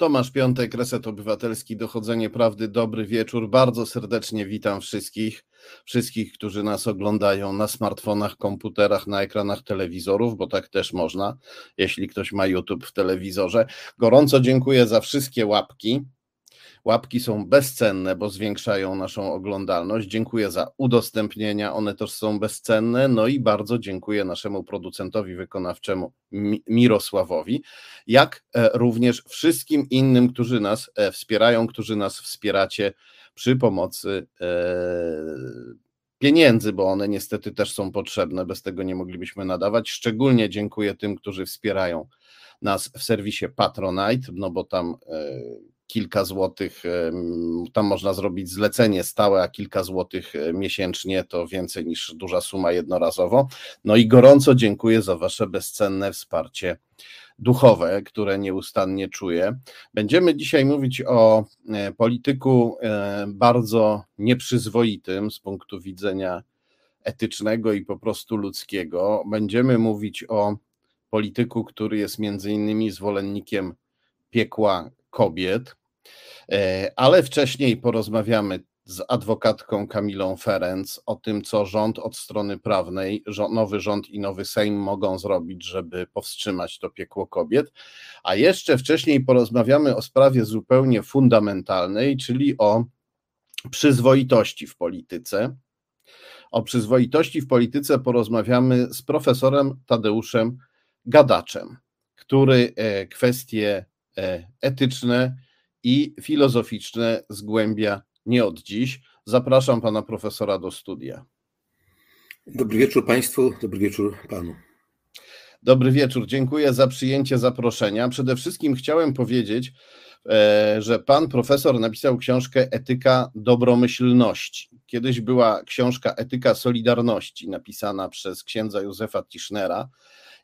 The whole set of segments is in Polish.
Tomasz Piątek, Reset Obywatelski, Dochodzenie Prawdy, dobry wieczór. Bardzo serdecznie witam wszystkich, wszystkich, którzy nas oglądają na smartfonach, komputerach, na ekranach telewizorów, bo tak też można, jeśli ktoś ma YouTube w telewizorze. Gorąco dziękuję za wszystkie łapki. Łapki są bezcenne, bo zwiększają naszą oglądalność. Dziękuję za udostępnienia, one też są bezcenne. No i bardzo dziękuję naszemu producentowi wykonawczemu Mirosławowi, jak e, również wszystkim innym, którzy nas e, wspierają, którzy nas wspieracie przy pomocy e, pieniędzy, bo one niestety też są potrzebne, bez tego nie moglibyśmy nadawać. Szczególnie dziękuję tym, którzy wspierają nas w serwisie Patronite, no bo tam kilka złotych, tam można zrobić zlecenie stałe, a kilka złotych e, miesięcznie to więcej niż duża suma jednorazowo. No i gorąco dziękuję za Wasze bezcenne wsparcie duchowe, które nieustannie czuję. Będziemy dzisiaj mówić o e, polityku e, bardzo nieprzyzwoitym z punktu widzenia etycznego i po prostu ludzkiego. Będziemy mówić o polityku, który jest między innymi zwolennikiem piekła kobiet. E, ale wcześniej porozmawiamy z adwokatką Kamilą Ferenc o tym, co rząd od strony prawnej, nowy rząd i nowy Sejm mogą zrobić, żeby powstrzymać to piekło kobiet. A jeszcze wcześniej porozmawiamy o sprawie zupełnie fundamentalnej, czyli o przyzwoitości w polityce. O przyzwoitości w polityce porozmawiamy z profesorem Tadeuszem Gadaczem, który e, kwestie e, etyczne, i filozoficzne zgłębia nie od dziś. Zapraszam pana profesora do studia. Dobry wieczór Państwu, dobry wieczór Panu. Dobry wieczór, dziękuję za przyjęcie zaproszenia. Przede wszystkim chciałem powiedzieć, e, że pan profesor napisał książkę Etyka dobromyślności. Kiedyś była książka Etyka Solidarności, napisana przez księdza Józefa Tischnera.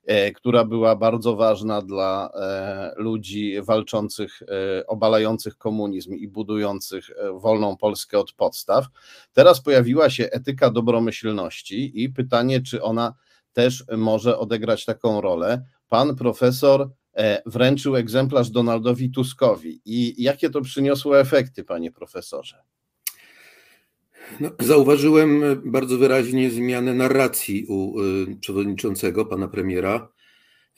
E, która była bardzo ważna dla e, ludzi walczących, e, obalających komunizm i budujących wolną Polskę od podstaw. Teraz pojawiła się etyka dobromyślności i pytanie, czy ona też może odegrać taką rolę. Pan profesor wręczył egzemplarz Donaldowi Tuskowi. I jakie to przyniosło efekty, panie profesorze? No, zauważyłem bardzo wyraźnie zmianę narracji u y, przewodniczącego, pana premiera,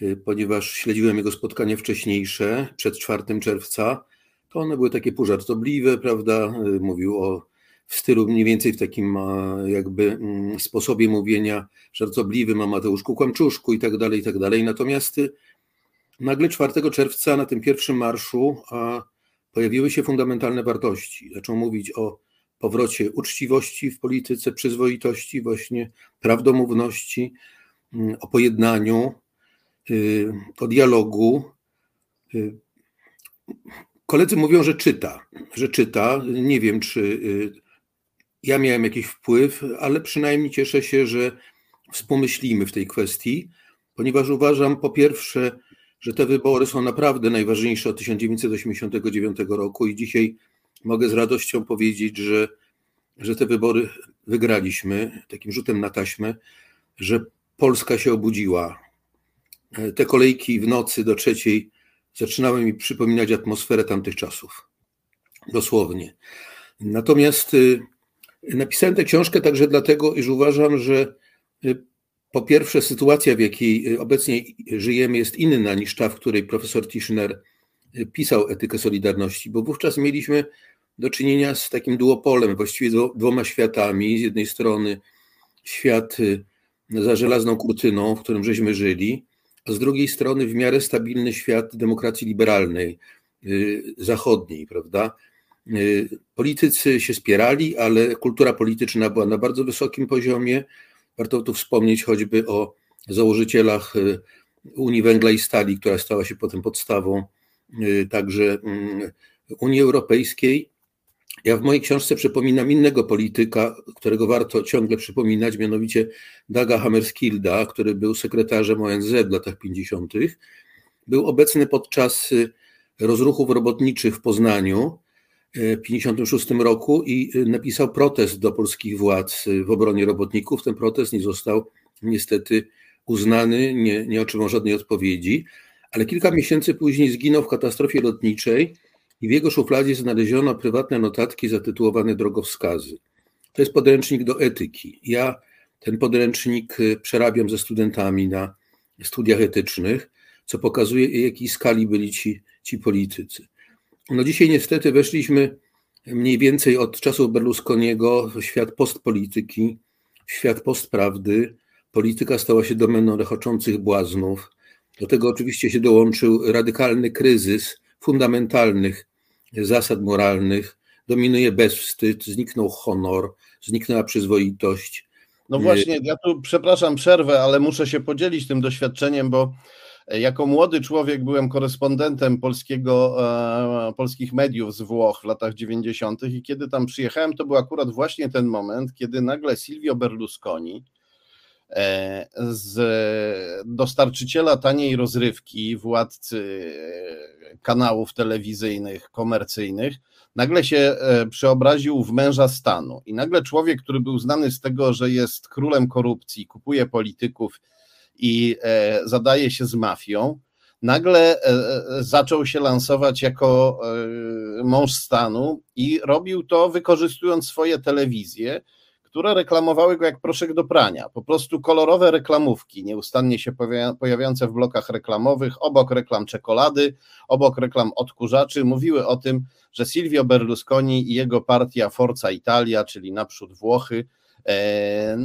y, ponieważ śledziłem jego spotkania wcześniejsze, przed 4 czerwca. To one były takie półżartobliwe, prawda? Mówił o w stylu mniej więcej w takim jakby mm, sposobie mówienia żartobliwym o Mateuszku Kłamczuszku i tak dalej, i tak dalej. Natomiast nagle 4 czerwca na tym pierwszym marszu pojawiły się fundamentalne wartości. Zaczął mówić o powrocie uczciwości w polityce, przyzwoitości, właśnie prawdomówności, mm, o pojednaniu, y, o dialogu. Y, koledzy mówią, że czyta, że czyta. Nie wiem, czy y, ja miałem jakiś wpływ, ale przynajmniej cieszę się, że wspomyślimy w tej kwestii, ponieważ uważam po pierwsze, że te wybory są naprawdę najważniejsze od 1989 roku i dzisiaj mogę z radością powiedzieć, że, że te wybory wygraliśmy takim rzutem na taśmę, że Polska się obudziła. Te kolejki w nocy do trzeciej zaczynały mi przypominać atmosferę tamtych czasów. Dosłownie. Natomiast y, napisałem tę książkę także dlatego, iż uważam, że y, po pierwsze sytuacja, w jakiej y, obecnie żyjemy, jest inna niż ta, w której profesor Tischner pisał etykę Solidarności, bo wówczas mieliśmy do czynienia z takim duopolem, właściwie dwoma światami. Z jednej strony świat y, za żelazną kurtyną, w którym żeśmy żyli, a z drugiej strony w miarę stabilny świat demokracji liberalnej, y, zachodniej, prawda? Y, politycy się spierali, ale kultura polityczna była na bardzo wysokim poziomie. Warto tu wspomnieć choćby o założycielach Unii Węgla i Stali, która stała się potem podstawą także mm, Unii Europejskiej. Ja w mojej książce przypominam innego polityka, którego warto ciągle przypominać, mianowicie Daga Hammerskilda, który był sekretarzem ONZ w latach 50. Był obecny podczas y, rozruchów robotniczych w Poznaniu y, w 56 roku i y, napisał protest do polskich władz w obronie robotników. Ten protest nie został niestety uznany, nie, nie otrzymał żadnej odpowiedzi, ale kilka miesięcy później zginął w katastrofie lotniczej i w jego szufladzie znaleziono prywatne notatki zatytułowane Drogowskazy. To jest podręcznik do etyki. Ja ten podręcznik y, przerabiam ze studentami na studiach etycznych, co pokazuje, jakiej skali byli ci, ci politycy. No dzisiaj niestety weszliśmy mniej więcej od czasów Berlusconiego w świat postpolityki, w świat postprawdy. Polityka stała się domeną rechoczących błaznów. Do tego oczywiście się dołączył radykalny kryzys fundamentalnych zasad moralnych. Dominuje bezwstyd, zniknął honor, zniknęła przyzwoitość. No właśnie, ja tu przepraszam przerwę, ale muszę się podzielić tym doświadczeniem, bo jako młody człowiek byłem korespondentem polskiego, e, polskich mediów z Włoch w latach 90. i kiedy tam przyjechałem, to był akurat właśnie ten moment, kiedy nagle Silvio Berlusconi, e, z dostarczyciela taniej rozrywki, władcy kanałów telewizyjnych, komercyjnych, nagle się e, przeobraził w męża stanu. I nagle człowiek, który był znany z tego, że jest królem korupcji, kupuje polityków i e, zadaje się z mafią, nagle e, zaczął się lansować jako mąż stanu i robił to wykorzystując swoje telewizje, które reklamowały go jak proszek do prania. Po prostu kolorowe reklamówki, nieustannie się pojawiające w blokach reklamowych, obok reklam czekolady, obok reklam odkurzaczy, mówiły o tym, że Silvio Berlusconi i jego partia Forza Italia, czyli naprzód Włochy, e, e,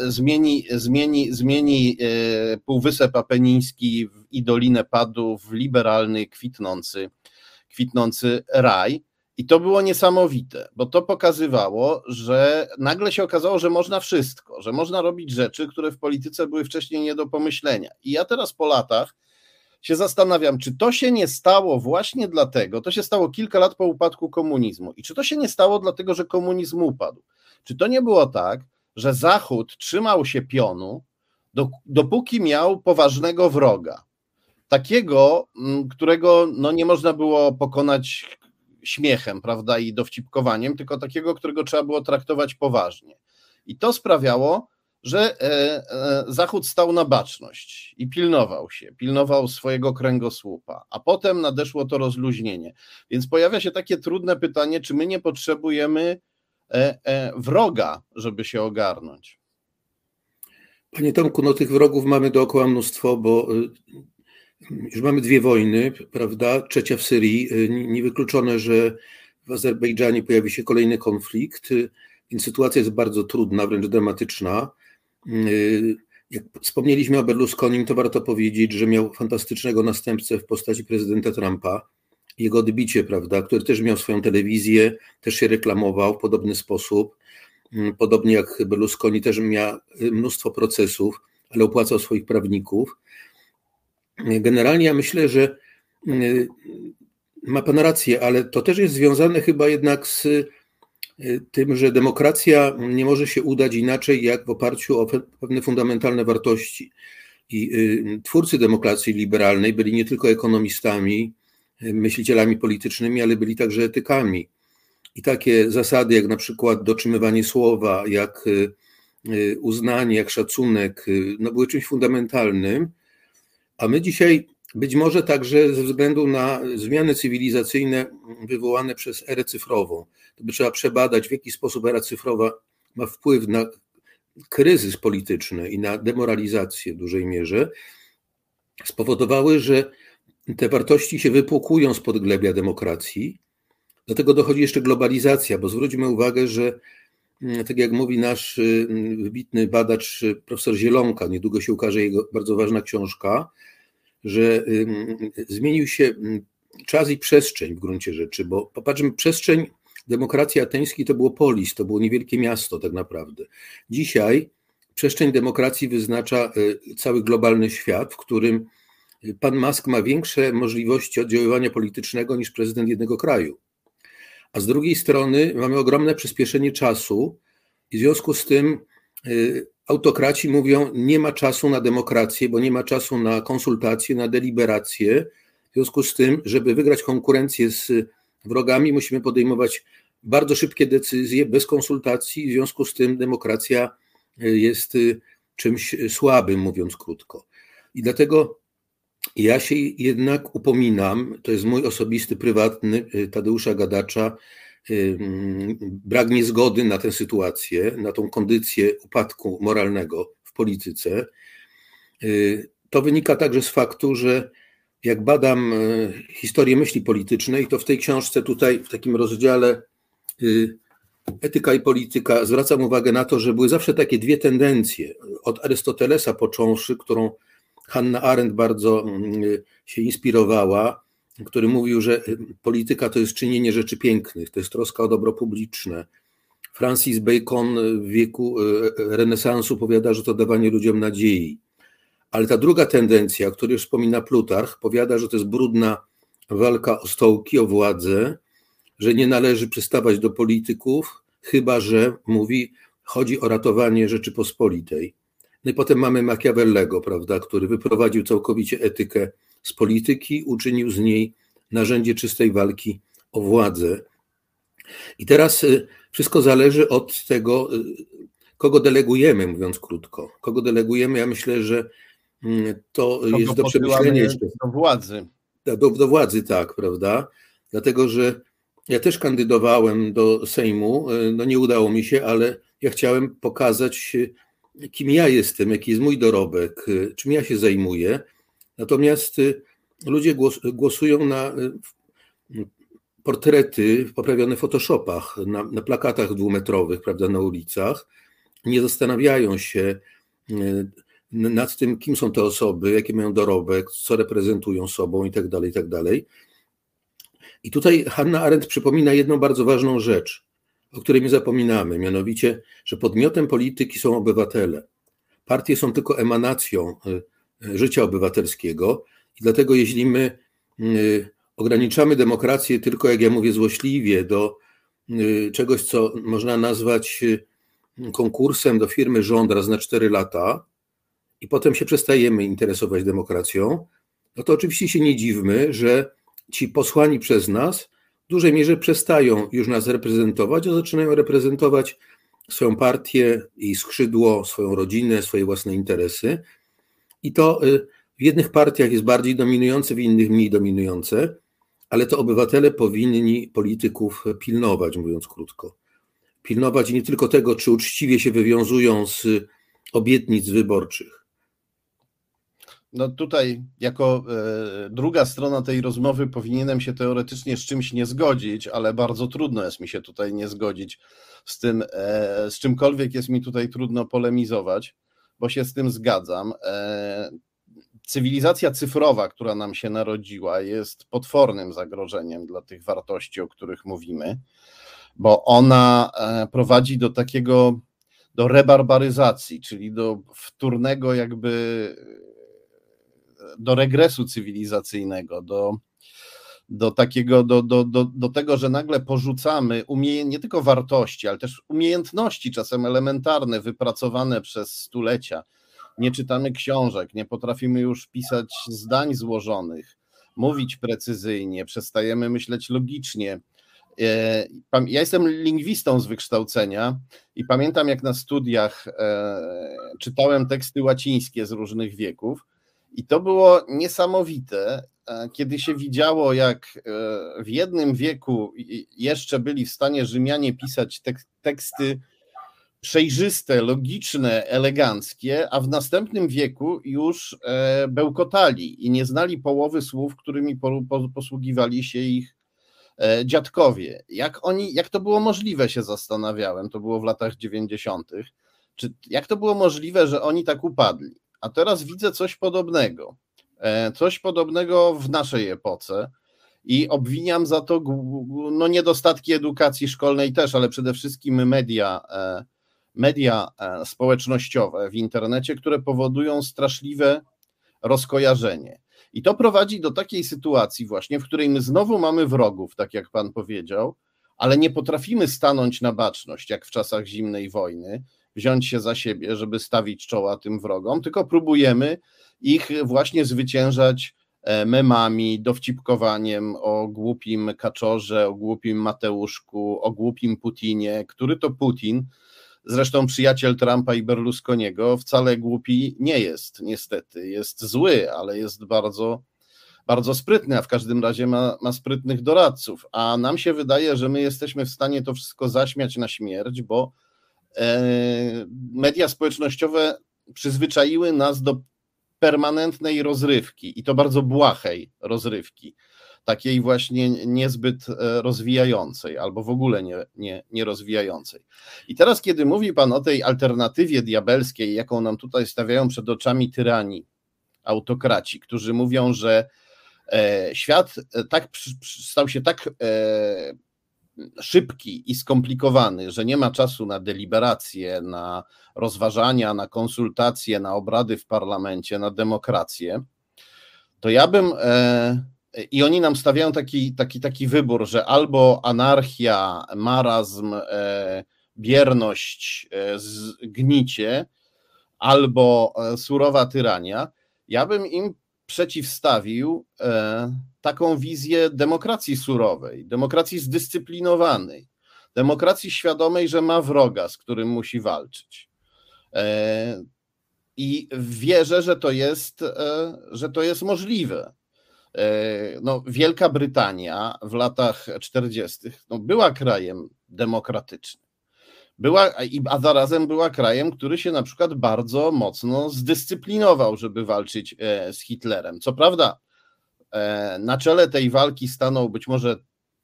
zmieni, zmieni, zmieni e, Półwysep Apeniński i Dolinę Padu w liberalny, kwitnący, kwitnący raj. I to było niesamowite, bo to pokazywało, że nagle się okazało, że można wszystko, że można robić rzeczy, które w polityce były wcześniej nie do pomyślenia. I ja teraz po latach się zastanawiam, czy to się nie stało właśnie dlatego, to się stało kilka lat po upadku komunizmu, i czy to się nie stało dlatego, że komunizm upadł? Czy to nie było tak, że Zachód trzymał się pionu, dopóki miał poważnego wroga? Takiego, mm, którego no, nie można było pokonać śmiechem, prawda, i dowcipkowaniem, tylko takiego, którego trzeba było traktować poważnie. I to sprawiało, że e, e, Zachód stał na baczność i pilnował się, pilnował swojego kręgosłupa, a potem nadeszło to rozluźnienie. Więc pojawia się takie trudne pytanie, czy my nie potrzebujemy e, wroga, żeby się ogarnąć. Panie Tomku, no tych wrogów mamy dookoła mnóstwo, bo już mamy dwie wojny, prawda? Trzecia w Syrii. Niewykluczone, że w Azerbejdżanie pojawi się kolejny konflikt, więc sytuacja jest bardzo trudna, wręcz dramatyczna. Jak wspomnieliśmy o Berlusconim, to warto powiedzieć, że miał fantastycznego następcę w postaci prezydenta Trumpa. Jego odbicie, prawda, który też miał swoją telewizję, też się reklamował w podobny sposób. Podobnie jak Berlusconi też miał mnóstwo procesów, ale opłacał swoich prawników. Generalnie ja myślę, że y, ma Pan rację, ale to też jest związane chyba jednak z y, tym, że demokracja nie może się udać inaczej jak w oparciu o pewne fundamentalne wartości. I y, twórcy demokracji liberalnej byli nie tylko ekonomistami, myślicielami politycznymi, ale byli także etykami. I takie zasady jak na przykład dotrzymywanie słowa, jak uznanie, jak szacunek, no były czymś fundamentalnym, a my dzisiaj, być może także ze względu na zmiany cywilizacyjne wywołane przez erę cyfrową, to by trzeba przebadać, w jaki sposób era cyfrowa ma wpływ na kryzys polityczny i na demoralizację w dużej mierze, spowodowały, że te wartości się wypłukują z podglebia demokracji. Do tego dochodzi jeszcze globalizacja, bo zwróćmy uwagę, że mm, tak jak mówi nasz mm, wybitny badacz profesor Zielonka, niedługo się ukaże jego bardzo ważna książka, że zmienił się czas i przestrzeń w gruncie rzeczy, bo popatrzmy, przestrzeń demokracji ateńskiej to było polis, to było niewielkie miasto tak naprawdę. Dzisiaj przestrzeń demokracji wyznacza y, cały globalny świat, w którym pan Musk ma większe możliwości oddziaływania politycznego niż prezydent jednego kraju. A z drugiej strony mamy ogromne przyspieszenie czasu i w związku z tym y, autokraci mówią, nie ma czasu na demokrację, bo nie ma czasu na konsultacje, na deliberacje. W związku z tym, żeby wygrać konkurencję z wrogami, musimy podejmować bardzo szybkie decyzje bez konsultacji. W związku z tym demokracja jest czymś słabym, mówiąc krótko. I dlatego Ja się jednak upominam, to jest mój osobisty, prywatny y, Tadeusza Gadacza, y, brak niezgody na tę sytuację, na tą kondycję upadku moralnego w polityce. Y, to wynika także z faktu, że jak badam historię myśli politycznej, to w tej książce tutaj, w takim rozdziale Etyka i polityka, zwracam uwagę na to, że były zawsze takie dwie tendencje. Od Arystotelesa począwszy, którą Hanna Arendt bardzo mm, się inspirowała, który mówił, że polityka to jest czynienie rzeczy pięknych, to jest troska o dobro publiczne. Francis Bacon w wieku e, renesansu powiada, że to dawanie ludziom nadziei. Ale ta druga tendencja, o której wspomina Plutarch, powiada, że to jest brudna walka o stołki, o władzę, że nie należy przystawać do polityków, chyba że, mówi, chodzi o ratowanie Rzeczypospolitej. No i potem mamy Machiavellego, prawda, który wyprowadził całkowicie etykę z polityki, uczynił z niej narzędzie czystej walki o władzę. I teraz y, wszystko zależy od tego, y, kogo delegujemy, mówiąc krótko. Kogo delegujemy, ja myślę, że mm, to kogo jest do przemyślenia jeszcze. Do władzy. Do, do władzy, tak, prawda? Dlatego, że ja też kandydowałem do Sejmu, y, no nie udało mi się, ale ja chciałem pokazać kim ja jestem, jaki jest mój dorobek, czym ja się zajmuję. Natomiast y, ludzie głosują na y, portrety poprawione w Photoshopach, na, na plakatach dwumetrowych, prawda, na ulicach. Nie zastanawiają się nad tym, kim są te osoby, jaki mają dorobek, co reprezentują sobą i tak dalej, i tak. I tutaj Hanna Arendt przypomina jedną bardzo ważną rzecz o której my zapominamy, mianowicie, że podmiotem polityki są obywatele. Partie są tylko emanacją y, y, życia obywatelskiego i dlatego jeśli my y, ograniczamy demokrację tylko, jak ja mówię, złośliwie do czegoś, co można nazwać konkursem do firmy rząd raz na cztery lata i potem się przestajemy interesować demokracją, no to oczywiście się nie dziwmy, że ci posłani przez nas w dużej mierze przestają już nas reprezentować, a zaczynają reprezentować swoją partię, jej skrzydło, swoją rodzinę, swoje własne interesy. I to y, w jednych partiach jest bardziej dominujące, w innych mniej dominujące, ale to obywatele powinni polityków pilnować, mówiąc krótko. Pilnować nie tylko tego, czy uczciwie się wywiązują z obietnic wyborczych, no tutaj, jako e, druga strona tej rozmowy, powinienem się teoretycznie z czymś nie zgodzić, ale bardzo trudno jest mi się tutaj nie zgodzić z tym, e, z czymkolwiek jest mi tutaj trudno polemizować, bo się z tym zgadzam. E, cywilizacja cyfrowa, która nam się narodziła, jest potwornym zagrożeniem dla tych wartości, o których mówimy, bo ona e, prowadzi do takiego, do rebarbaryzacji, czyli do wtórnego jakby do regresu cywilizacyjnego, do, do takiego, do, do, do, do tego, że nagle porzucamy umie, nie tylko wartości, ale też umiejętności, czasem elementarne, wypracowane przez stulecia. Nie czytamy książek, nie potrafimy już pisać zdań złożonych, mówić precyzyjnie, przestajemy myśleć logicznie. E, ja jestem lingwistą z wykształcenia i pamiętam, jak na studiach e, czytałem teksty łacińskie z różnych wieków i to było niesamowite, e, kiedy się widziało, jak e, w jednym wieku jeszcze byli w stanie Rzymianie pisać teksty przejrzyste, logiczne, eleganckie, a w następnym wieku już e, bełkotali i nie znali połowy słów, którymi posługiwali się ich dziadkowie. Jak oni, jak to było możliwe, się zastanawiałem, to było w latach 90. Czy jak to było możliwe, że oni tak upadli? A teraz widzę coś podobnego. E, coś podobnego w naszej epoce i obwiniam za to no, niedostatki edukacji szkolnej też, ale przede wszystkim media, e, media e, społecznościowe w internecie, które powodują straszliwe rozkojarzenie. I to prowadzi do takiej sytuacji właśnie, w której my znowu mamy wrogów, tak jak pan powiedział, ale nie potrafimy stanąć na baczność, jak w czasach zimnej wojny, wziąć się za siebie, żeby stawić czoła tym wrogom, tylko próbujemy ich właśnie zwyciężać e, memami, dowcipkowaniem o głupim Kaczorze, o głupim Mateuszku, o głupim Putinie, który to Putin zresztą przyjaciel Trumpa i Berlusconiego, wcale głupi nie jest, niestety. Jest zły, ale jest bardzo, bardzo sprytny, a w każdym razie ma, ma sprytnych doradców. A nam się wydaje, że my jesteśmy w stanie to wszystko zaśmiać na śmierć, bo media społecznościowe przyzwyczaiły nas do permanentnej rozrywki i to bardzo błahej rozrywki, takiej właśnie niezbyt e, rozwijającej albo w ogóle nie, nie, nie rozwijającej. I teraz, kiedy mówi Pan o tej alternatywie diabelskiej, jaką nam tutaj stawiają przed oczami tyrani, autokraci, którzy mówią, że e, świat e, tak stał się tak szybki i skomplikowany, że nie ma czasu na deliberacje, na rozważania, na konsultacje, na obrady w parlamencie, na demokrację, to ja bym. E, I oni nam stawiają taki, taki, taki wybór, że albo anarchia, marazm, e, bierność, e, gnicie, albo surowa tyrania. Ja bym im przeciwstawił taką wizję demokracji surowej, demokracji zdyscyplinowanej, demokracji świadomej, że ma wroga, z którym musi walczyć. E, I wierzę, że to jest, e, że to jest możliwe. E, no, Wielka Brytania w latach 40. No, była krajem demokratycznym. Była, a zarazem była krajem, który się na przykład bardzo mocno zdyscyplinował, żeby walczyć z Hitlerem. Co prawda, na czele tej walki stanął być może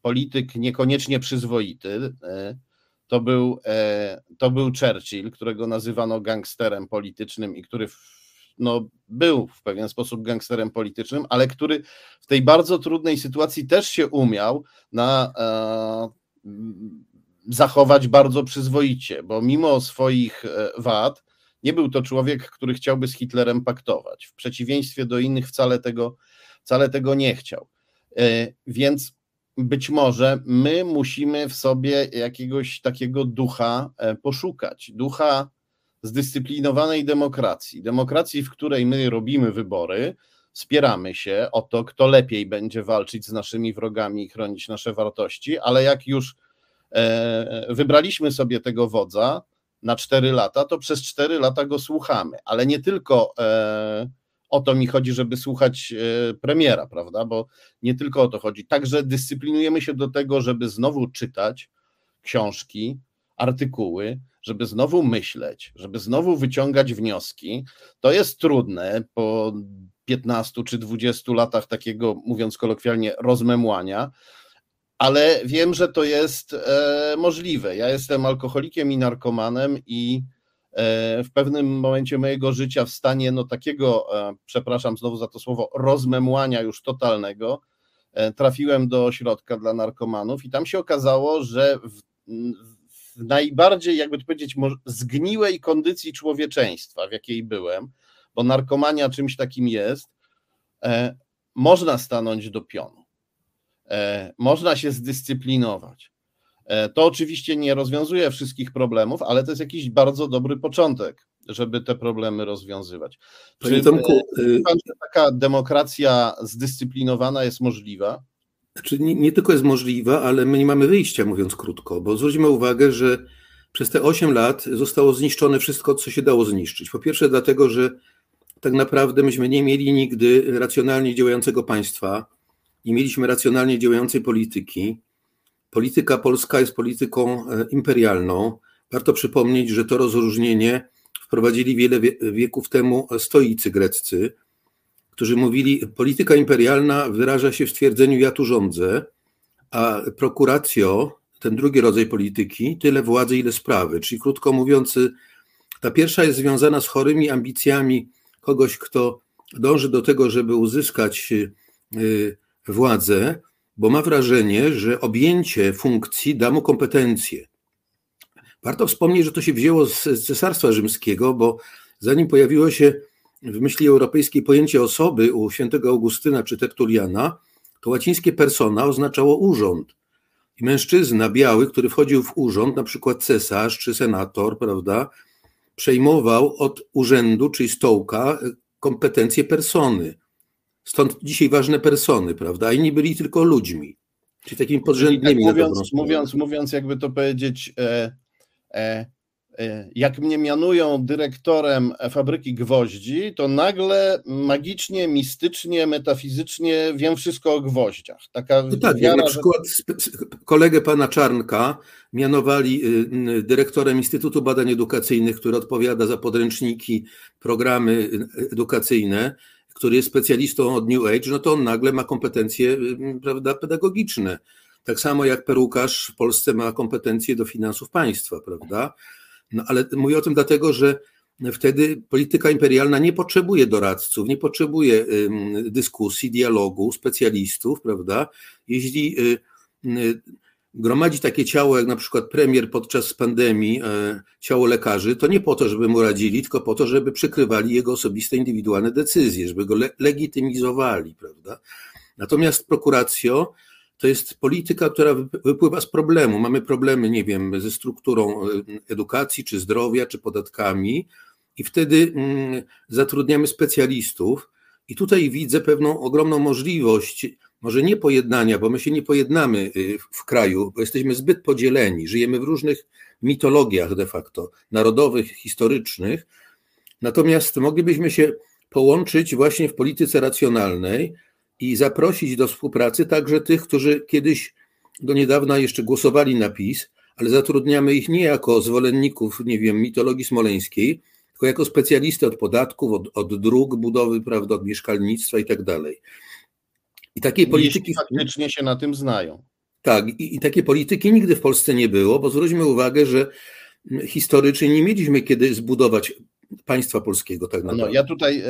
polityk niekoniecznie przyzwoity. E, to był, e, to był Churchill, którego nazywano gangsterem politycznym i który no, był w pewien sposób gangsterem politycznym, ale który w tej bardzo trudnej sytuacji też się umiał na, e, zachować bardzo przyzwoicie, bo mimo swoich wad nie był to człowiek, który chciałby z Hitlerem paktować. W przeciwieństwie do innych wcale tego wcale tego nie chciał. E, więc być może my musimy w sobie jakiegoś takiego ducha e, poszukać, ducha zdyscyplinowanej demokracji, demokracji, w której my robimy wybory, spieramy się o to, kto lepiej będzie walczyć z naszymi wrogami i chronić nasze wartości, ale jak już e, wybraliśmy sobie tego wodza na cztery lata, to przez cztery lata go słuchamy, ale nie tylko o to mi chodzi, żeby słuchać e, premiera, prawda? Bo nie tylko o to chodzi. Także dyscyplinujemy się do tego, żeby znowu czytać książki, artykuły, żeby znowu myśleć, żeby znowu wyciągać wnioski. To jest trudne po 15 czy 20 latach takiego, mówiąc kolokwialnie, rozmemłania, ale wiem, że to jest e, możliwe. Ja jestem alkoholikiem i narkomanem i w pewnym momencie mojego życia w stanie no takiego, e, przepraszam znowu za to słowo, rozmemłania już totalnego, e, trafiłem do ośrodka dla narkomanów i tam się okazało, że w, w najbardziej, jakby to powiedzieć, zgniłej kondycji człowieczeństwa, w jakiej byłem, bo narkomania czymś takim jest, można stanąć do pionu. Można się zdyscyplinować. E, to oczywiście nie rozwiązuje wszystkich problemów, ale to jest jakiś bardzo dobry początek, żeby te problemy rozwiązywać. Czy Tomku, e, y- pan, że taka demokracja zdyscyplinowana jest możliwa? Znaczy nie, nie, tylko jest możliwa, ale my nie mamy wyjścia, mówiąc krótko, bo zwróćmy uwagę, że przez te 8 lat zostało zniszczone wszystko, co się dało zniszczyć. Po pierwsze, dlatego, że tak naprawdę myśmy nie mieli nigdy racjonalnie działającego państwa, nie mieliśmy racjonalnie działającej polityki polityka polska jest polityką e, imperialną. Warto przypomnieć, że to rozróżnienie wprowadzili wiele wieków temu stoicy greccy, którzy mówili, polityka imperialna wyraża się w stwierdzeniu ja tu rządzę, a prokuratio, ten drugi rodzaj polityki, tyle władzy, ile sprawy. Czyli krótko mówiąc, ta pierwsza jest związana z chorymi ambicjami kogoś, kto dąży do tego, żeby uzyskać e, władzę, bo ma wrażenie, że objęcie funkcji da mu kompetencje. Warto wspomnieć, że to się wzięło z Cesarstwa Rzymskiego, bo zanim pojawiło się w myśli europejskiej pojęcie osoby u świętego Augustyna czy Tertuliana, to łacińskie persona oznaczało urząd. I mężczyzna biały, który wchodził w urząd, na przykład cesarz czy senator, prawda, przejmował od urzędu, czyli stołka, kompetencje persony. Stąd dzisiaj ważne persony, prawda? Inni byli tylko ludźmi, czyli takimi podrzędnymi. Tak mówiąc, mówiąc, mówiąc, jakby to powiedzieć, e, e, E, jak mnie mianują dyrektorem fabryki gwoździ, to nagle magicznie, mistycznie, metafizycznie wiem wszystko o gwoździach. Taka no tak, wiara, na przykład że... kolegę pana Czarnka mianowali y, dyrektorem Instytutu Badań Edukacyjnych, który odpowiada za podręczniki, programy y, edukacyjne, który jest specjalistą od New Age, no to on nagle ma kompetencje y, prawda, pedagogiczne. Tak samo jak perukarz w Polsce ma kompetencje do finansów państwa, prawda? No ale mówię o tym dlatego, że wtedy polityka imperialna nie potrzebuje doradców, nie potrzebuje dyskusji, dialogu, specjalistów, prawda? Jeśli y, y, gromadzi takie ciało, jak na przykład premier podczas pandemii, e, ciało lekarzy, to nie po to, żeby mu radzili, tylko po to, żeby przykrywali jego osobiste, indywidualne decyzje, żeby go legitymizowali, prawda? Natomiast prokuracjo to jest polityka, która wypływa z problemu. Mamy problemy, nie wiem, ze strukturą e, edukacji, czy zdrowia, czy podatkami, i wtedy mm, zatrudniamy specjalistów. I tutaj widzę pewną ogromną możliwość, może nie pojednania, bo my się nie pojednamy y, w kraju, bo jesteśmy zbyt podzieleni, żyjemy w różnych mitologiach de facto, narodowych, historycznych. Natomiast moglibyśmy się połączyć właśnie w polityce racjonalnej, i zaprosić do współpracy także tych, którzy kiedyś do niedawna jeszcze głosowali na PiS, ale zatrudniamy ich nie jako zwolenników, nie wiem, mitologii smoleńskiej, tylko jako specjalisty od podatków, od, od dróg, budowy, prawda, od mieszkalnictwa i tak dalej. I takiej polityki. Jeśli faktycznie się na tym znają. Tak, i, i takiej polityki nigdy w Polsce nie było, bo zwróćmy uwagę, że historycznie nie mieliśmy kiedy zbudować państwa polskiego tak naprawdę. No, ja tutaj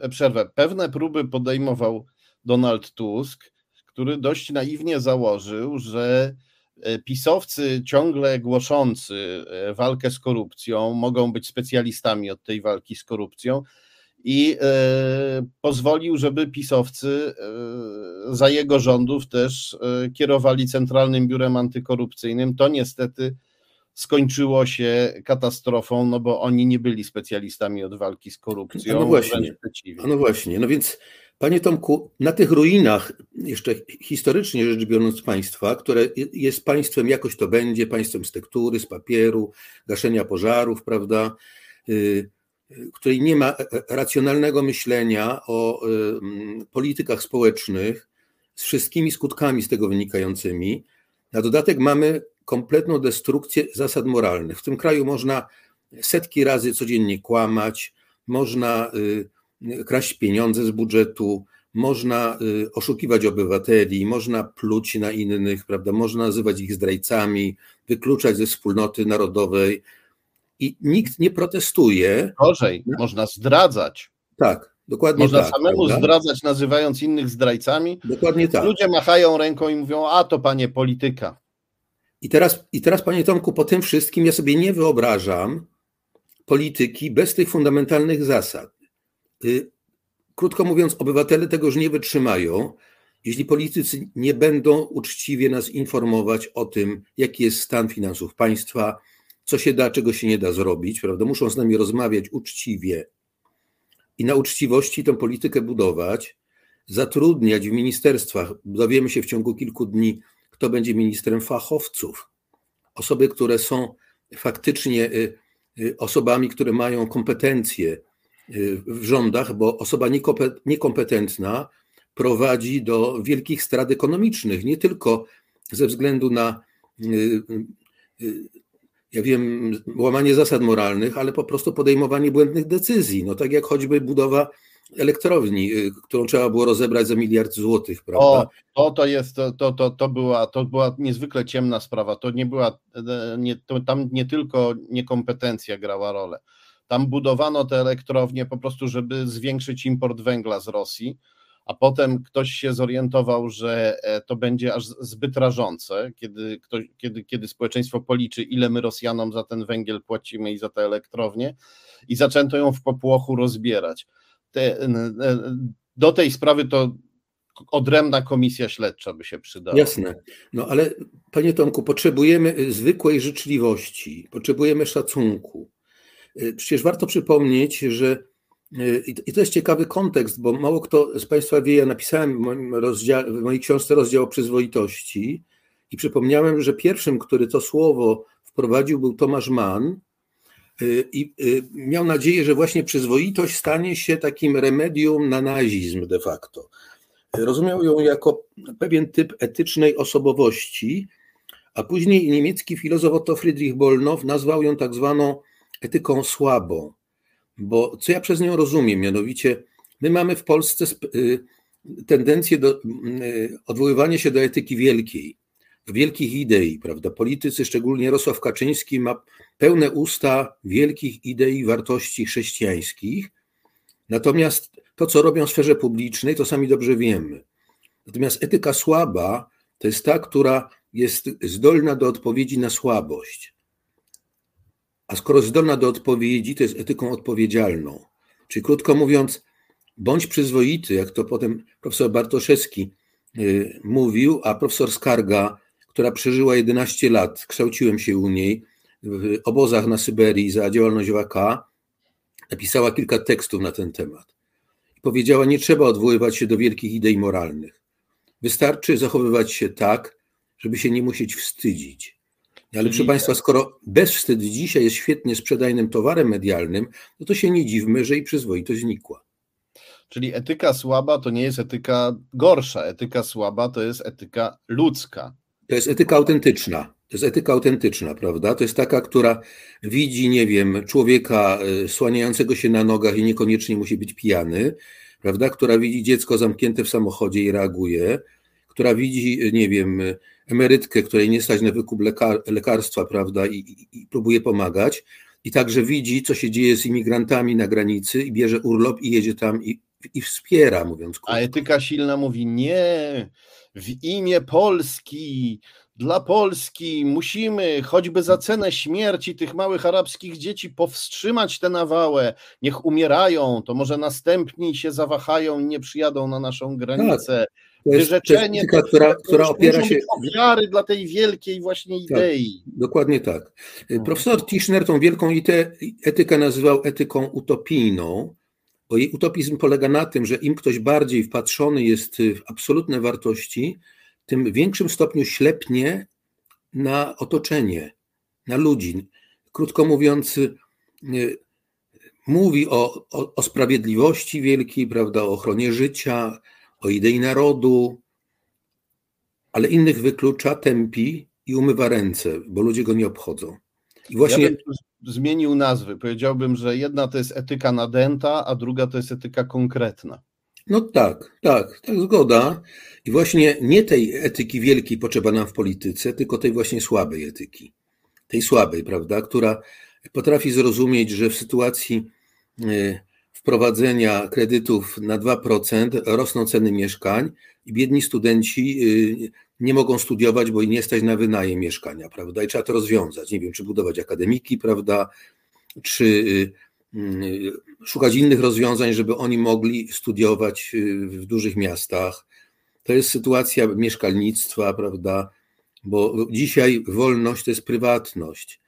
e, przerwę. Pewne próby podejmował Donald Tusk, który dość naiwnie założył, że e, pisowcy ciągle głoszący e, walkę z korupcją mogą być specjalistami od tej walki z korupcją i e, pozwolił, żeby pisowcy za jego rządów też kierowali Centralnym Biurem Antykorupcyjnym. To niestety skończyło się katastrofą, no bo oni nie byli specjalistami od walki z korupcją. No właśnie, no właśnie, no więc Panie Tomku, na tych ruinach, jeszcze historycznie rzecz biorąc, państwa, które jest państwem, jakoś to będzie, państwem z tektury, z papieru, gaszenia pożarów, prawda, y, której nie ma e, e, racjonalnego myślenia o y, politykach społecznych z wszystkimi skutkami z tego wynikającymi. Na dodatek mamy kompletną destrukcję zasad moralnych. W tym kraju można setki razy codziennie kłamać, można y, kraść pieniądze z budżetu, można y, oszukiwać obywateli, można pluć na innych, prawda? można nazywać ich zdrajcami, wykluczać ze wspólnoty narodowej i nikt nie protestuje. Gorzej, no. można zdradzać. Tak, dokładnie można tak. Można samemu prawda? zdradzać, nazywając innych zdrajcami. Dokładnie tak. Ludzie machają ręką i mówią, a to panie polityka. I teraz, I teraz, panie Tomku, po tym wszystkim ja sobie nie wyobrażam polityki bez tych fundamentalnych zasad. Y, krótko mówiąc, obywatele tego już nie wytrzymają, jeśli politycy nie będą uczciwie nas informować o tym, jaki jest stan finansów państwa, co się da, czego się nie da zrobić, prawda? Muszą z nami rozmawiać uczciwie i na uczciwości tę politykę budować, zatrudniać w ministerstwach. Dowiemy się w ciągu kilku dni, kto będzie ministrem fachowców. Osoby, które są faktycznie y, y, osobami, które mają kompetencje, w rządach, bo osoba niekompetentna prowadzi do wielkich strat ekonomicznych, nie tylko ze względu na, y, y, ja wiem, łamanie zasad moralnych, ale po prostu podejmowanie błędnych decyzji. No tak jak choćby budowa elektrowni, y, którą trzeba było rozebrać za miliard złotych, prawda? O, to, to jest, to, to, to, była, to była niezwykle ciemna sprawa. To nie była, e, nie, to, tam nie tylko niekompetencja grała rolę. Tam budowano te elektrownie po prostu, żeby zwiększyć import węgla z Rosji, a potem ktoś się zorientował, że e, to będzie aż zbyt rażące, kiedy, ktoś, kiedy, kiedy społeczeństwo policzy, ile my Rosjanom za ten węgiel płacimy i za te elektrownie, i zaczęto ją w popłochu rozbierać. Te, do tej sprawy to odrębna komisja śledcza by się przydała. Jasne. No ale panie Tomku, potrzebujemy zwykłej życzliwości, potrzebujemy szacunku. Przecież warto przypomnieć, że i to jest ciekawy kontekst, bo mało kto z Państwa wie, ja napisałem w, moim rozdziale, w mojej książce rozdział o przyzwoitości i przypomniałem, że pierwszym, który to słowo wprowadził, był Tomasz Mann, i miał nadzieję, że właśnie przyzwoitość stanie się takim remedium na nazizm de facto. Rozumiał ją jako pewien typ etycznej osobowości, a później niemiecki filozof Otto Friedrich Bollnow nazwał ją tak zwaną etyką słabą. Bo co ja przez nią rozumiem, mianowicie my mamy w Polsce tendencję do odwoływania się do etyki wielkiej wielkich idei, prawda? Politycy, szczególnie Jarosław Kaczyński, ma pełne usta wielkich idei, wartości chrześcijańskich. Natomiast to, co robią w sferze publicznej, to sami dobrze wiemy. Natomiast etyka słaba to jest ta, która jest zdolna do odpowiedzi na słabość. A skoro zdolna do odpowiedzi, to jest etyką odpowiedzialną. Czyli krótko mówiąc, bądź przyzwoity, jak to potem profesor Bartoszewski y, mówił, a profesor Skarga która przeżyła 11 lat, kształciłem się u niej w obozach na Syberii za działalność WK, napisała kilka tekstów na ten temat. Powiedziała, nie trzeba odwoływać się do wielkich idei moralnych. Wystarczy zachowywać się tak, żeby się nie musieć wstydzić. Ale proszę Państwa, skoro bezwstyd dzisiaj jest świetnie sprzedajnym towarem medialnym, no to się nie dziwmy, że i przyzwoitość znikła. Czyli etyka słaba to nie jest etyka gorsza. Etyka słaba to jest etyka ludzka. To jest etyka autentyczna. To jest etyka autentyczna, prawda? To jest taka, która widzi, nie wiem, człowieka e, słaniającego się na nogach i niekoniecznie musi być pijany, prawda? Która widzi dziecko zamknięte w samochodzie i reaguje, która widzi, e, nie wiem, emerytkę, której nie stać na wykup lekar lekarstwa, prawda? I, i, I próbuje pomagać. I także widzi, co się dzieje z imigrantami na granicy i bierze urlop i jedzie tam i, i wspiera, mówiąc krótko. A etyka silna mówi nie, w imię Polski, dla Polski musimy, choćby za cenę śmierci tych małych arabskich dzieci, powstrzymać tę nawałę. Niech umierają, to może następni się zawahają i nie przyjadą na naszą granicę. Tak. Wyrzeczenie, to, która, która opiera się. ofiary dla tej wielkiej właśnie tak, idei. Tak, dokładnie tak. Profesor Tischner tą wielką etykę nazywał etyką utopijną, bo jej utopizm polega na tym, że im ktoś bardziej wpatrzony jest w absolutne wartości, tym w większym stopniu ślepnie na otoczenie, na ludzi. Krótko mówiąc, y, mówi o, o, o sprawiedliwości wielkiej, prawda, o ochronie życia, o idei narodu, ale innych wyklucza, tępi i umywa ręce, bo ludzie go nie obchodzą. I właśnie. Ja zmienił nazwy. Powiedziałbym, że jedna to jest etyka nadęta, a druga to jest etyka konkretna. No tak, tak, tak, zgoda. I właśnie nie tej etyki wielkiej potrzeba nam w polityce, tylko tej właśnie słabej etyki. Tej słabej, prawda, która potrafi zrozumieć, że w sytuacji e, wprowadzenia kredytów na 2% rosną ceny mieszkań i biedni studenci e, nie mogą studiować, bo nie stać na wynajem mieszkania, prawda? I trzeba to rozwiązać. Nie wiem, czy budować akademiki, prawda? Czy y, y, szukać innych rozwiązań, żeby oni mogli studiować y, w dużych miastach. To jest sytuacja mieszkalnictwa, prawda? Bo dzisiaj wolność to jest prywatność,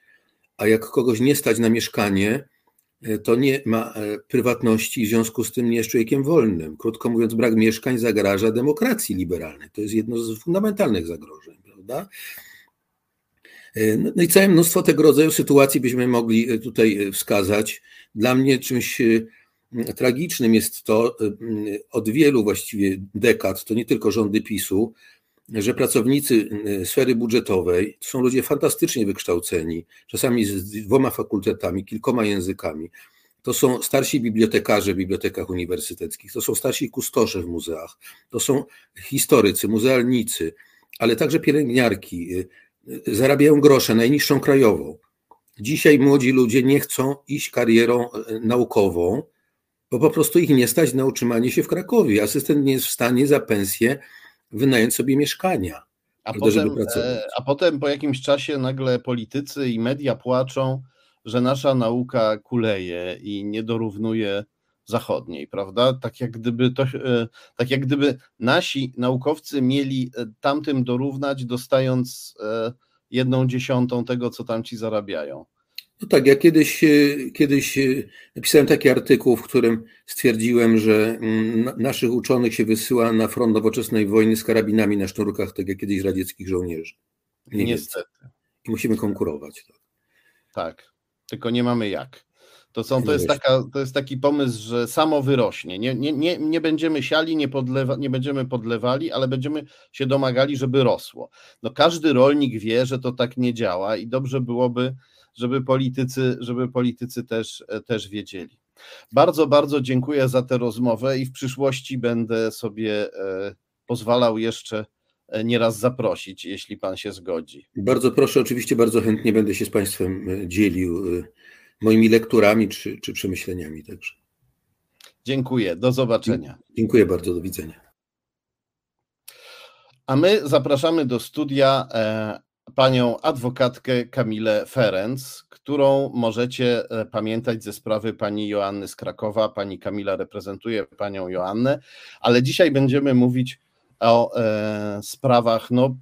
a jak kogoś nie stać na mieszkanie, to nie ma e, prywatności w związku z tym nie jest człowiekiem wolnym. Krótko mówiąc, brak mieszkań zagraża demokracji liberalnej. To jest jedno z fundamentalnych zagrożeń, prawda? E, no, no i całe mnóstwo tego rodzaju sytuacji byśmy mogli tutaj wskazać. Dla mnie czymś tragicznym jest to, od wielu właściwie dekad, to nie tylko rządy PiSu, że pracownicy y, sfery budżetowej to są ludzie fantastycznie wykształceni, czasami z dwoma fakultetami, kilkoma językami. To są starsi bibliotekarze w bibliotekach uniwersyteckich, to są starsi kustosze w muzeach, to są historycy, muzealnicy, ale także pielęgniarki. Y, y, zarabiają grosze, najniższą krajową. Dzisiaj młodzi ludzie nie chcą iść karierą naukową, bo po prostu ich nie stać na utrzymanie się w Krakowie. Asystent nie jest w stanie za pensję wynająć sobie mieszkania. A potem, e, a potem po jakimś czasie nagle politycy i media płaczą, że nasza nauka kuleje i nie dorównuje zachodniej, prawda? Tak jak gdyby to, e, tak jak gdyby nasi naukowcy mieli e, tamtym dorównać, dostając jedną dziesiątą tego, co tamci zarabiają. No tak, ja kiedyś, e, kiedyś e, napisałem taki artykuł, w którym stwierdziłem, że mm, naszych uczonych się wysyła na front nowoczesnej wojny z karabinami na sznurkach, tak jak kiedyś radzieckich żołnierzy. Niestety. I musimy konkurować. Tak. tylko nie mamy jak. To, są, to, jest taka, to jest taki pomysł, że samo wyrośnie. Nie, nie, nie, nie będziemy siali, nie, podlewa, nie będziemy podlewali, ale będziemy się domagali, żeby rosło. No każdy rolnik wie, że to tak nie działa i dobrze byłoby, żeby politycy, żeby politycy też, też wiedzieli. Bardzo, bardzo dziękuję za tę rozmowę i w przyszłości będę sobie e, pozwalał jeszcze e, nieraz zaprosić, jeśli Pan się zgodzi. Bardzo proszę, oczywiście bardzo chętnie będę się z Państwem e, dzielił moimi lekturami czy, czy przemyśleniami także. Dziękuję, do zobaczenia. Dziękuję bardzo, do widzenia. A my zapraszamy do studia panią adwokatkę Kamilę Ferenc, którą możecie e, pamiętać ze sprawy pani Joanny z Krakowa. Pani Kamila reprezentuje panią Joannę, ale dzisiaj będziemy mówić o e, sprawach no,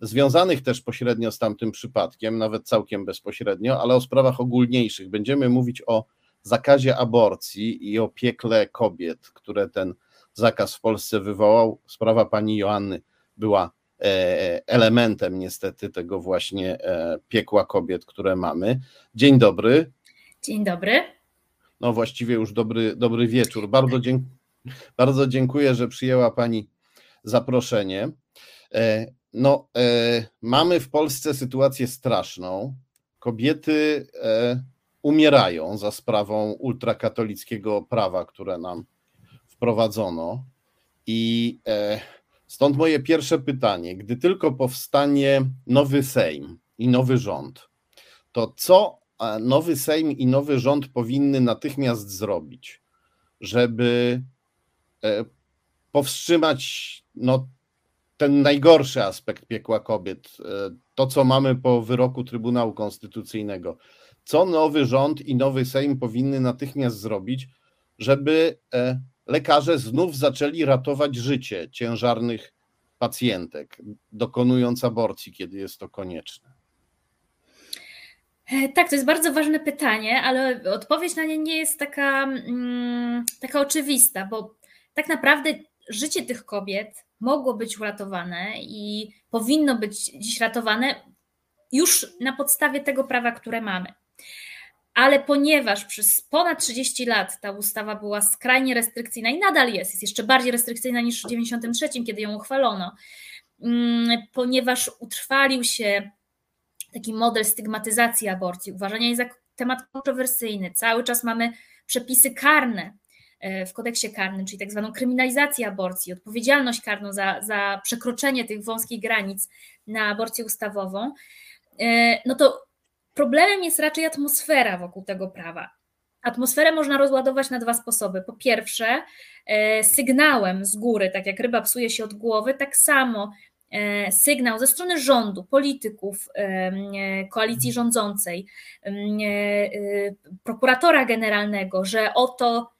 związanych też pośrednio z tamtym przypadkiem, nawet całkiem bezpośrednio, ale o sprawach ogólniejszych. Będziemy mówić o zakazie aborcji i o piekle kobiet, które ten zakaz w Polsce wywołał. Sprawa pani Joanny była elementem niestety tego właśnie e, piekła kobiet, które mamy. Dzień dobry. Dzień dobry. No właściwie już dobry, dobry wieczór. Bardzo, dzięk bardzo dziękuję, że przyjęła Pani zaproszenie. E, no, mamy w Polsce sytuację straszną. Kobiety umierają za sprawą ultrakatolickiego prawa, które nam wprowadzono. I Stąd moje pierwsze pytanie. Gdy tylko powstanie nowy Sejm i nowy rząd, to co nowy Sejm i nowy rząd powinny natychmiast zrobić, żeby e, powstrzymać no, ten najgorszy aspekt piekła kobiet, e, to co mamy po wyroku Trybunału Konstytucyjnego. Co nowy rząd i nowy Sejm powinny natychmiast zrobić, żeby e, lekarze znów zaczęli ratować życie ciężarnych pacjentek, dokonując aborcji, kiedy jest to konieczne? E, tak, to jest bardzo ważne pytanie, ale odpowiedź na nie nie jest taka, mm, taka oczywista, bo tak naprawdę życie tych kobiet mogło być uratowane i powinno być dziś ratowane już na podstawie tego prawa, które mamy ale ponieważ przez ponad 30 lat ta ustawa była skrajnie restrykcyjna i nadal jest, jest jeszcze bardziej restrykcyjna niż w 1993, kiedy ją uchwalono, mm, ponieważ utrwalił się taki model stygmatyzacji aborcji, uważania jej za temat kontrowersyjny, cały czas mamy przepisy karne e, w kodeksie karnym, czyli tak zwaną kryminalizację aborcji, odpowiedzialność karną za, za przekroczenie tych wąskich granic na aborcję ustawową, e, no to Problemem jest raczej atmosfera wokół tego prawa. Atmosferę można rozładować na dwa sposoby. Po pierwsze, e, sygnałem z góry, tak jak ryba psuje się od głowy, tak samo e, sygnał ze strony rządu, polityków, e, koalicji rządzącej, prokuratora generalnego, że oto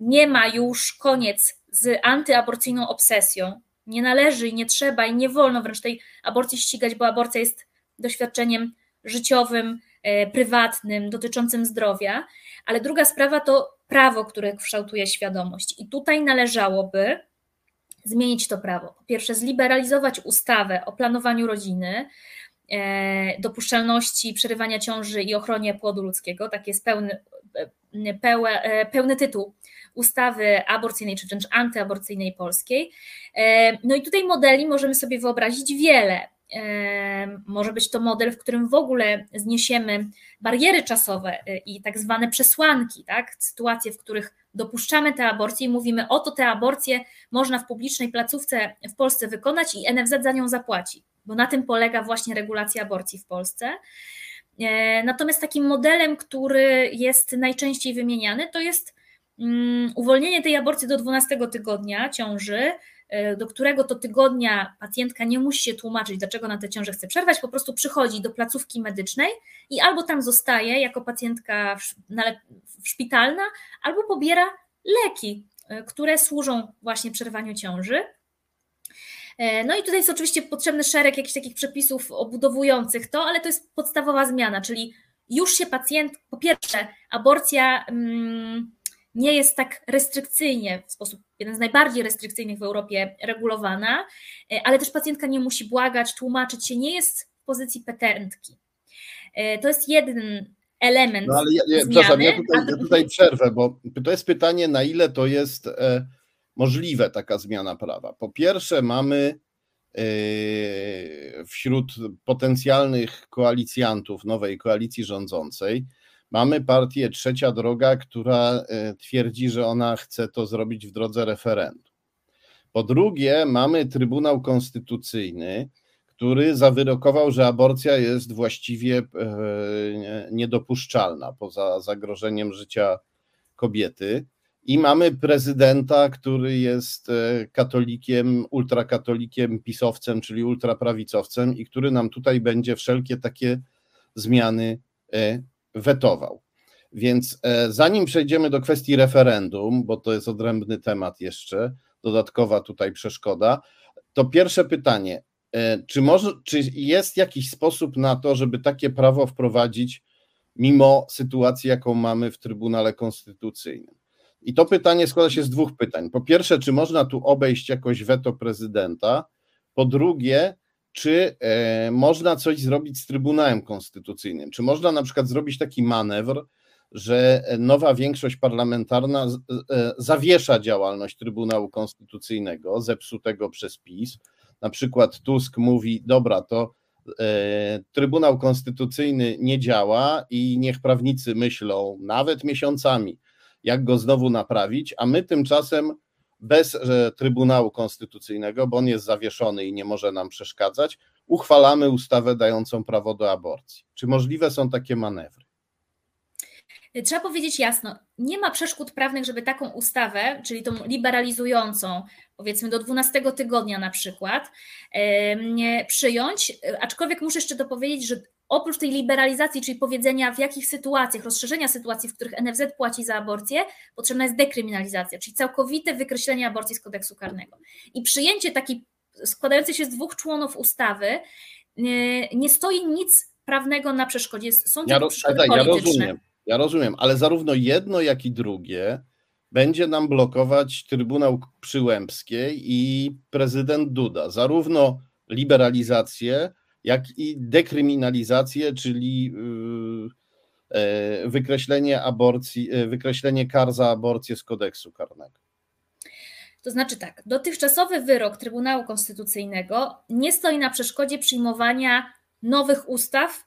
nie ma już koniec z antyaborcyjną obsesją. Nie należy i nie trzeba i nie wolno wręcz tej aborcji ścigać, bo aborcja jest doświadczeniem życiowym, e, prywatnym, dotyczącym zdrowia, ale druga sprawa to prawo, które kształtuje świadomość. I tutaj należałoby zmienić to prawo. Po pierwsze, zliberalizować ustawę o planowaniu rodziny, e, dopuszczalności przerywania ciąży i ochronie płodu ludzkiego, tak jest pełny, e, pełny tytuł ustawy aborcyjnej, czy wręcz antyaborcyjnej polskiej. No i tutaj modeli możemy sobie wyobrazić wiele. Może być to model, w którym w ogóle zniesiemy bariery czasowe y, i tak zwane przesłanki, tak? sytuacje, w których dopuszczamy te aborcje i mówimy, oto te aborcje można w publicznej placówce w Polsce wykonać i NFZ za nią zapłaci, bo na tym polega właśnie regulacja aborcji w Polsce. E, natomiast takim modelem, który jest najczęściej wymieniany, to jest mm, uwolnienie tej aborcji do 12 tygodnia ciąży, E, do którego to tygodnia pacjentka nie musi się tłumaczyć, dlaczego na tę ciążę chce przerwać, po prostu przychodzi do placówki medycznej i albo tam zostaje jako pacjentka szpitalna, albo pobiera leki, e, które służą właśnie przerwaniu ciąży. E, no i tutaj jest oczywiście potrzebny szereg jakichś takich przepisów obudowujących to, ale to jest podstawowa zmiana, czyli już się pacjent, po pierwsze, aborcja. Hmm, nie jest tak restrykcyjnie, w sposób jeden z najbardziej restrykcyjnych w Europie regulowana, e, ale też pacjentka nie musi błagać, tłumaczyć się, nie jest w pozycji petentki. E, to jest jeden element. No ale ja, ja, zmiany, ja tutaj, ja tutaj przerwę, bo to jest pytanie, na ile to jest e, możliwe taka zmiana prawa. Po pierwsze, mamy wśród potencjalnych koalicjantów nowej koalicji rządzącej, mamy partię Trzecia Droga, która e, twierdzi, że ona chce to zrobić w drodze referendum. Po drugie, mamy Trybunał Konstytucyjny, który zawyrokował, że aborcja jest właściwie e, niedopuszczalna poza zagrożeniem życia kobiety. I mamy prezydenta, który jest e, katolikiem, ultrakatolikiem, pisowcem, czyli ultraprawicowcem, i który nam tutaj będzie wszelkie takie zmiany wetował. Więc zanim przejdziemy do kwestii referendum, bo to jest odrębny temat jeszcze, dodatkowa tutaj przeszkoda, to pierwsze pytanie: E, czy, może, czy jest jakiś sposób na to, żeby takie prawo wprowadzić mimo sytuacji, jaką mamy w Trybunale Konstytucyjnym? I to pytanie składa się z dwóch pytań. Po pierwsze, czy można tu obejść jakoś weto prezydenta? Po drugie, czy e, można coś zrobić z Trybunałem Konstytucyjnym? Czy można na przykład zrobić taki manewr, że nowa większość parlamentarna e, zawiesza działalność Trybunału Konstytucyjnego, zepsutego przez PiS? na przykład Tusk mówi, dobra, to e, Trybunał Konstytucyjny nie działa i niech prawnicy myślą nawet miesiącami, jak go znowu naprawić, a my tymczasem bez e, Trybunału Konstytucyjnego, bo on jest zawieszony i nie może nam przeszkadzać, uchwalamy ustawę dającą prawo do aborcji. Czy możliwe są takie manewry? Trzeba powiedzieć jasno, nie ma przeszkód prawnych, żeby taką ustawę, czyli tą liberalizującą, powiedzmy do 12 tygodnia na przykład, przyjąć, aczkolwiek muszę jeszcze dopowiedzieć, że oprócz tej liberalizacji, czyli powiedzenia w jakich sytuacjach, rozszerzenia sytuacji, w których NFZ płaci za aborcję, potrzebna jest dekryminalizacja, czyli całkowite wykreślenie aborcji z kodeksu karnego. I przyjęcie takiej składającej się z dwóch członów ustawy nie, nie stoi nic prawnego na przeszkodzie. Są ja, roz, ja rozumiem, ja rozumiem, ale zarówno jedno, jak i drugie będzie nam blokować Trybunał Przyłębskiej i prezydent Duda. Zarówno liberalizację, jak i dekryminalizację, czyli yy, e, wykreślenie aborcji, e, wykreślenie kar za aborcję z kodeksu karnego. To znaczy tak, dotychczasowy wyrok Trybunału Konstytucyjnego nie stoi na przeszkodzie przyjmowania nowych ustaw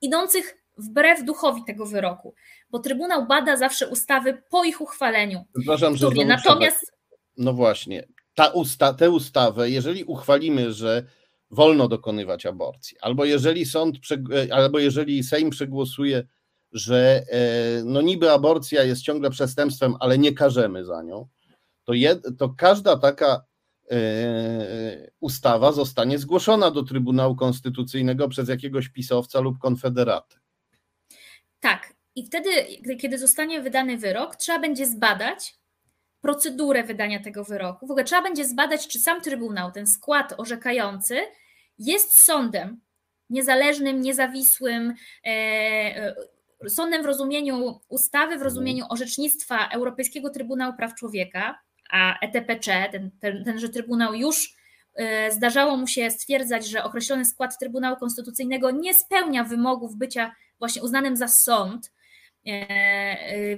idących wbrew duchowi tego wyroku, bo Trybunał bada zawsze ustawy po ich uchwaleniu. Przepraszam, że Natomiast. No właśnie, ta usta, tę ustawę, jeżeli uchwalimy, że wolno dokonywać aborcji, albo jeżeli sąd, e, albo jeżeli Sejm przegłosuje, że e, no niby aborcja jest ciągle przestępstwem, ale nie karzemy za nią, to, jed, to każda taka e, ustawa zostanie zgłoszona do Trybunału Konstytucyjnego przez jakiegoś pisowca lub konfederatę. Tak. I wtedy, kiedy zostanie wydany wyrok, trzeba będzie zbadać procedurę wydania tego wyroku. W ogóle trzeba będzie zbadać, czy sam Trybunał, ten skład orzekający, jest sądem niezależnym, niezawisłym, e, e, sądem w rozumieniu ustawy, w rozumieniu orzecznictwa Europejskiego Trybunału Praw Człowieka, a ETPC, ten, ten, tenże Trybunał już e, zdarzało mu się stwierdzać, że określony skład Trybunału Konstytucyjnego nie spełnia wymogów bycia właśnie uznanym za sąd,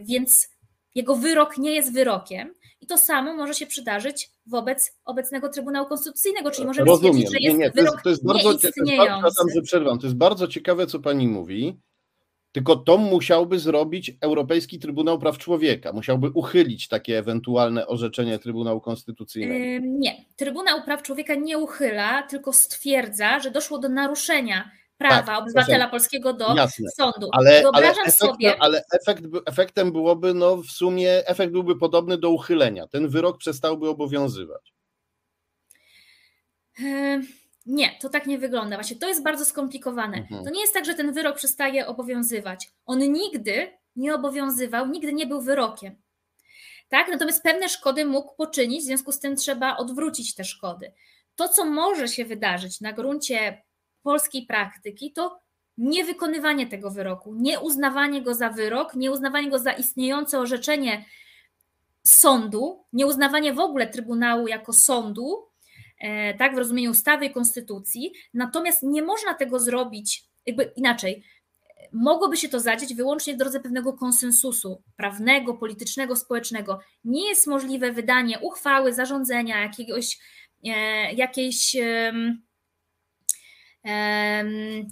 więc jego wyrok nie jest wyrokiem. I to samo może się przydarzyć wobec obecnego Trybunału Konstytucyjnego, czyli możemy Rozumiem. stwierdzić, że jest nie, nie, to jest, to jest bardzo. To jest, że przerwam. To jest bardzo ciekawe, co pani mówi, tylko to musiałby zrobić Europejski Trybunał Praw Człowieka. Musiałby uchylić takie ewentualne orzeczenie Trybunału Konstytucyjnego. Nie. Trybunał Praw Człowieka nie uchyla, tylko stwierdza, że doszło do naruszenia prawa tak, obywatela proszę. polskiego do Jasne. sądu. Ale, ale, efektem, sobie... ale efekt, efektem byłoby, no w sumie efekt byłby podobny do uchylenia. Ten wyrok przestałby obowiązywać. Nie, to tak nie wygląda. Właśnie to jest bardzo skomplikowane. Mhm. To nie jest tak, że ten wyrok przestaje obowiązywać. On nigdy nie obowiązywał, nigdy nie był wyrokiem. Tak? Natomiast pewne szkody mógł poczynić, w związku z tym trzeba odwrócić te szkody. To, co może się wydarzyć na gruncie polskiej praktyki, to niewykonywanie tego wyroku, nieuznawanie go za wyrok, nieuznawanie go za istniejące orzeczenie sądu, nieuznawanie w ogóle Trybunału jako sądu, e, tak, w rozumieniu ustawy i konstytucji, natomiast nie można tego zrobić jakby inaczej. mogłoby się to zadzieć wyłącznie w drodze pewnego konsensusu prawnego, politycznego, społecznego. Nie jest możliwe wydanie uchwały, zarządzenia, jakiegoś, e, jakiejś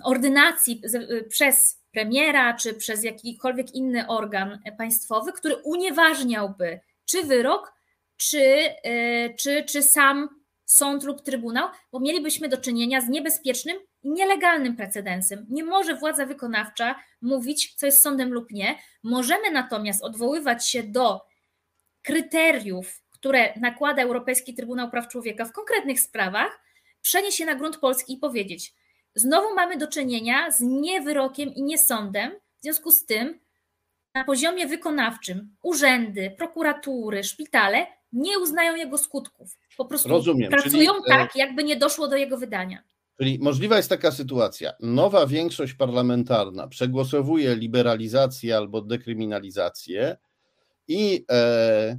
ordynacji przez premiera czy przez jakikolwiek inny organ państwowy, który unieważniałby czy wyrok, czy, e, czy, czy sam sąd lub trybunał, bo mielibyśmy do czynienia z niebezpiecznym i nielegalnym precedensem. Nie może władza wykonawcza mówić, co jest sądem lub nie. Możemy natomiast odwoływać się do kryteriów, które nakłada Europejski Trybunał Praw Człowieka w konkretnych sprawach, przenieść się na grunt polski i powiedzieć: Znowu mamy do czynienia z niewyrokiem i niesądem, w związku z tym na poziomie wykonawczym urzędy, prokuratury, szpitale nie uznają jego skutków. Po prostu Rozumiem, pracują czyli, e, tak, jakby nie doszło do jego wydania. Czyli możliwa jest taka sytuacja. Nowa większość parlamentarna przegłosowuje liberalizację albo dekryminalizację i e, e,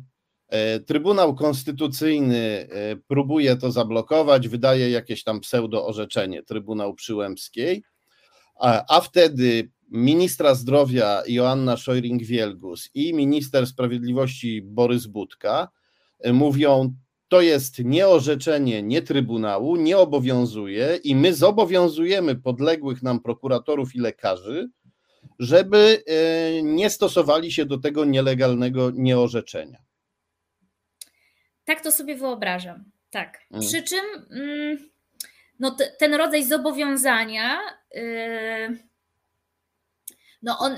Trybunał Konstytucyjny e, próbuje to zablokować, wydaje jakieś tam pseudo-orzeczenie Trybunał Przyłębskiej, a, a wtedy ministra zdrowia Joanna Szojring-Wielgus i minister sprawiedliwości Borys Budka e, mówią, to jest nie orzeczenie, nie trybunału, nie obowiązuje i my zobowiązujemy podległych nam prokuratorów i lekarzy, żeby e, nie stosowali się do tego nielegalnego nieorzeczenia. Tak to sobie wyobrażam. Tak. Mm. Przy czym mm, no, ten rodzaj zobowiązania, y, no on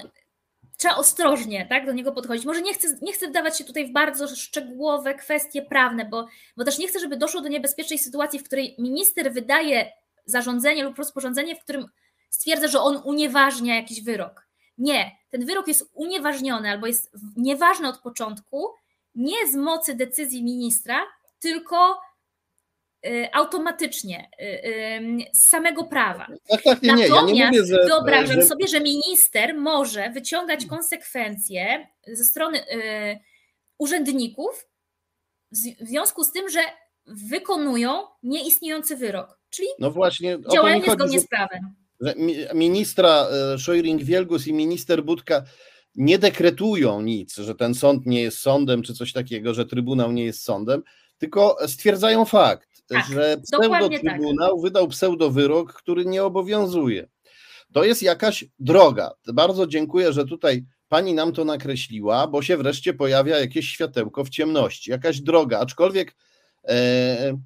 trzeba ostrożnie tak, do niego podchodzić. Może nie chcę, nie chcę wdawać się tutaj w bardzo szczegółowe kwestie prawne, bo, bo też nie chcę, żeby doszło do niebezpiecznej sytuacji, w której minister wydaje zarządzenie lub rozporządzenie, w którym stwierdza, że on unieważnia jakiś wyrok. Nie, ten wyrok jest unieważniony albo jest nieważny od początku, nie z mocy decyzji ministra, tylko Y, automatycznie y, y, z samego prawa. Tak, tak, nie, nie. Natomiast ja nie mówię, że, wyobrażam że... sobie, że minister może wyciągać konsekwencje ze strony urzędników w związku z tym, że wykonują nieistniejący wyrok, czyli no właśnie, działają niezgodnie z prawem. Ministra Szojring-Wielgus i minister Budka nie dekretują nic, że ten sąd nie jest sądem, czy coś takiego, że trybunał nie jest sądem, tylko stwierdzają fakt, tak, że pseudo-trybunał tak. wydał pseudo-wyrok, który nie obowiązuje. To jest jakaś droga. Bardzo dziękuję, że tutaj pani nam to nakreśliła, bo się wreszcie pojawia jakieś światełko w ciemności, jakaś droga, aczkolwiek e,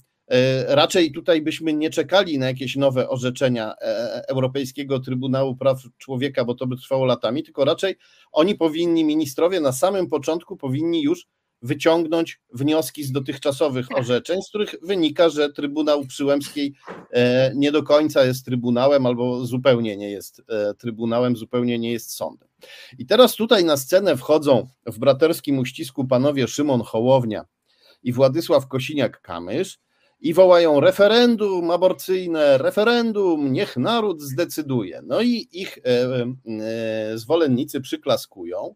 raczej tutaj byśmy nie czekali na jakieś nowe orzeczenia e, Europejskiego Trybunału Praw Człowieka, bo to by trwało latami, tylko raczej oni powinni, ministrowie na samym początku powinni już wyciągnąć wnioski z dotychczasowych tak. orzeczeń, z których wynika, że Trybunał Przyłębskiej e, nie do końca jest trybunałem albo zupełnie nie jest e, trybunałem, zupełnie nie jest sądem. I teraz tutaj na scenę wchodzą w braterskim uścisku panowie Szymon Hołownia i Władysław Kosiniak-Kamysz i wołają referendum aborcyjne, referendum, niech naród zdecyduje. No i ich e, zwolennicy przyklaskują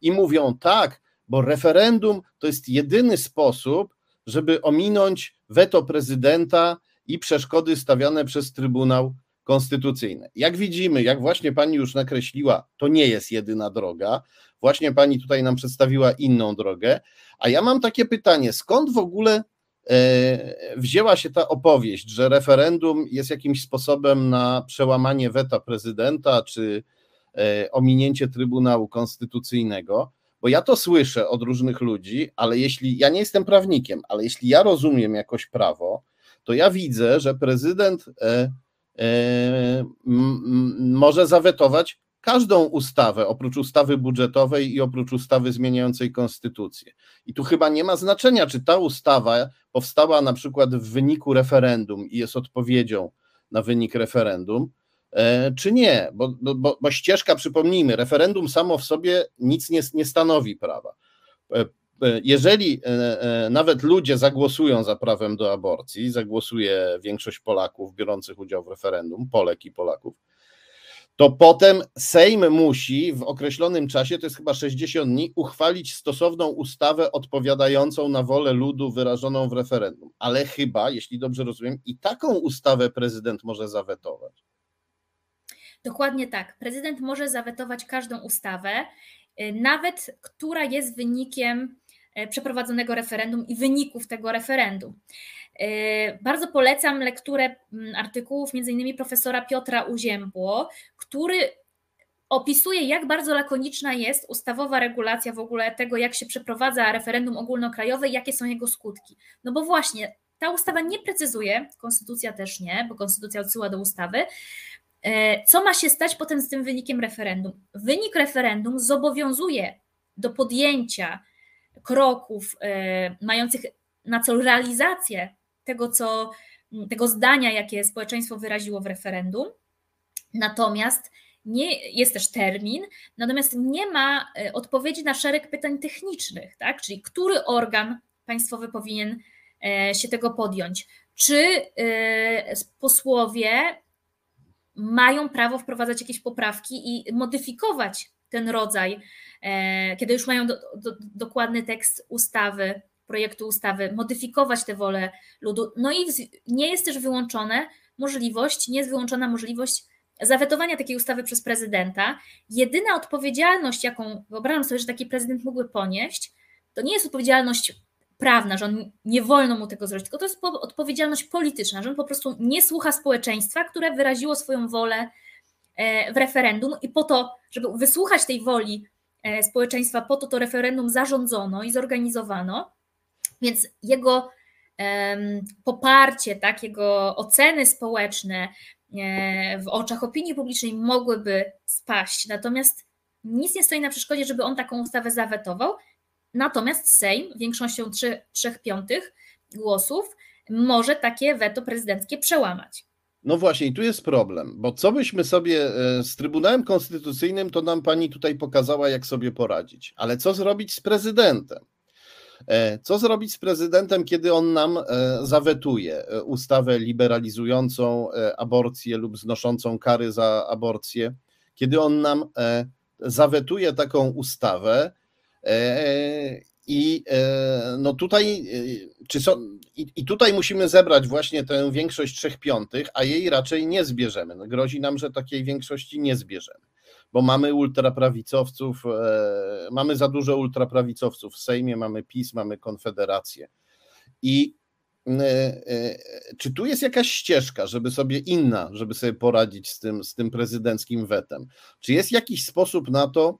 i mówią tak, bo referendum to jest jedyny sposób, żeby ominąć weto prezydenta i przeszkody stawiane przez Trybunał Konstytucyjny. Jak widzimy, jak właśnie pani już nakreśliła, to nie jest jedyna droga. Właśnie pani tutaj nam przedstawiła inną drogę. A ja mam takie pytanie: skąd w ogóle e, wzięła się ta opowieść, że referendum jest jakimś sposobem na przełamanie weta prezydenta czy e, ominięcie Trybunału Konstytucyjnego? Bo ja to słyszę od różnych ludzi, ale jeśli ja nie jestem prawnikiem, ale jeśli ja rozumiem jakoś prawo, to ja widzę, że prezydent e, e, może zawetować każdą ustawę, oprócz ustawy budżetowej i oprócz ustawy zmieniającej konstytucję. I tu chyba nie ma znaczenia, czy ta ustawa powstała na przykład w wyniku referendum i jest odpowiedzią na wynik referendum, E, czy nie, bo, bo, bo ścieżka, przypomnijmy, referendum samo w sobie nic nie, nie stanowi prawa. E, e, jeżeli nawet ludzie zagłosują za prawem do aborcji, zagłosuje większość Polaków biorących udział w referendum, Polek i Polaków, to potem Sejm musi w określonym czasie, to jest chyba 60 dni, uchwalić stosowną ustawę odpowiadającą na wolę ludu wyrażoną w referendum. Ale chyba, jeśli dobrze rozumiem, i taką ustawę prezydent może zawetować. Dokładnie tak. Prezydent może zawetować każdą ustawę, y, nawet która jest wynikiem e, przeprowadzonego referendum i wyników tego referendum. E, bardzo polecam lekturę mm, artykułów m.in. profesora Piotra Uziębło, który opisuje, jak bardzo lakoniczna jest ustawowa regulacja w ogóle tego, jak się przeprowadza referendum ogólnokrajowe i jakie są jego skutki. No bo właśnie ta ustawa nie precyzuje, konstytucja też nie, bo konstytucja odsyła do ustawy, e, co ma się stać potem z tym wynikiem referendum. Wynik referendum zobowiązuje do podjęcia kroków e, mających na celu realizację tego, co, tego zdania, jakie społeczeństwo wyraziło w referendum. Natomiast nie, jest też termin, natomiast nie ma e, odpowiedzi na szereg pytań technicznych, tak? czyli który organ państwowy powinien e, się tego podjąć. Czy e, posłowie mają prawo wprowadzać jakieś poprawki i modyfikować ten rodzaj, kiedy już mają do, do, dokładny tekst ustawy, projektu ustawy, modyfikować tę wolę ludu. No i nie jest też wyłączone możliwość, nie jest wyłączona możliwość zawetowania takiej ustawy przez prezydenta, jedyna odpowiedzialność, jaką wyobrażam sobie, że taki prezydent mógłby ponieść, to nie jest odpowiedzialność prawna, że on nie wolno mu tego zrobić, tylko to jest odpowiedzialność polityczna, że on po prostu nie słucha społeczeństwa, które wyraziło swoją wolę e, w referendum i po to, żeby wysłuchać tej woli e, społeczeństwa, po to to referendum zarządzono i zorganizowano, więc jego poparcie, tak, jego oceny społeczne, E, w oczach opinii publicznej mogłyby spaść. Natomiast nic nie stoi na przeszkodzie, żeby on taką ustawę zawetował. Natomiast Sejm większością 3, 3 piątych głosów może takie weto prezydenckie przełamać. No właśnie, i tu jest problem, bo co byśmy sobie e, z Trybunałem Konstytucyjnym, to nam pani tutaj pokazała, jak sobie poradzić. Ale co zrobić z prezydentem? E, co zrobić z prezydentem, kiedy on nam e, zawetuje e, ustawę liberalizującą aborcję lub znoszącą kary za aborcję? Kiedy on nam zawetuje taką ustawę i no tutaj, czy są, i, tutaj musimy zebrać właśnie tę większość trzech piątych, a jej raczej nie zbierzemy. No grozi nam, że takiej większości nie zbierzemy bo mamy ultraprawicowców, e, mamy za dużo ultraprawicowców w Sejmie, mamy PiS, mamy Konfederację. I e, e, czy tu jest jakaś ścieżka, żeby sobie inna, żeby sobie poradzić z tym, z tym prezydenckim wetem? Czy jest jakiś sposób na to,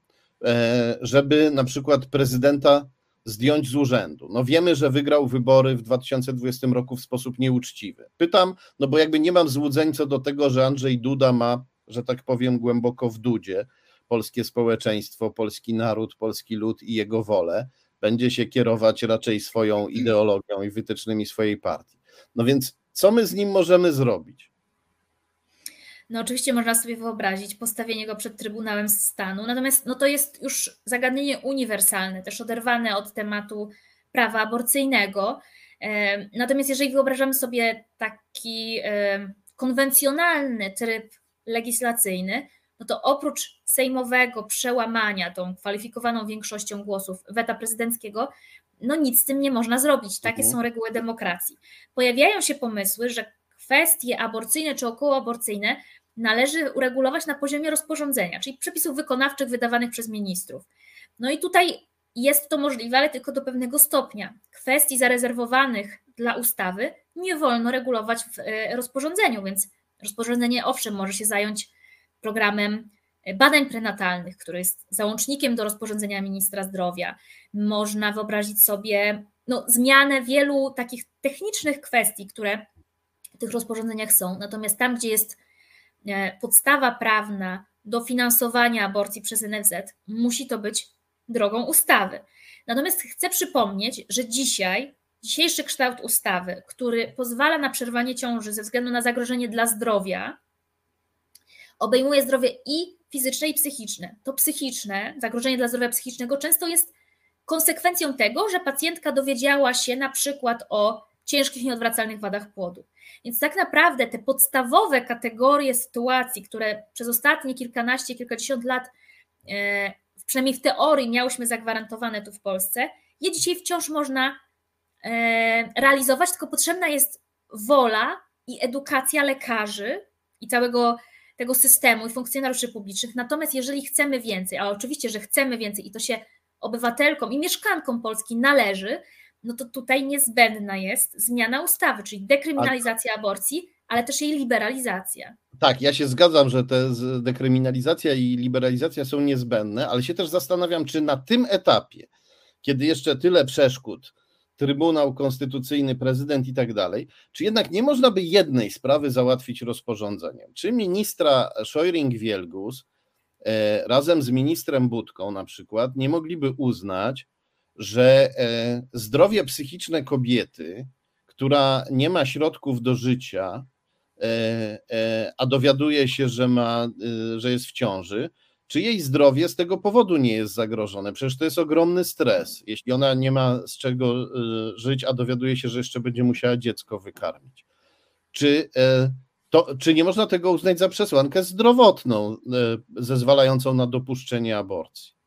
żeby na przykład prezydenta zdjąć z urzędu? No wiemy, że wygrał wybory w 2020 roku w sposób nieuczciwy. Pytam, no bo jakby nie mam złudzeń co do tego, że Andrzej Duda ma że tak powiem, głęboko w dudzie polskie społeczeństwo, polski naród, polski lud i jego wolę, będzie się kierować raczej swoją ideologią i wytycznymi swojej partii. No więc co my z nim możemy zrobić? No oczywiście można sobie wyobrazić postawienie go przed Trybunałem Stanu, natomiast no to jest już zagadnienie uniwersalne, też oderwane od tematu prawa aborcyjnego. Natomiast jeżeli wyobrażamy sobie taki konwencjonalny tryb legislacyjny, no to oprócz sejmowego przełamania tą kwalifikowaną większością głosów weta prezydenckiego, no nic z tym nie można zrobić. Takie mhm. są reguły demokracji. Pojawiają się pomysły, że kwestie aborcyjne czy okołoaborcyjne należy uregulować na poziomie rozporządzenia, czyli przepisów wykonawczych wydawanych przez ministrów. No i tutaj jest to możliwe, ale tylko do pewnego stopnia. Kwestii zarezerwowanych dla ustawy nie wolno regulować w e, rozporządzeniu, więc Rozporządzenie owszem może się zająć programem badań prenatalnych, który jest załącznikiem do rozporządzenia ministra zdrowia. Można wyobrazić sobie no, zmianę wielu takich technicznych kwestii, które w tych rozporządzeniach są. Natomiast tam, gdzie jest e, podstawa prawna do finansowania aborcji przez NFZ, musi to być drogą ustawy. Natomiast chcę przypomnieć, że dzisiaj Dzisiejszy kształt ustawy, który pozwala na przerwanie ciąży ze względu na zagrożenie dla zdrowia, obejmuje zdrowie i fizyczne, i psychiczne. To psychiczne, zagrożenie dla zdrowia psychicznego często jest konsekwencją tego, że pacjentka dowiedziała się na przykład o ciężkich, nieodwracalnych wadach płodu. Więc tak naprawdę te podstawowe kategorie sytuacji, które przez ostatnie kilkanaście, kilkadziesiąt lat, e, przynajmniej w teorii, miałyśmy zagwarantowane tu w Polsce, je dzisiaj wciąż można realizować, tylko potrzebna jest wola i edukacja lekarzy i całego tego systemu i funkcjonariuszy publicznych. Natomiast jeżeli chcemy więcej, a oczywiście, że chcemy więcej i to się obywatelkom i mieszkankom Polski należy, no to tutaj niezbędna jest zmiana ustawy, czyli dekryminalizacja aborcji, ale też jej liberalizacja. Tak, ja się zgadzam, że te dekryminalizacja i liberalizacja są niezbędne, ale się też zastanawiam, czy na tym etapie, kiedy jeszcze tyle przeszkód, Trybunał Konstytucyjny, prezydent i tak dalej, czy jednak nie można by jednej sprawy załatwić rozporządzeniem? Czy ministra Szojring-Wielgus e, razem z ministrem Budką na przykład nie mogliby uznać, że e, zdrowie psychiczne kobiety, która nie ma środków do życia, e, a dowiaduje się, że, ma, że jest w ciąży, czy jej zdrowie z tego powodu nie jest zagrożone? Przecież to jest ogromny stres, jeśli ona nie ma z czego y, żyć, a dowiaduje się, że jeszcze będzie musiała dziecko wykarmić. Czy, e, to, czy nie można tego uznać za przesłankę zdrowotną, e, zezwalającą na dopuszczenie aborcji?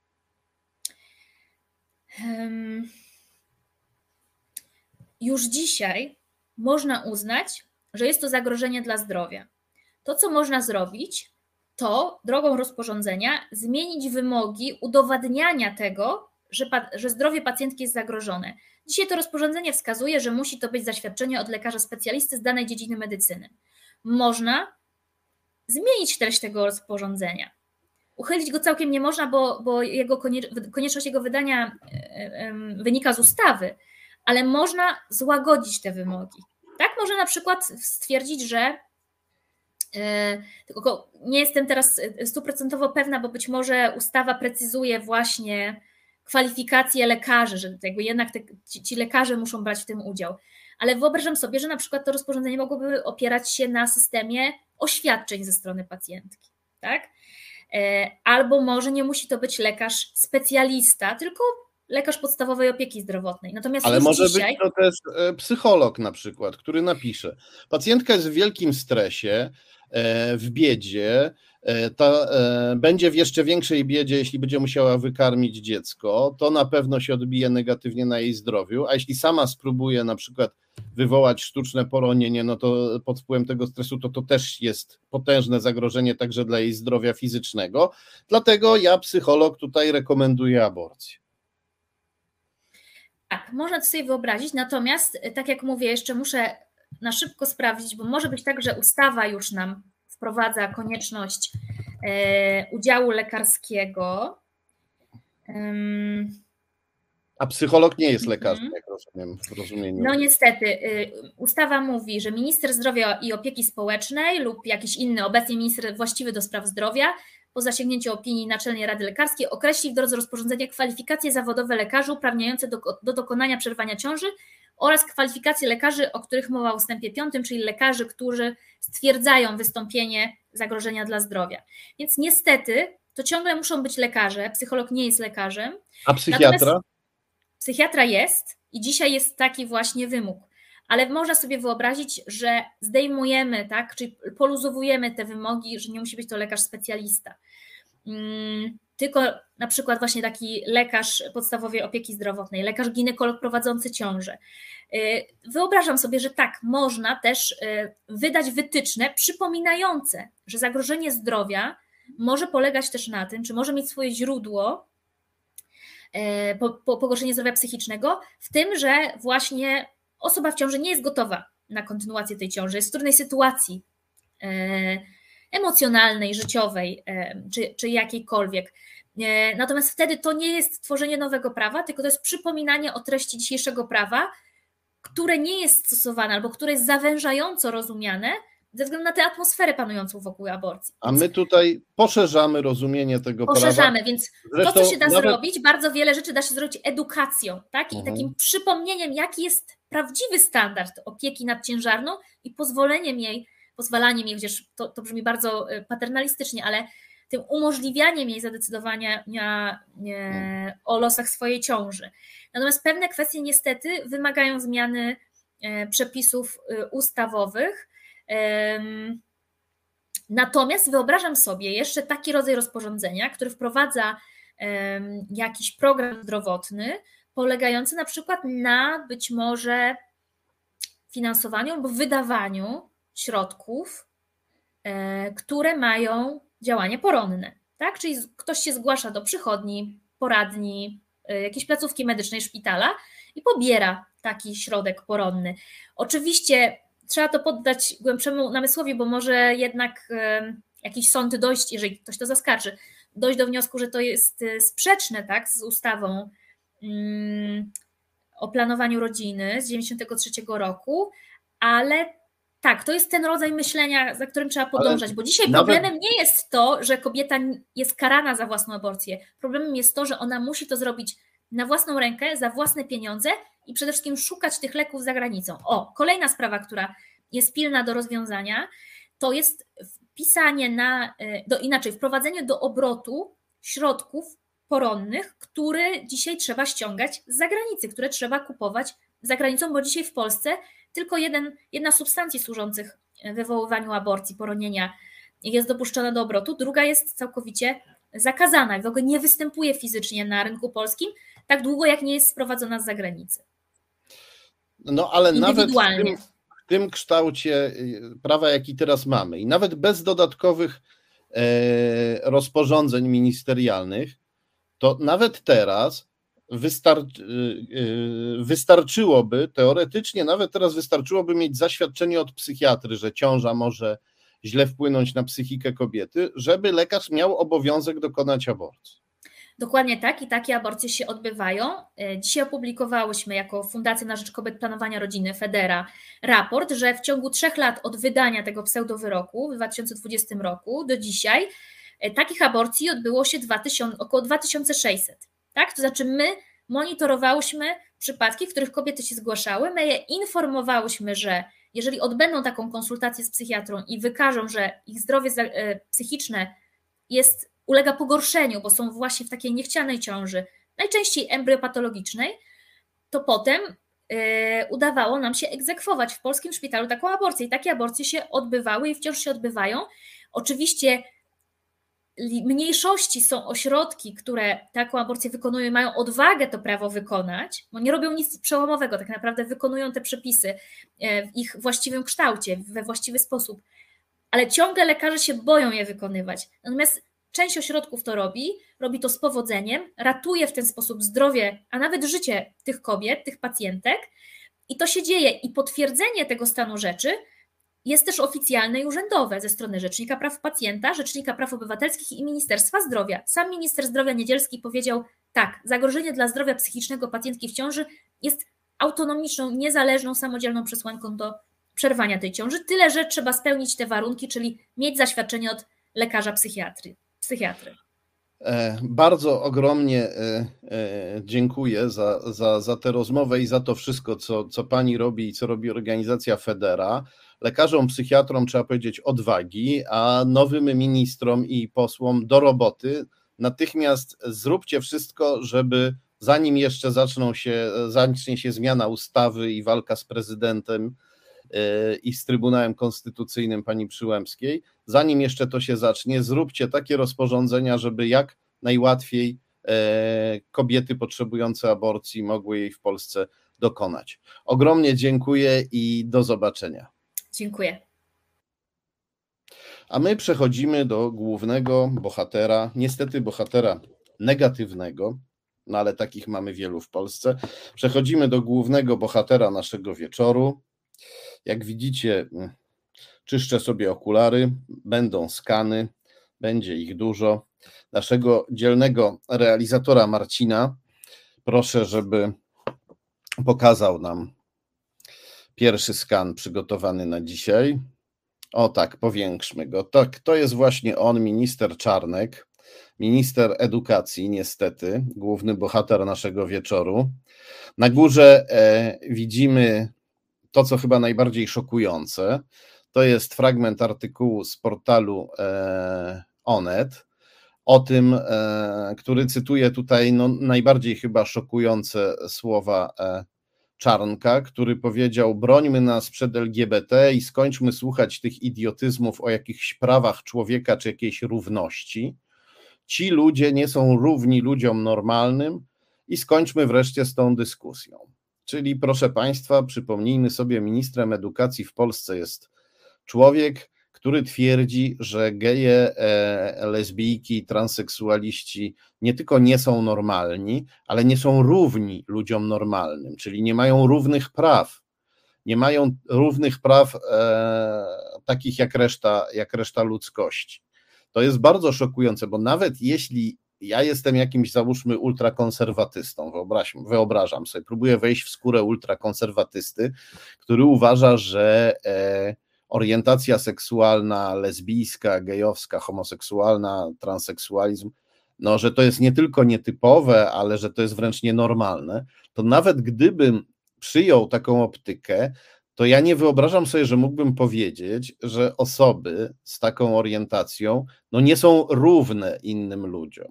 Już dzisiaj można uznać, że jest to zagrożenie dla zdrowia. To, co można zrobić, to drogą rozporządzenia zmienić wymogi udowadniania tego, że, że zdrowie pacjentki jest zagrożone. Dzisiaj to rozporządzenie wskazuje, że musi to być zaświadczenie od lekarza specjalisty z danej dziedziny medycyny. Można zmienić treść tego rozporządzenia. Uchylić go całkiem nie można, bo, bo jego konieczność jego wydania wynika z ustawy, ale można złagodzić te wymogi. Tak można na przykład stwierdzić, że E, tylko nie jestem teraz e, stuprocentowo pewna, bo być może ustawa precyzuje właśnie kwalifikacje lekarzy, że jakby jednak te, ci, ci, lekarze muszą brać w tym udział. Ale wyobrażam sobie, że na przykład to rozporządzenie mogłoby opierać się na systemie oświadczeń ze strony pacjentki, tak? E, albo może nie musi to być lekarz specjalista, tylko lekarz podstawowej opieki zdrowotnej. Natomiast Ale może dzisiaj... być to też psycholog na przykład, który napisze: Pacjentka jest w wielkim stresie, E, w biedzie, e, ta, e, będzie w jeszcze większej biedzie, jeśli będzie musiała wykarmić dziecko, to na pewno się odbije negatywnie na jej zdrowiu, a jeśli sama spróbuje na przykład wywołać sztuczne poronienie, no to pod wpływem tego stresu to to też jest potężne zagrożenie także dla jej zdrowia fizycznego. Dlatego ja, psycholog, tutaj rekomenduję aborcję. Tak, można to sobie wyobrazić, natomiast tak jak mówię, jeszcze muszę na szybko sprawdzić, bo może być tak, że ustawa już nam wprowadza konieczność e, udziału lekarskiego. A psycholog nie jest lekarzem, mm jak rozumiem rozumieniu. No niestety, y, ustawa mówi, że minister zdrowia i opieki społecznej lub jakiś inny, obecnie minister właściwy do spraw zdrowia, po zasięgnięciu opinii Naczelnej Rady Lekarskiej, określi w drodze rozporządzenia kwalifikacje zawodowe lekarzy uprawniające do, do dokonania przerwania ciąży oraz kwalifikacje lekarzy, o których mowa w ustępie 5, czyli lekarzy, którzy stwierdzają wystąpienie zagrożenia dla zdrowia. Więc niestety to ciągle muszą być lekarze, psycholog nie jest lekarzem. A psychiatra? Psychiatra jest i dzisiaj jest taki właśnie wymóg. Ale można sobie wyobrazić, że zdejmujemy, tak, czyli poluzowujemy te wymogi, że nie musi być to lekarz specjalista. Hmm tylko na przykład właśnie taki lekarz podstawowej opieki zdrowotnej, lekarz ginekolog prowadzący ciążę. Y, wyobrażam sobie, że tak, można też y, wydać wytyczne przypominające, że zagrożenie zdrowia może polegać też na tym, czy może mieć swoje źródło y, po, po, pogorszenie zdrowia psychicznego, w tym, że właśnie osoba w ciąży nie jest gotowa na kontynuację tej ciąży, jest w trudnej sytuacji emocjonalnej, życiowej czy, czy jakiejkolwiek. E, natomiast wtedy to nie jest tworzenie nowego prawa, tylko to jest przypominanie o treści dzisiejszego prawa, które nie jest stosowane albo które jest zawężająco rozumiane ze względu na tę atmosferę panującą wokół aborcji. A my tutaj poszerzamy rozumienie tego poszerzamy, prawa. Poszerzamy, więc Zresztą to, co się da nawet... zrobić, bardzo wiele rzeczy da się zrobić edukacją, tak? I mhm. takim przypomnieniem, jaki jest prawdziwy standard opieki nad ciężarną i pozwoleniem jej pozwalaniem jej, chociaż to, to brzmi bardzo y, paternalistycznie, ale tym umożliwianiem jej zadecydowania o losach swojej ciąży. Natomiast pewne kwestie niestety wymagają zmiany e, przepisów ustawowych. Natomiast wyobrażam sobie jeszcze taki rodzaj rozporządzenia, który wprowadza jakiś program zdrowotny, polegający na przykład na być może finansowaniu lub wydawaniu środków e, które mają działanie poronne. Tak? Czyli ktoś się zgłasza do przychodni, poradni, e, jakiejś placówki medycznej, szpitala i pobiera taki środek poronny. Oczywiście trzeba to poddać głębszemu namysłowi, bo może jednak jakiś sąd dojść, jeżeli ktoś to zaskarży, dojść do wniosku, że to jest sprzeczne tak, z ustawą o planowaniu rodziny z 1993 roku, ale tak, to jest ten rodzaj myślenia, za którym trzeba podążać, bo dzisiaj nawet... problemem nie jest to, że kobieta jest karana za własną aborcję. Problemem jest to, że ona musi to zrobić na własną rękę, za własne pieniądze i przede wszystkim szukać tych leków za granicą. O, kolejna sprawa, która jest pilna do rozwiązania, to jest wpisanie na, e, do, inaczej, wprowadzenie do obrotu środków poronnych, które dzisiaj trzeba ściągać z zagranicy, które trzeba kupować za granicą, bo dzisiaj w Polsce tylko jeden, jedna substancji służących wywoływaniu aborcji, poronienia jest dopuszczona do obrotu, druga jest całkowicie zakazana i w ogóle nie występuje fizycznie na rynku polskim tak długo, jak nie jest sprowadzona z zagranicy. No ale nawet w tym, w tym kształcie y, prawa, jaki teraz mamy. I nawet bez dodatkowych e, rozporządzeń ministerialnych, to nawet teraz y, y, wystarczyłoby, teoretycznie nawet teraz wystarczyłoby mieć zaświadczenie od psychiatry, że ciąża może źle wpłynąć na psychikę kobiety, żeby lekarz miał obowiązek dokonać aborcji. Dokładnie tak i takie aborcje się odbywają. E, dzisiaj opublikowałyśmy jako Fundacja na Rzecz Kobiet Planowania Rodziny Federa raport, że w ciągu trzech lat od wydania tego pseudowyroku w 2020 roku do dzisiaj takich aborcji odbyło się 2000, około 2600. Tak? To znaczy my monitorowałyśmy przypadki, w których kobiety się zgłaszały, my je informowałyśmy, że jeżeli odbędą taką konsultację z psychiatrą i wykażą, że ich zdrowie e, psychiczne jest, ulega pogorszeniu, bo są właśnie w takiej niechcianej ciąży, najczęściej embryopatologicznej, to potem e, udawało nam się egzekwować w polskim szpitalu taką aborcję. I takie aborcje się odbywały i wciąż się odbywają. Oczywiście mniejszości są ośrodki, które taką aborcję wykonują i mają odwagę to prawo wykonać, bo nie robią nic przełomowego, tak naprawdę wykonują te przepisy e, w ich właściwym kształcie, we właściwy sposób, ale ciągle lekarze się boją je wykonywać. Natomiast część ośrodków to robi, robi to z powodzeniem, ratuje w ten sposób zdrowie, a nawet życie tych kobiet, tych pacjentek. I to się dzieje. I potwierdzenie tego stanu rzeczy jest też oficjalne i urzędowe ze strony Rzecznika Praw Pacjenta, Rzecznika Praw Obywatelskich i Ministerstwa Zdrowia. Sam minister zdrowia Niedzielski powiedział tak, zagrożenie dla zdrowia psychicznego pacjentki w ciąży jest autonomiczną, niezależną, samodzielną przesłanką do przerwania tej ciąży. Tyle, że trzeba spełnić te warunki, czyli mieć zaświadczenie od lekarza psychiatry. psychiatry. E, bardzo ogromnie e, e, dziękuję za, za, za tę rozmowę i za to wszystko, co, co pani robi i co robi organizacja Federa lekarzom, psychiatrom trzeba powiedzieć odwagi, a nowym ministrom i posłom do roboty. Natychmiast zróbcie wszystko, żeby zanim jeszcze zaczną się, zacznie się zmiana ustawy i walka z prezydentem e, i z Trybunałem Konstytucyjnym pani Przyłębskiej, zanim jeszcze to się zacznie, zróbcie takie rozporządzenia, żeby jak najłatwiej e, kobiety potrzebujące aborcji mogły jej w Polsce dokonać. Ogromnie dziękuję i do zobaczenia. Dziękuję. A my przechodzimy do głównego bohatera, niestety bohatera negatywnego, no ale takich mamy wielu w Polsce. Przechodzimy do głównego bohatera naszego wieczoru. Jak widzicie, czyszczę sobie okulary, będą skany, będzie ich dużo. Naszego dzielnego realizatora Marcina proszę, żeby pokazał nam Pierwszy skan przygotowany na dzisiaj. O tak, powiększmy go. Tak, to jest właśnie on, minister Czarnek, minister edukacji, niestety, główny bohater naszego wieczoru. Na górze e, widzimy to, co chyba najbardziej szokujące. To jest fragment artykułu z portalu e, Onet o tym, e, który cytuje tutaj no, najbardziej chyba szokujące słowa e, Czarnka, który powiedział: Brońmy nas przed LGBT i skończmy słuchać tych idiotyzmów o jakichś prawach człowieka czy jakiejś równości. Ci ludzie nie są równi ludziom normalnym i skończmy wreszcie z tą dyskusją. Czyli, proszę Państwa, przypomnijmy sobie, ministrem edukacji w Polsce jest człowiek, który twierdzi, że geje, e, lesbijki, transseksualiści nie tylko nie są normalni, ale nie są równi ludziom normalnym, czyli nie mają równych praw. Nie mają równych praw e, takich jak reszta, jak reszta ludzkości. To jest bardzo szokujące, bo nawet jeśli ja jestem jakimś, załóżmy, ultrakonserwatystą, wyobrażam sobie, próbuję wejść w skórę ultrakonserwatysty, który uważa, że e, orientacja seksualna, lesbijska, gejowska, homoseksualna, transseksualizm, no, że to jest nie tylko nietypowe, ale że to jest wręcz nienormalne, to nawet gdybym przyjął taką optykę, to ja nie wyobrażam sobie, że mógłbym powiedzieć, że osoby z taką orientacją no nie są równe innym ludziom,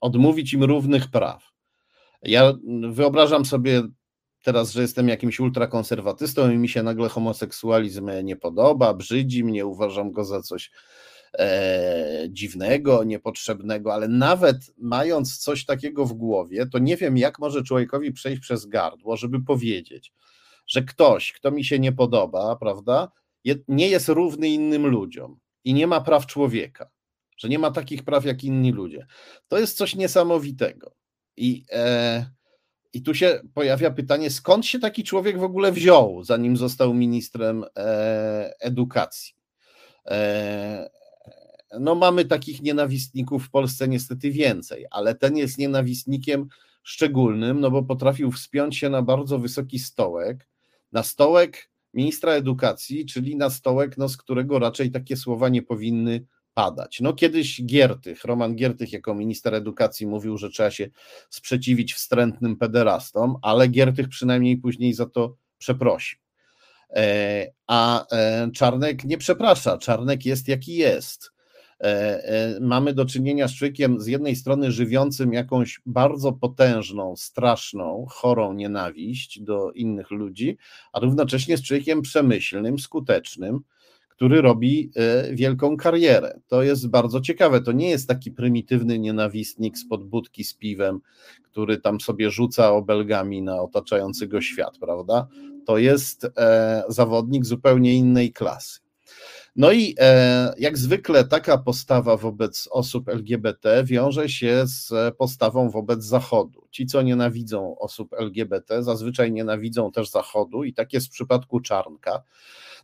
odmówić im równych praw. Ja wyobrażam sobie teraz, że jestem jakimś ultrakonserwatystą i mi się nagle homoseksualizm nie podoba, brzydzi mnie, uważam go za coś e, dziwnego, niepotrzebnego, ale nawet mając coś takiego w głowie, to nie wiem, jak może człowiekowi przejść przez gardło, żeby powiedzieć, że ktoś, kto mi się nie podoba, prawda, nie jest równy innym ludziom i nie ma praw człowieka, że nie ma takich praw jak inni ludzie. To jest coś niesamowitego. I e, i tu się pojawia pytanie, skąd się taki człowiek w ogóle wziął, zanim został ministrem e, edukacji. E, no, mamy takich nienawistników w Polsce niestety więcej, ale ten jest nienawistnikiem szczególnym, no bo potrafił wspiąć się na bardzo wysoki stołek, na stołek ministra edukacji, czyli na stołek, no, z którego raczej takie słowa nie powinny padać. No kiedyś Giertych, Roman Giertych jako minister edukacji mówił, że trzeba się sprzeciwić wstrętnym pederastom, ale Giertych przynajmniej później za to przeprosił. E, a e, Czarnek nie przeprasza, Czarnek jest jaki jest. E, mamy do czynienia z człowiekiem z jednej strony żywiącym jakąś bardzo potężną, straszną, chorą nienawiść do innych ludzi, a równocześnie z człowiekiem przemyślnym, skutecznym, który robi e, wielką karierę. To jest bardzo ciekawe. To nie jest taki prymitywny nienawistnik spod budki z piwem, który tam sobie rzuca obelgami na otaczający go świat, prawda? To jest e, zawodnik zupełnie innej klasy. No i e, jak zwykle taka postawa wobec osób LGBT wiąże się z postawą wobec Zachodu. Ci, co nienawidzą osób LGBT, zazwyczaj nienawidzą też Zachodu, i tak jest w przypadku Czarnka.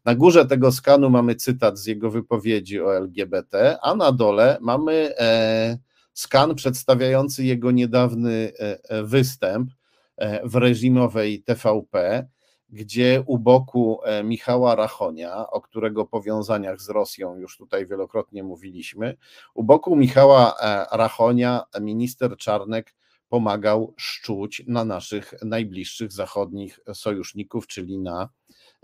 Na górze tego skanu mamy cytat z jego wypowiedzi o LGBT, a na dole mamy e, skan przedstawiający jego niedawny e, występ w reżimowej TVP, gdzie u boku Michała Rachonia, o którego powiązaniach z Rosją już tutaj wielokrotnie mówiliśmy, u boku Michała Rachonia minister Czarnek pomagał szczuć na naszych najbliższych zachodnich sojuszników, czyli na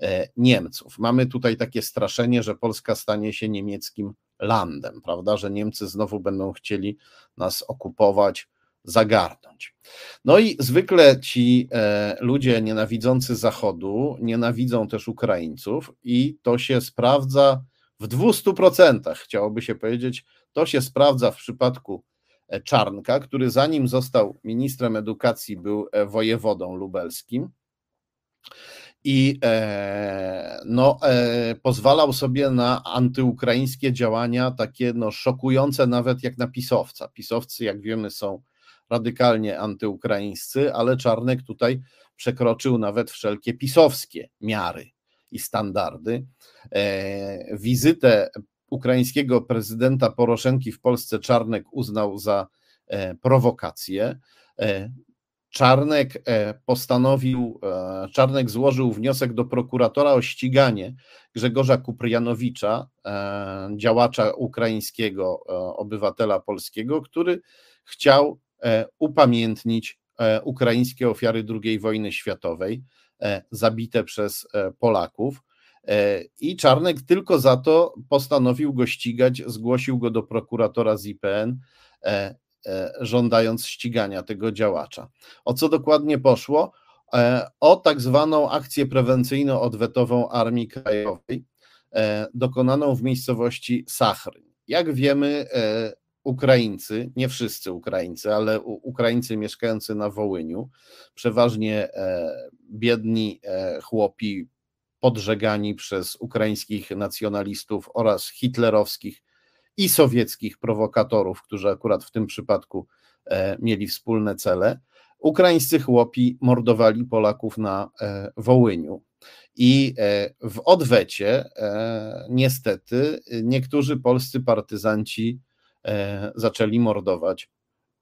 E, Niemców. Mamy tutaj takie straszenie, że Polska stanie się niemieckim landem, prawda, że Niemcy znowu będą chcieli nas okupować, zagarnąć. No i zwykle ci e, ludzie nienawidzący Zachodu nienawidzą też Ukraińców i to się sprawdza w 200%, chciałoby się powiedzieć, to się sprawdza w przypadku e, Czarnka, który zanim został ministrem edukacji był wojewodą lubelskim i e, no, e, pozwalał sobie na antyukraińskie działania, takie no, szokujące nawet jak na pisowca. Pisowcy, jak wiemy, są radykalnie antyukraińscy, ale Czarnek tutaj przekroczył nawet wszelkie pisowskie miary i standardy. E, wizytę ukraińskiego prezydenta Poroszenki w Polsce Czarnek uznał za prowokację. Czarnek e, postanowił, e, Czarnek złożył wniosek do prokuratora o ściganie Grzegorza Kuprianowicza, e, działacza ukraińskiego, obywatela polskiego, który chciał upamiętnić ukraińskie ofiary II wojny światowej, zabite przez Polaków. I Czarnek tylko za to postanowił go ścigać, zgłosił go do prokuratora z IPN E, żądając ścigania tego działacza. O co dokładnie poszło? E, o tak zwaną akcję prewencyjno-odwetową Armii Krajowej, e, dokonaną w miejscowości Sachryn. Jak wiemy, Ukraińcy, nie wszyscy Ukraińcy, ale Ukraińcy mieszkający na Wołyniu, przeważnie biedni chłopi podżegani przez ukraińskich nacjonalistów oraz hitlerowskich i sowieckich prowokatorów, którzy akurat w tym przypadku e, mieli wspólne cele. Ukraińscy chłopi mordowali Polaków na e, Wołyniu. I w odwecie, niestety, niektórzy polscy partyzanci zaczęli mordować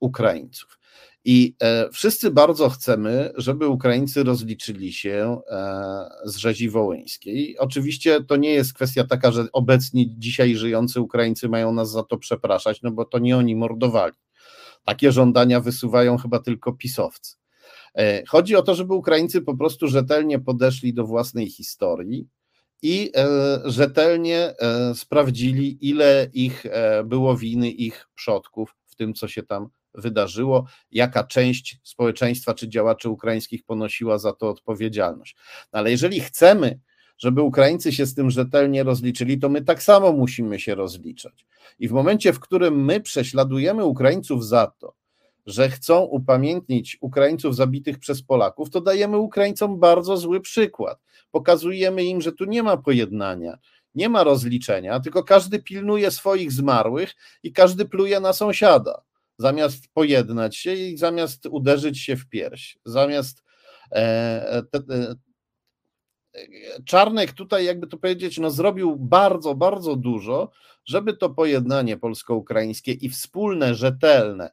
Ukraińców. I e, wszyscy bardzo chcemy, żeby Ukraińcy rozliczyli się e, z rzezi wołyńskiej. Oczywiście to nie jest kwestia taka, że obecni dzisiaj żyjący Ukraińcy mają nas za to przepraszać, no bo to nie oni mordowali. Takie żądania wysuwają chyba tylko pisowcy. E, chodzi o to, żeby Ukraińcy po prostu rzetelnie podeszli do własnej historii i rzetelnie sprawdzili, ile ich było winy ich przodków w tym, co się tam wydarzyło, jaka część społeczeństwa czy działaczy ukraińskich ponosiła za to odpowiedzialność. No ale jeżeli chcemy, żeby Ukraińcy się z tym rzetelnie rozliczyli, to my tak samo musimy się rozliczać. I w momencie, w którym my prześladujemy Ukraińców za to, że chcą upamiętnić Ukraińców zabitych przez Polaków, to dajemy Ukraińcom bardzo zły przykład. Pokazujemy im, że tu nie ma pojednania, nie ma rozliczenia, tylko każdy pilnuje swoich zmarłych i każdy pluje na sąsiada zamiast pojednać się i zamiast uderzyć się w pierś, zamiast e, te, e, Czarnek tutaj, jakby to powiedzieć, no zrobił bardzo, bardzo dużo, żeby to pojednanie polsko-ukraińskie i wspólne, rzetelne e,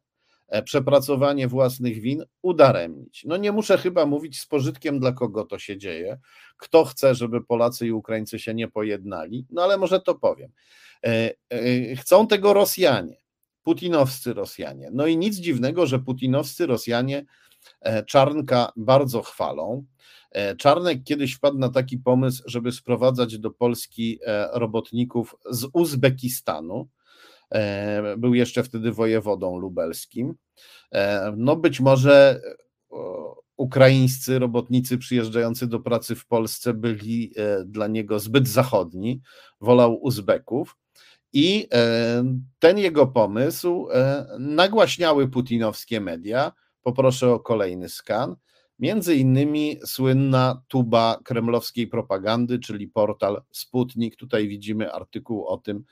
przepracowanie własnych win udaremnić. No nie muszę chyba mówić z pożytkiem, dla kogo to się dzieje, kto chce, żeby Polacy i Ukraińcy się nie pojednali, no ale może to powiem. Chcą tego Rosjanie putinowscy Rosjanie. No i nic dziwnego, że putinowscy Rosjanie e, Czarnka bardzo chwalą. E, Czarnek kiedyś wpadł na taki pomysł, żeby sprowadzać do Polski e, robotników z Uzbekistanu. Był jeszcze wtedy wojewodą lubelskim. No być może ukraińscy robotnicy przyjeżdżający do pracy w Polsce byli dla niego zbyt zachodni, wolał Uzbeków. I e, ten jego pomysł e, nagłaśniały putinowskie media. Poproszę o kolejny skan. Między innymi słynna tuba kremlowskiej propagandy, czyli portal Sputnik. Tutaj widzimy artykuł o tym,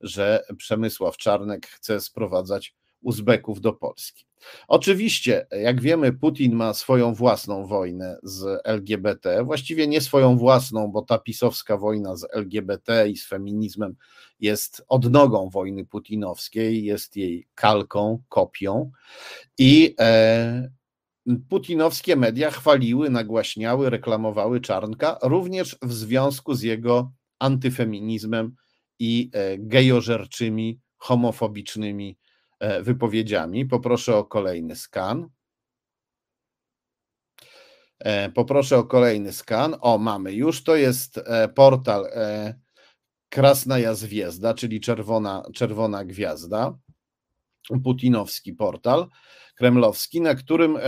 że Przemysław Czarnek chce sprowadzać Uzbeków do Polski. Oczywiście, jak wiemy, Putin ma swoją własną wojnę z LGBT, właściwie nie swoją własną, bo ta pisowska wojna z LGBT i z feminizmem jest odnogą wojny putinowskiej, jest jej kalką, kopią i e, putinowskie media chwaliły, nagłaśniały, reklamowały Czarnka również w związku z jego antyfeminizmem i e, gejożerczymi, homofobicznymi E, wypowiedziami. Poproszę o kolejny skan. E, poproszę o kolejny skan. O, mamy już. To jest portal Krasnaja Zwiezda, czyli czerwona, czerwona gwiazda. Putinowski portal kremlowski, na którym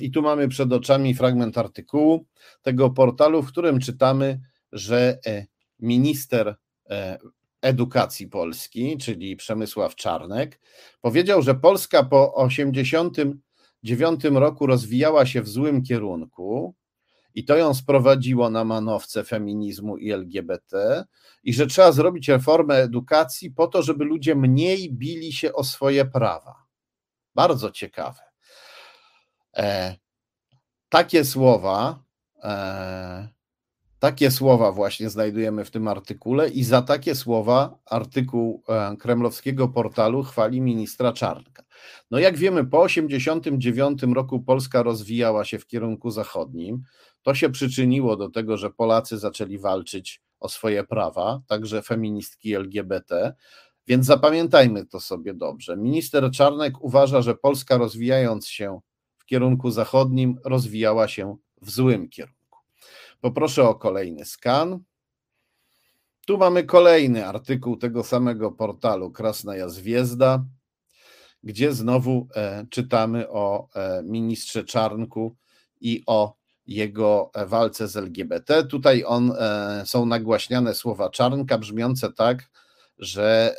i tu mamy przed oczami fragment artykułu tego portalu, w którym czytamy, że minister Edukacji Polski, czyli Przemysław Czarnek, powiedział, że Polska po 1989 roku rozwijała się w złym kierunku i to ją sprowadziło na manowce feminizmu i LGBT i że trzeba zrobić reformę edukacji po to, żeby ludzie mniej bili się o swoje prawa. Bardzo ciekawe. E, takie słowa e, takie słowa właśnie znajdujemy w tym artykule i za takie słowa artykuł e, kremlowskiego portalu chwali ministra Czarnka. No jak wiemy, po 1989 roku Polska rozwijała się w kierunku zachodnim. To się przyczyniło do tego, że Polacy zaczęli walczyć o swoje prawa, także feministki LGBT. Więc zapamiętajmy to sobie dobrze. Minister Czarnek uważa, że Polska rozwijając się w kierunku zachodnim, rozwijała się w złym kierunku. Poproszę o kolejny skan. Tu mamy kolejny artykuł tego samego portalu Krasnaja Zwiezda, gdzie znowu e, czytamy o e, ministrze Czarnku i o jego e, walce z LGBT. Tutaj on, są nagłaśniane słowa Czarnka brzmiące tak, że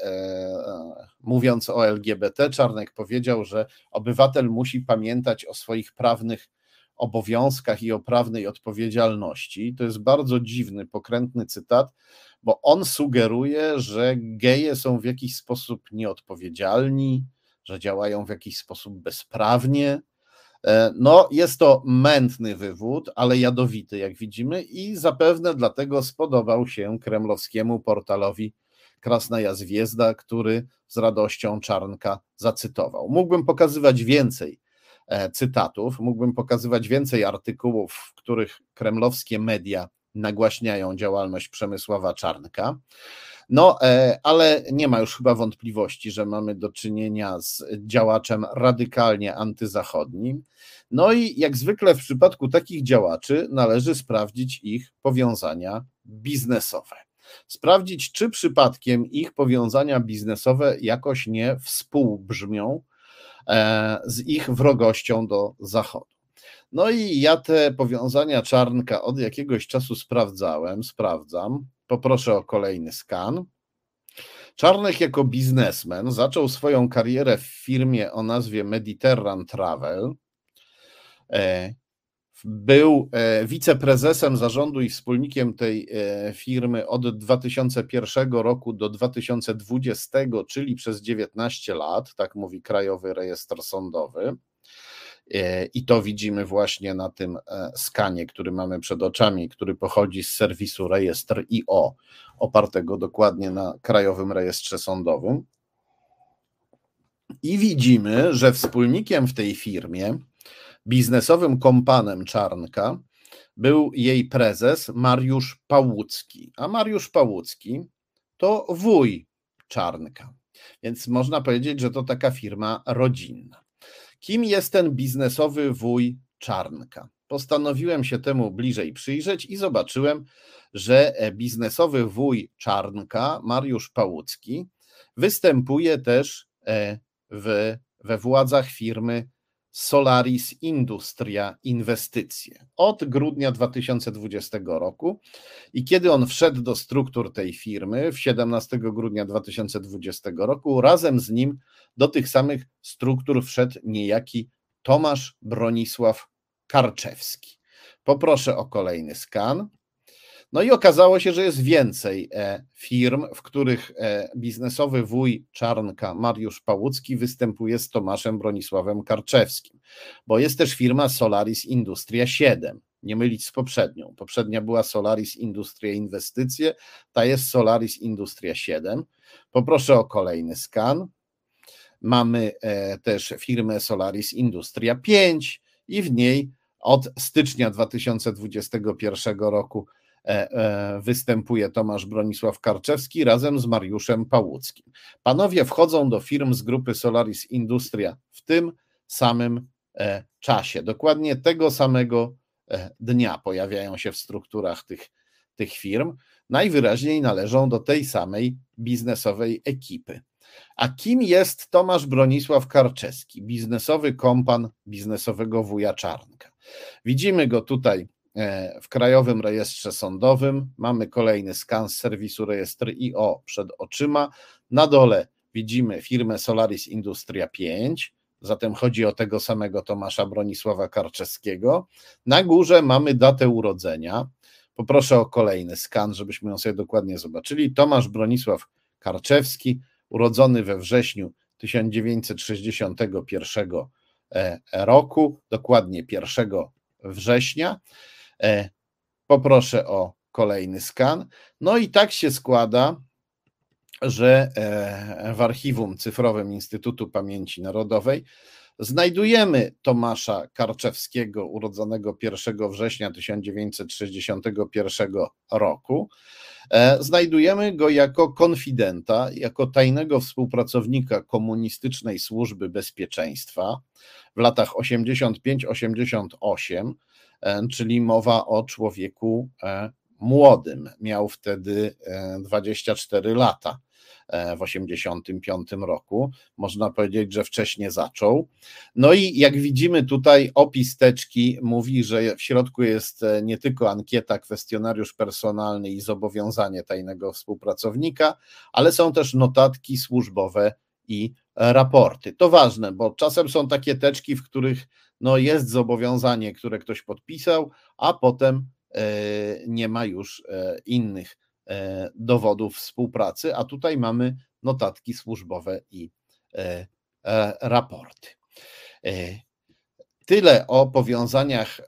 mówiąc o LGBT, Czarnek powiedział, że obywatel musi pamiętać o swoich prawnych obowiązkach i o prawnej odpowiedzialności. To jest bardzo dziwny, pokrętny cytat, bo on sugeruje, że geje są w jakiś sposób nieodpowiedzialni, że działają w jakiś sposób bezprawnie. E, no, jest to mętny wywód, ale jadowity, jak widzimy, i zapewne dlatego spodobał się kremlowskiemu portalowi Krasnaja Zwiezda, który z radością Czarnka zacytował. Mógłbym pokazywać więcej cytatów, mógłbym pokazywać więcej artykułów, w których kremlowskie media nagłaśniają działalność Przemysława Czarnka. No, e, ale nie ma już chyba wątpliwości, że mamy do czynienia z działaczem radykalnie antyzachodnim. No i jak zwykle w przypadku takich działaczy należy sprawdzić ich powiązania biznesowe. Sprawdzić, czy przypadkiem ich powiązania biznesowe jakoś nie współbrzmią e, z ich wrogością do Zachodu. No i ja te powiązania Czarnka od jakiegoś czasu sprawdzałem, sprawdzam. Poproszę o kolejny skan. Czarnek jako biznesmen zaczął swoją karierę w firmie o nazwie Mediterran Travel. Był e, wiceprezesem zarządu i wspólnikiem tej e, firmy od 2001 roku do 2020, czyli przez 19 lat, tak mówi Krajowy Rejestr Sądowy. E, I to widzimy właśnie na tym skanie, który mamy przed oczami, który pochodzi z serwisu Rejestr IO, opartego dokładnie na Krajowym Rejestrze Sądowym. I widzimy, że wspólnikiem w tej firmie, biznesowym kompanem Czarnka, był jej prezes Mariusz Pałucki. A Mariusz Pałucki to wuj Czarnka. Więc można powiedzieć, że to taka firma rodzinna. Kim jest ten biznesowy wuj Czarnka? Postanowiłem się temu bliżej przyjrzeć i zobaczyłem, że biznesowy wuj Czarnka, Mariusz Pałucki, występuje też e, w, we władzach firmy Solaris Industria Inwestycje od grudnia 2020 roku. I kiedy on wszedł do struktur tej firmy w 17 grudnia 2020 roku, razem z nim do tych samych struktur wszedł niejaki Tomasz Bronisław Karczewski. Poproszę o kolejny skan. No i okazało się, że jest więcej e, firm, w których e, biznesowy wuj Czarnka Mariusz Pałucki występuje z Tomaszem Bronisławem Karczewskim, bo jest też firma Solaris Industria 7, nie mylić z poprzednią. Poprzednia była Solaris Industria Inwestycje, ta jest Solaris Industria 7. Poproszę o kolejny skan. Mamy e, też firmę Solaris Industria 5 i w niej od stycznia 2021 roku występuje Tomasz Bronisław Karczewski razem z Mariuszem Pałuckim. Panowie wchodzą do firm z grupy Solaris Industria w tym samym e, czasie. Dokładnie tego samego dnia pojawiają się w strukturach tych, tych firm. Najwyraźniej należą do tej samej biznesowej ekipy. A kim jest Tomasz Bronisław Karczewski, biznesowy kompan biznesowego wuja Czarnka? Widzimy go tutaj E, w Krajowym Rejestrze Sądowym. Mamy kolejny skan z serwisu rejestr IO przed oczyma. Na dole widzimy firmę Solaris Industria 5, zatem chodzi o tego samego Tomasza Bronisława Karczewskiego. Na górze mamy datę urodzenia. Poproszę o kolejny skan, żebyśmy ją sobie dokładnie zobaczyli. Tomasz Bronisław Karczewski, urodzony we wrześniu 1961 e, roku, dokładnie 1 września. E, poproszę o kolejny skan. No i tak się składa, że e, w archiwum cyfrowym Instytutu Pamięci Narodowej znajdujemy Tomasza Karczewskiego, urodzonego 1 września 1961 roku. E, znajdujemy go jako konfidenta, jako tajnego współpracownika komunistycznej służby bezpieczeństwa w latach 85-88 E, czyli mowa o człowieku e, młodym. Miał wtedy 24 e, lata w 85 roku. Można powiedzieć, że wcześniej zaczął. No i jak widzimy tutaj opis teczki mówi, że w środku jest nie tylko ankieta, kwestionariusz personalny i zobowiązanie tajnego współpracownika, ale są też notatki służbowe i raporty. To ważne, bo czasem są takie teczki, w których no jest zobowiązanie, które ktoś podpisał, a potem nie ma już innych dowodów współpracy, a tutaj mamy notatki służbowe i raporty. Tyle o powiązaniach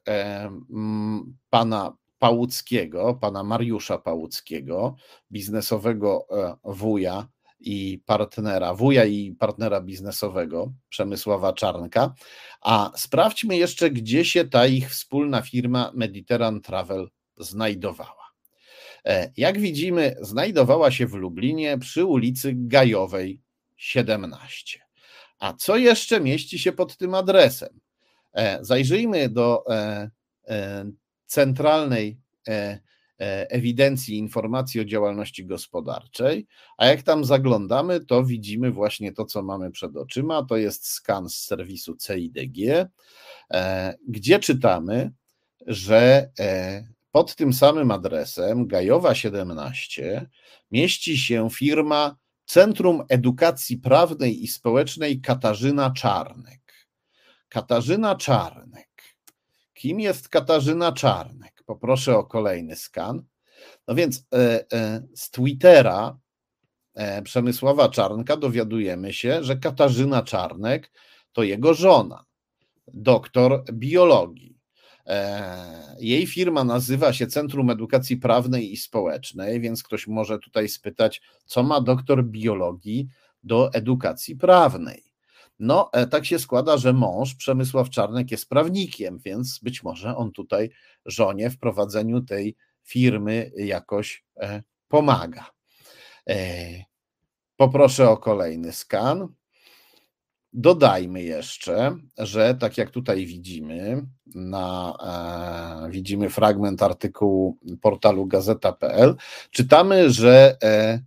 pana Pałuckiego, pana Mariusza Pałuckiego, biznesowego e, wuja i partnera, wuja i partnera biznesowego Przemysława Czarnka. A sprawdźmy jeszcze, gdzie się ta ich wspólna firma Mediterran Travel znajdowała. E, jak widzimy, znajdowała się w Lublinie przy ulicy Gajowej 17. A co jeszcze mieści się pod tym adresem? E, zajrzyjmy do centralnej e, e, ewidencji informacji o działalności gospodarczej, a jak tam zaglądamy, to widzimy właśnie to, co mamy przed oczyma. To jest skan z serwisu CIDG, e, gdzie czytamy, że pod tym samym adresem Gajowa 17 mieści się firma Centrum Edukacji Prawnej i Społecznej Katarzyna Czarnek. Katarzyna Czarnek Kim jest Katarzyna Czarnek? Poproszę o kolejny skan. No więc e, e, z Twittera e, Przemysława Czarnka dowiadujemy się, że Katarzyna Czarnek to jego żona, doktor biologii. Jej firma nazywa się Centrum Edukacji Prawnej i Społecznej, więc ktoś może tutaj spytać, co ma doktor biologii do edukacji prawnej. No, e, tak się składa, że mąż Przemysław Czarnek jest prawnikiem, więc być może on tutaj żonie w prowadzeniu tej firmy jakoś e, pomaga. E, poproszę o kolejny skan. Dodajmy jeszcze, że tak jak tutaj widzimy, na, e, widzimy fragment artykułu portalu gazeta.pl, czytamy, że e,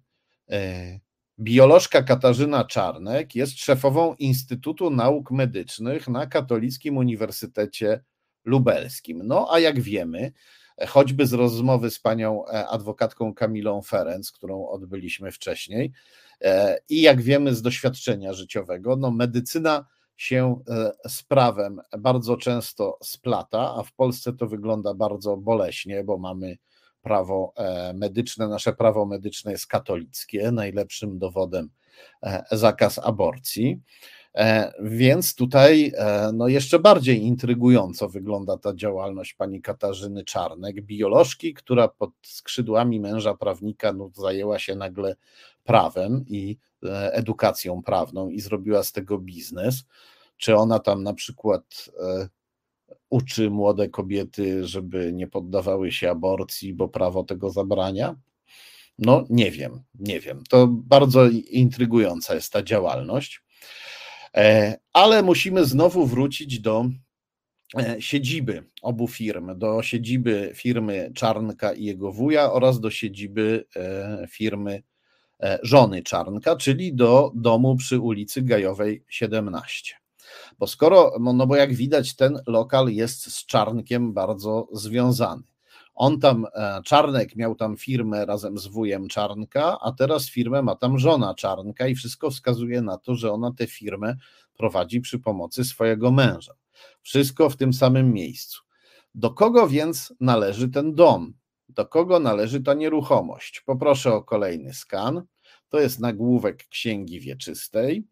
e, Biolożka Katarzyna Czarnek jest szefową Instytutu Nauk Medycznych na Katolickim Uniwersytecie Lubelskim. No a jak wiemy, choćby z rozmowy z panią e, adwokatką Kamilą Ferenc, którą odbyliśmy wcześniej, e, i jak wiemy z doświadczenia życiowego, no medycyna się e, z prawem bardzo często splata, a w Polsce to wygląda bardzo boleśnie, bo mamy prawo e, medyczne, nasze prawo medyczne jest katolickie, najlepszym dowodem e, zakaz aborcji. E, więc tutaj no jeszcze bardziej intrygująco wygląda ta działalność pani Katarzyny Czarnek, biolożki, która pod skrzydłami męża prawnika no, zajęła się nagle prawem i edukacją prawną i zrobiła z tego biznes. Czy ona tam na przykład uczy młode kobiety, żeby nie poddawały się aborcji, bo prawo tego zabrania? No, nie wiem, nie wiem. To bardzo intrygująca jest ta działalność. E, ale musimy znowu wrócić do e, siedziby obu firm, do siedziby firmy Czarnka i jego wuja oraz do siedziby e, firmy żony Czarnka, czyli do domu przy ulicy Gajowej 17. Bo skoro, no bo jak widać, ten lokal jest z Czarnkiem bardzo związany. On tam, e, Czarnek miał tam firmę razem z wujem Czarnka, a teraz firmę ma tam żona Czarnka i wszystko wskazuje na to, że ona tę firmę prowadzi przy pomocy swojego męża. Wszystko w tym samym miejscu. Do kogo więc należy ten dom? Do kogo należy ta nieruchomość? Poproszę o kolejny skan. To jest nagłówek Księgi Wieczystej.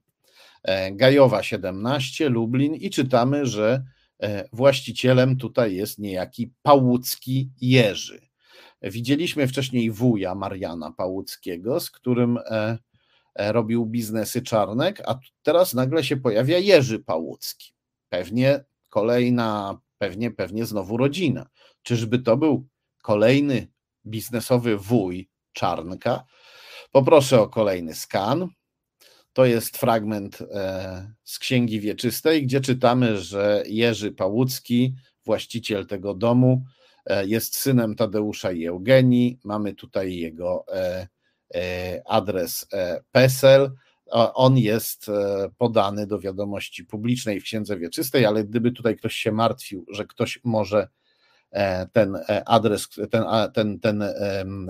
E, Gajowa 17, Lublin i czytamy, że e, właścicielem tutaj jest niejaki Pałucki Jerzy. Widzieliśmy wcześniej wuja Mariana Pałuckiego, z którym e, robił biznesy Czarnek, a teraz nagle się pojawia Jerzy Pałucki. Pewnie kolejna, pewnie, pewnie znowu rodzina. Czyżby to był kolejny biznesowy wuj Czarnka? Poproszę o kolejny skan. To jest fragment e, z Księgi Wieczystej, gdzie czytamy, że Jerzy Pałucki, właściciel tego domu, e, jest synem Tadeusza i Eugenii. Mamy tutaj jego e, adres PESEL. On jest podany do wiadomości publicznej w Księdze Wieczystej, ale gdyby tutaj ktoś się martwił, że ktoś może ten adres, ten, ten, ten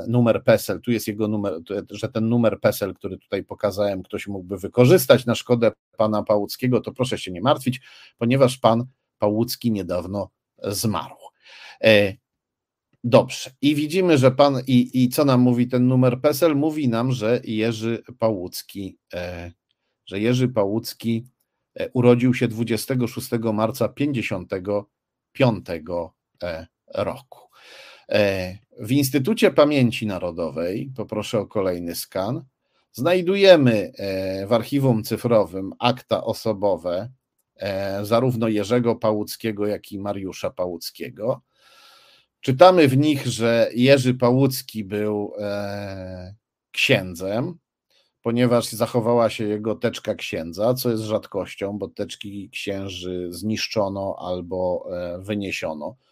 numer PESEL, tu jest jego numer, że ten numer PESEL, który tutaj pokazałem, ktoś mógłby wykorzystać na szkodę pana Pałuckiego, to proszę się nie martwić, ponieważ pan Pałucki niedawno zmarł. Dobrze. I widzimy, że pan, i, i co nam mówi ten numer PESEL? Mówi nam, że Jerzy Pałucki, e, że Jerzy Pałucki e, urodził się 26 marca 55 e, roku. E, w Instytucie Pamięci Narodowej, poproszę o kolejny skan, znajdujemy e, w archiwum cyfrowym akta osobowe e, zarówno Jerzego Pałuckiego, jak i Mariusza Pałuckiego. Czytamy w nich, że Jerzy Pałucki był e, księdzem, ponieważ zachowała się jego teczka księdza, co jest rzadkością, bo teczki księży zniszczono albo e, wyniesiono e,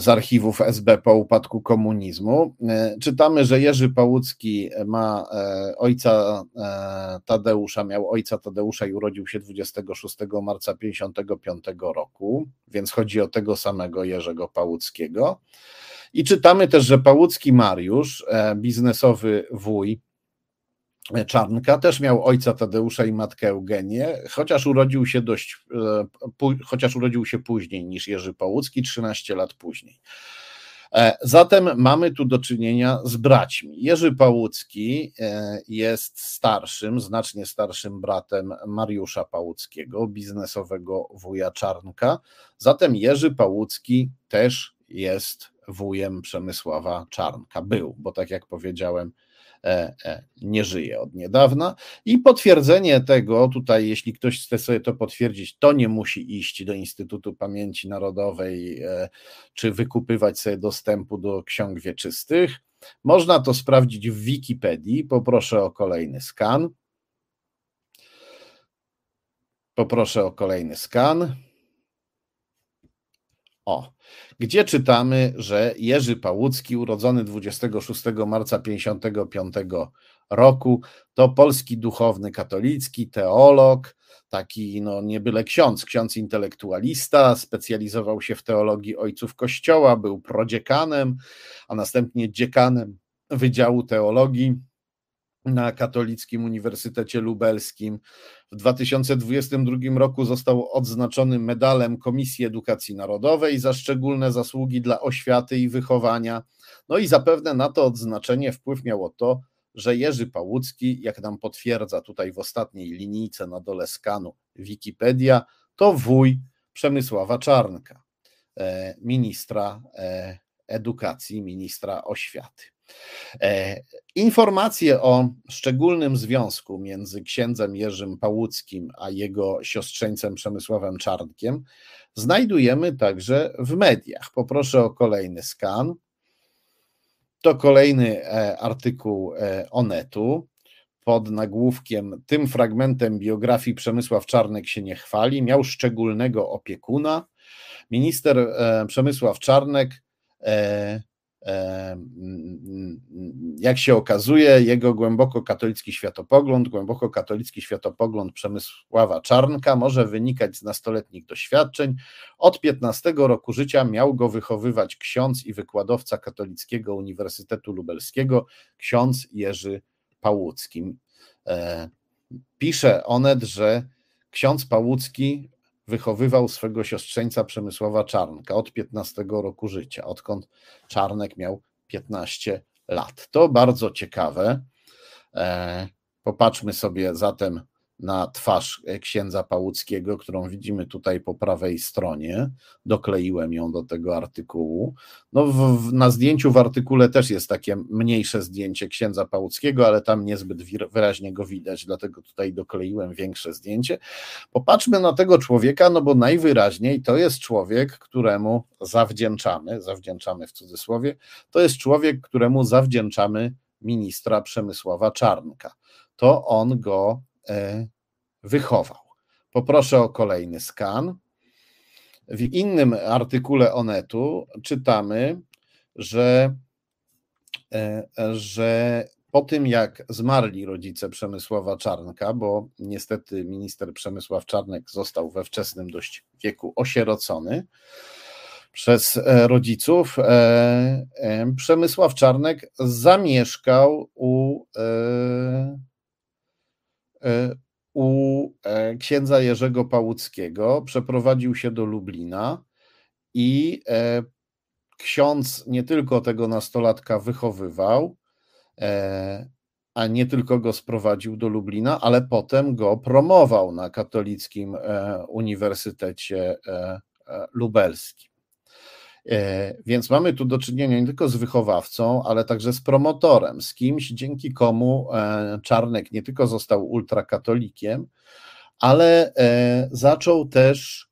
z archiwów SB po upadku komunizmu. E, czytamy, że Jerzy Pałucki ma e, ojca Tadeusza, miał ojca Tadeusza i urodził się 26 marca 1955 roku, więc chodzi o tego samego Jerzego Pałuckiego. I czytamy też, że Pałucki Mariusz, biznesowy wuj Czarnka też miał ojca Tadeusza i matkę Eugenię, chociaż urodził się dość, e, chociaż urodził się później niż Jerzy Pałucki, 13 lat później. E, zatem mamy tu do czynienia z braćmi. Jerzy Pałucki e, jest starszym, znacznie starszym bratem Mariusza Pałuckiego, biznesowego wuja Czarnka. Zatem Jerzy Pałucki też jest wujem Przemysława Czarnka. Był, bo tak jak powiedziałem, nie żyje od niedawna. I potwierdzenie tego, tutaj, jeśli ktoś chce sobie to potwierdzić, to nie musi iść do Instytutu Pamięci Narodowej e, czy wykupywać sobie dostępu do ksiąg wieczystych. Można to sprawdzić w Wikipedii. Poproszę o kolejny skan. Poproszę o kolejny skan. O, gdzie czytamy, że Jerzy Pałucki, urodzony 26 marca 1955 roku, to polski duchowny katolicki, teolog, taki no nie byle ksiądz, ksiądz intelektualista, specjalizował się w teologii ojców Kościoła, był prodziekanem, a następnie dziekanem Wydziału Teologii na Katolickim Uniwersytecie Lubelskim. W 2022 roku został odznaczony medalem Komisji Edukacji Narodowej za szczególne zasługi dla oświaty i wychowania. No i zapewne na to odznaczenie wpływ miało to, że Jerzy Pałucki, jak nam potwierdza tutaj w ostatniej linijce na dole skanu Wikipedia, to wuj Przemysława Czarnka, e, ministra e, edukacji, ministra oświaty. E, informacje o szczególnym związku między księdzem Jerzym Pałuckim a jego siostrzeńcem Przemysławem Czarnkiem znajdujemy także w mediach. Poproszę o kolejny skan. To kolejny e, artykuł e, Onetu pod nagłówkiem Tym fragmentem biografii Przemysław Czarnek się nie chwali. Miał szczególnego opiekuna. Minister Przemysław Czarnek jak się okazuje, jego głęboko katolicki światopogląd, głęboko katolicki światopogląd Przemysława Czarnka może wynikać z nastoletnich doświadczeń. Od 15 roku życia miał go wychowywać ksiądz i wykładowca Katolickiego Uniwersytetu Lubelskiego, ksiądz Jerzy Pałucki. E, pisze Onet, że ksiądz Pałucki wychowywał swego siostrzeńca Przemysława Czarnka od 15 roku życia, odkąd Czarnek miał 15 lat. To bardzo ciekawe. E, popatrzmy sobie zatem na twarz e, księdza Pałuckiego, którą widzimy tutaj po prawej stronie. Dokleiłem ją do tego artykułu. No w, na zdjęciu w artykule też jest takie mniejsze zdjęcie księdza Pałuckiego, ale tam niezbyt wyraźnie go widać, dlatego tutaj dokleiłem większe zdjęcie. Popatrzmy na tego człowieka, no bo najwyraźniej to jest człowiek, któremu zawdzięczamy, zawdzięczamy w cudzysłowie, to jest człowiek, któremu zawdzięczamy ministra Przemysława Czarnka. To on go wychował. Poproszę o kolejny skan. W innym artykule Onetu czytamy, że, e, że po tym jak zmarli rodzice Przemysława Czarnka, bo niestety minister Przemysław Czarnek został we wczesnym dość wieku osierocony, przez e, rodziców, Przemysław Czarnek zamieszkał u, u księdza Jerzego Pałuckiego, przeprowadził się do Lublina i ksiądz nie tylko tego nastolatka wychowywał, a nie tylko go sprowadził do Lublina, ale potem go promował na Katolickim e, Uniwersytecie e, e, Lubelskim. Więc mamy tu do czynienia nie tylko z wychowawcą, ale także z promotorem, z kimś, dzięki komu Czarnek nie tylko został ultrakatolikiem, ale zaczął też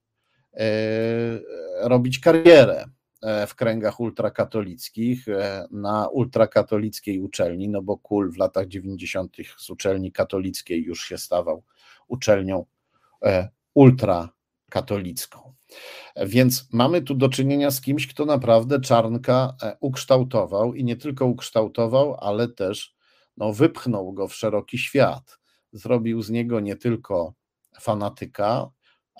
robić karierę E, w kręgach ultrakatolickich e, na ultrakatolickiej uczelni, no bo KUL w latach 90. z uczelni katolickiej już się stawał uczelnią e, ultrakatolicką. Więc mamy tu do czynienia z kimś, kto naprawdę Czarnka ukształtował i nie tylko ukształtował, ale też no, wypchnął go w szeroki świat. Zrobił z niego nie tylko fanatyka,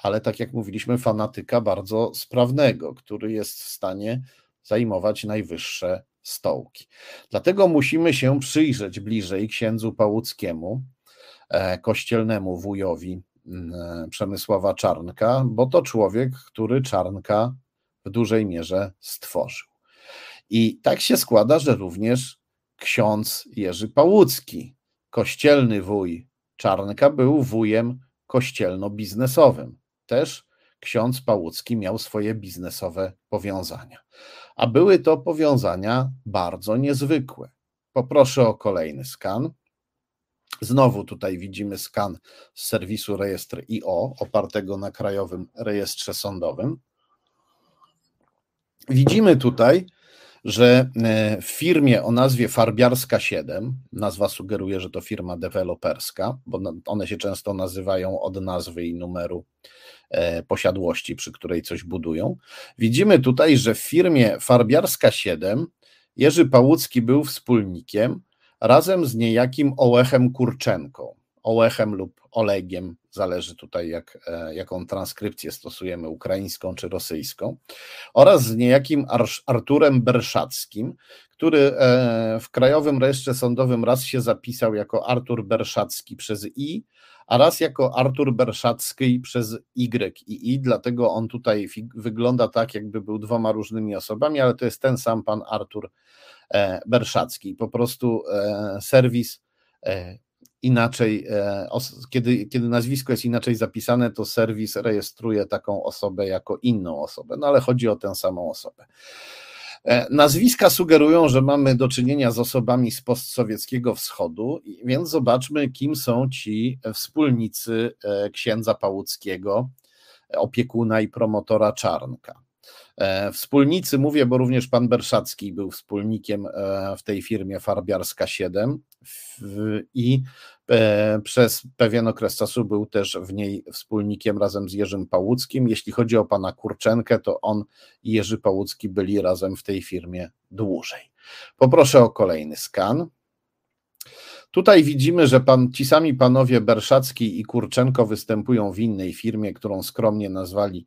ale tak jak mówiliśmy, fanatyka bardzo sprawnego, który jest w stanie zajmować najwyższe stołki. Dlatego musimy się przyjrzeć bliżej księdzu Pałuckiemu, e, kościelnemu wujowi e, Przemysława Czarnka, bo to człowiek, który Czarnka w dużej mierze stworzył. I tak się składa, że również ksiądz Jerzy Pałucki, kościelny wuj Czarnka, był wujem kościelno-biznesowym też ksiądz Pałucki miał swoje biznesowe powiązania. A były to powiązania bardzo niezwykłe. Poproszę o kolejny skan. Znowu tutaj widzimy skan z serwisu rejestr IO, opartego na Krajowym Rejestrze Sądowym. Widzimy tutaj, że e, w firmie o nazwie Farbiarska 7, nazwa sugeruje, że to firma deweloperska, bo one się często nazywają od nazwy i numeru E, posiadłości, przy której coś budują. Widzimy tutaj, że w firmie Farbiarska 7 Jerzy Pałucki był wspólnikiem razem z niejakim Ołechem Kurczenką. Ołechem lub Olegiem, zależy tutaj jak, e, jaką transkrypcję stosujemy, ukraińską czy rosyjską, oraz z niejakim Arturem Berszackim, który e, w Krajowym Rejestrze Sądowym raz się zapisał jako Artur Berszacki przez I, a raz jako Artur Berszacki przez Y i I, dlatego on tutaj wygląda tak, jakby był dwoma różnymi osobami, ale to jest ten sam pan Artur e, Berszacki. Po prostu e, serwis e, inaczej, kiedy, kiedy nazwisko jest inaczej zapisane, to serwis rejestruje taką osobę jako inną osobę, no ale chodzi o tę samą osobę. E, nazwiska sugerują, że mamy do czynienia z osobami z postsowieckiego wschodu, więc zobaczmy, kim są ci wspólnicy e, księdza Pałuckiego, opiekuna i promotora Czarnka. E, wspólnicy mówię, bo również pan Berszacki był wspólnikiem w tej firmie Farbiarska 7 i przez pewien okres czasu był też w niej wspólnikiem razem z Jerzym Pałuckim. Jeśli chodzi o pana Kurczenkę, to on i Jerzy Pałucki byli razem w tej firmie dłużej. Poproszę o kolejny skan. Tutaj widzimy, że pan, ci sami panowie Berszacki i Kurczenko występują w innej firmie, którą skromnie nazwali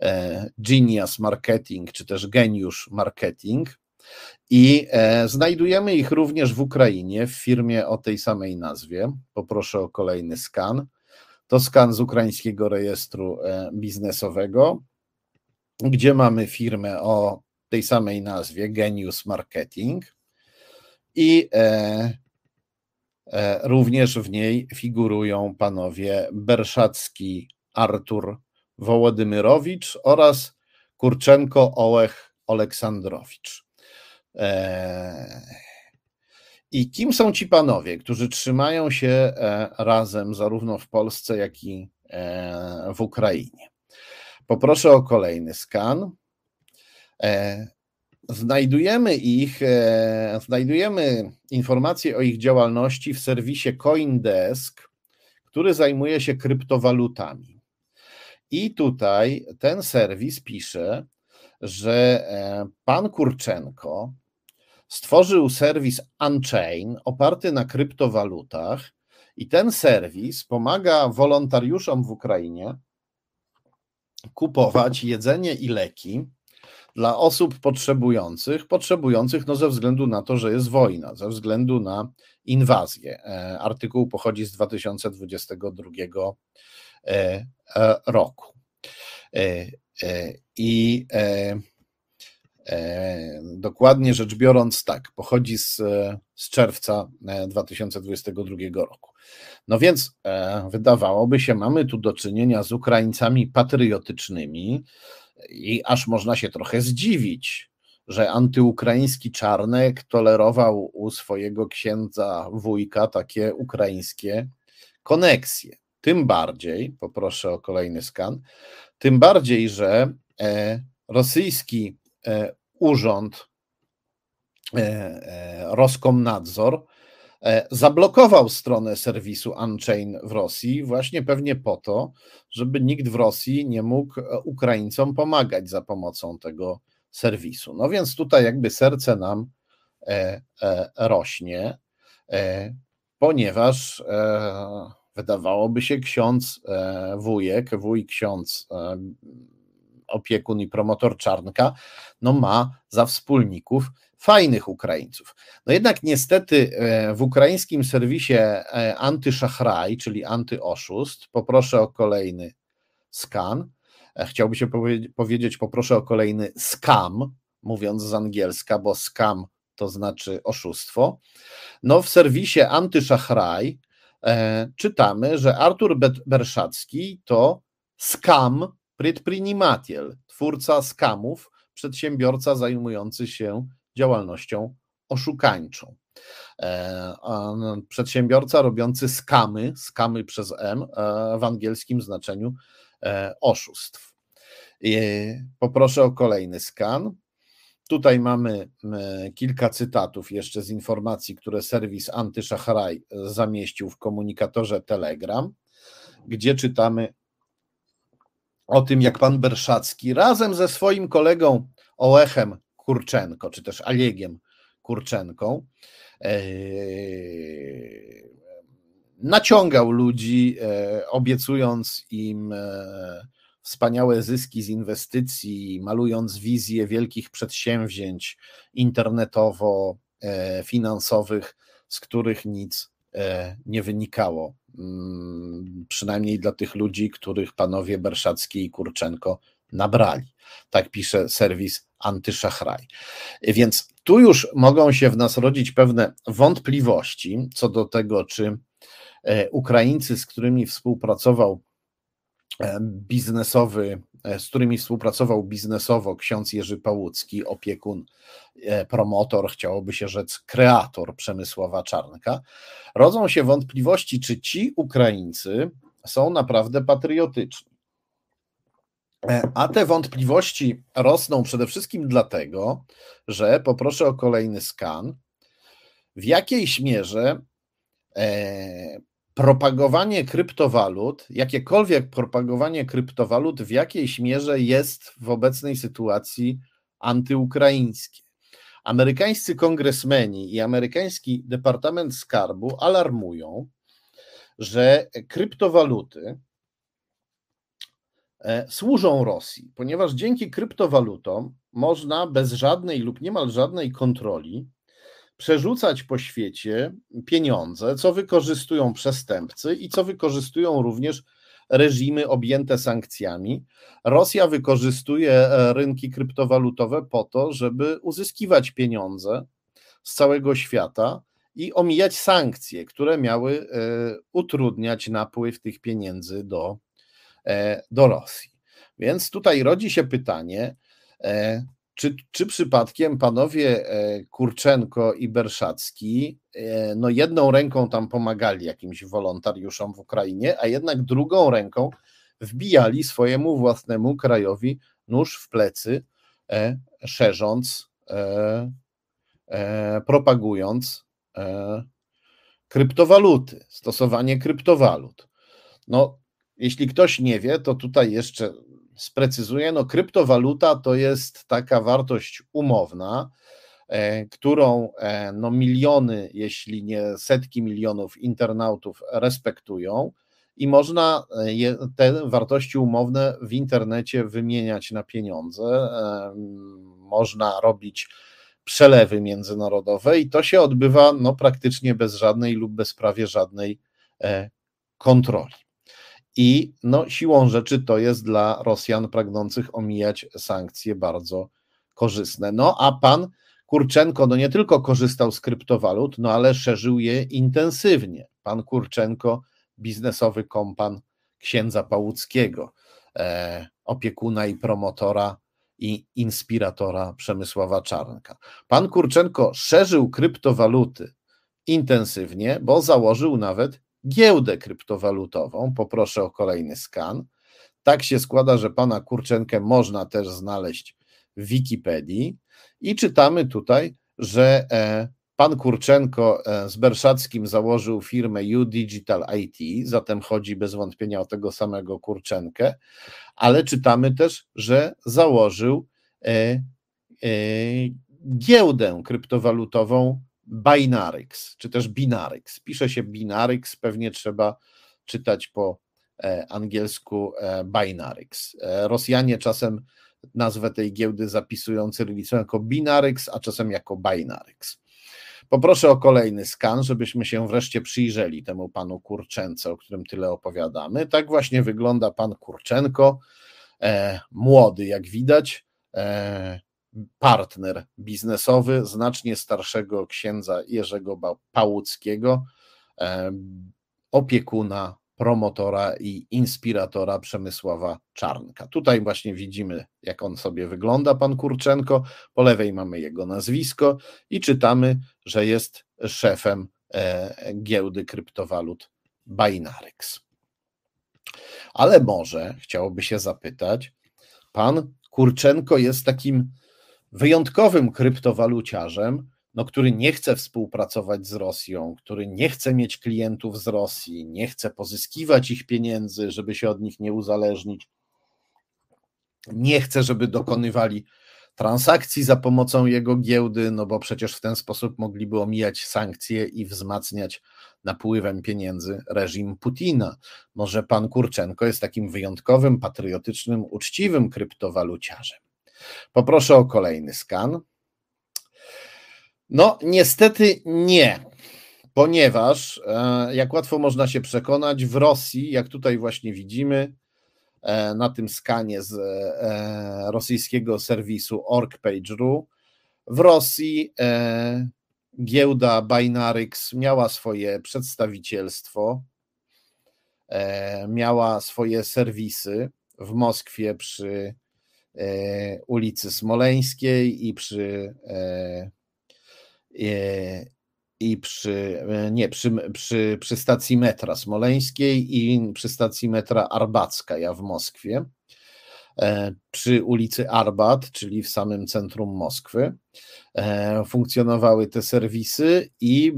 e, Genius Marketing, czy też Geniusz Marketing. I e, znajdujemy ich również w Ukrainie, w firmie o tej samej nazwie. Poproszę o kolejny skan. To skan z ukraińskiego rejestru e, biznesowego, gdzie mamy firmę o tej samej nazwie, Genius Marketing. I e, również w niej figurują panowie Berszacki Artur Wołodymyrowicz oraz Kurczenko Ołech Oleksandrowicz. E, I kim są ci panowie, którzy trzymają się e, razem zarówno w Polsce, jak i e, w Ukrainie? Poproszę o kolejny skan. Znajdujemy ich, znajdujemy informacje o ich działalności w serwisie CoinDesk, który zajmuje się kryptowalutami. I tutaj ten serwis pisze, że pan Kurczenko stworzył serwis Unchain oparty na kryptowalutach i ten serwis pomaga wolontariuszom w Ukrainie kupować jedzenie i leki dla osób potrzebujących, potrzebujących no ze względu na to, że jest wojna, ze względu na inwazję. E, artykuł pochodzi z 2022 e, roku. I dokładnie rzecz biorąc, tak, pochodzi z, z czerwca 2022 roku. No więc wydawałoby się, mamy tu do czynienia z Ukraińcami patriotycznymi, i aż można się trochę zdziwić, że antyukraiński Czarnek tolerował u swojego księdza wujka takie ukraińskie koneksje. Tym bardziej, poproszę o kolejny skan, tym bardziej, że e, rosyjski e, urząd e, Roskomnadzor E, zablokował stronę serwisu Unchain w Rosji, właśnie pewnie po to, żeby nikt w Rosji nie mógł e, Ukraińcom pomagać za pomocą tego serwisu. No więc tutaj jakby serce nam e, rośnie, ponieważ wydawałoby się ksiądz wujek, wuj ksiądz opiekun i promotor Czarnka, no ma za wspólników fajnych Ukraińców. No jednak niestety e, w ukraińskim serwisie e, antyszachraj, czyli antyoszust, poproszę o kolejny skan. E, chciałby się powiedzieć, poproszę o kolejny scam, mówiąc z angielska, bo scam to znaczy oszustwo. No w serwisie antyszachraj czytamy, że Artur Berszacki to scam Predprinimatiel, twórca skamów, przedsiębiorca zajmujący się działalnością oszukańczą. E, no, przedsiębiorca robiący skamy, skamy przez M e, w angielskim znaczeniu e, oszustw. Poproszę o kolejny skan. Tutaj mamy kilka cytatów jeszcze z informacji, które serwis Antyszachraj zamieścił w komunikatorze Telegram, gdzie czytamy o tym, jak pan Berszacki razem ze swoim kolegą Olechem Kurczenko, czy też Aliegiem Kurczenką, e, naciągał ludzi, e, obiecując im e, wspaniałe zyski z inwestycji, malując wizję wielkich przedsięwzięć internetowo-finansowych, z których nic nie wynikało. Mm, przynajmniej dla tych ludzi, których panowie Berszacki i Kurczenko nabrali. Tak pisze serwis Antyszachraj. Więc tu już mogą się w nas rodzić pewne wątpliwości co do tego, czy e, Ukraińcy, z którymi współpracował e, biznesowy, z którymi współpracował biznesowo ksiądz Jerzy Pałucki, opiekun, promotor, chciałoby się rzec kreator Przemysława Czarnka, rodzą się wątpliwości, czy ci Ukraińcy są naprawdę patriotyczni. E, a te wątpliwości rosną przede wszystkim dlatego, że poproszę o kolejny skan. W jakiejś mierze e, propagowanie kryptowalut, jakiekolwiek propagowanie kryptowalut w jakiejś mierze jest w obecnej sytuacji antyukraińskie. Amerykańscy kongresmeni i amerykański Departament Skarbu alarmują, że kryptowaluty, E, służą Rosji, ponieważ dzięki kryptowalutom można bez żadnej lub niemal żadnej kontroli przerzucać po świecie pieniądze, co wykorzystują przestępcy i co wykorzystują również reżimy objęte sankcjami. Rosja wykorzystuje e, rynki kryptowalutowe po to, żeby uzyskiwać pieniądze z całego świata i omijać sankcje, które miały e, utrudniać napływ tych pieniędzy do E, do Rosji. Więc tutaj rodzi się pytanie, czy, czy przypadkiem panowie e, Kurczenko i Berszacki no jedną ręką tam pomagali jakimś wolontariuszom w Ukrainie, a jednak drugą ręką wbijali swojemu własnemu krajowi nóż w plecy, szerząc, propagując kryptowaluty, stosowanie kryptowalut. No, jeśli ktoś nie wie, to tutaj jeszcze sprecyzuję, no kryptowaluta to jest taka wartość umowna, e, którą e, no miliony, jeśli nie setki milionów internautów respektują i można je, te wartości umowne w internecie wymieniać na pieniądze. Można robić przelewy międzynarodowe i to się odbywa no, praktycznie bez żadnej lub bez prawie żadnej kontroli. I no, siłą rzeczy to jest dla Rosjan pragnących omijać sankcje bardzo korzystne. No a pan Kurczenko no nie tylko korzystał z kryptowalut, no ale szerzył je intensywnie. Pan Kurczenko, biznesowy kompan księdza Pałuckiego, e, opiekuna i promotora i inspiratora Przemysława Czarnka. Pan Kurczenko szerzył kryptowaluty intensywnie, bo założył nawet giełdę kryptowalutową. Poproszę o kolejny skan. Tak się składa, że pana Kurczenkę można też znaleźć w Wikipedii i czytamy tutaj, że e, pan Kurczenko e, z Berszackim założył firmę U Digital IT, zatem chodzi bez wątpienia o tego samego Kurczenkę, ale czytamy też, że założył e, giełdę kryptowalutową Binaryx, czy też Binaryx. Pisze się Binaryx, pewnie trzeba czytać po angielsku Binaryx. Rosjanie czasem nazwę tej giełdy zapisują cyrylicą jako Binaryx, a czasem jako Binaryx. Poproszę o kolejny skan, żebyśmy się wreszcie przyjrzeli temu panu Kurczence, o którym tyle opowiadamy. Tak właśnie wygląda pan Kurczenko, e, młody jak widać, e, partner biznesowy znacznie starszego księdza Jerzego Pałuckiego, e, opiekuna promotora i inspiratora Przemysława Czarnka. Tutaj właśnie widzimy, jak on sobie wygląda, pan Kurczenko. Po lewej mamy jego nazwisko i czytamy, że jest szefem e, giełdy kryptowalut Binaryx. Ale może chciałoby się zapytać, pan Kurczenko jest takim wyjątkowym kryptowaluciarzem, no, który nie chce współpracować z Rosją, który nie chce mieć klientów z Rosji, nie chce pozyskiwać ich pieniędzy, żeby się od nich nie uzależnić, nie chce, żeby dokonywali transakcji za pomocą jego giełdy, no bo przecież w ten sposób mogliby omijać sankcje i wzmacniać napływem pieniędzy reżim Putina. Może pan Kurczenko jest takim wyjątkowym, patriotycznym, uczciwym kryptowaluciarzem. Poproszę o kolejny skan. No, niestety nie, ponieważ, e, jak łatwo można się przekonać, w Rosji, jak tutaj właśnie widzimy e, na tym skanie z e, rosyjskiego serwisu OrgPage.ru, w Rosji giełda Binaryx miała swoje przedstawicielstwo, miała swoje serwisy w Moskwie przy ulicy Smoleńskiej i przy i przy, nie, przy, przy, przy stacji metra smoleńskiej i przy stacji metra Arbacka w Moskwie, e, przy ulicy Arbat, czyli w samym centrum Moskwy, e, funkcjonowały te serwisy i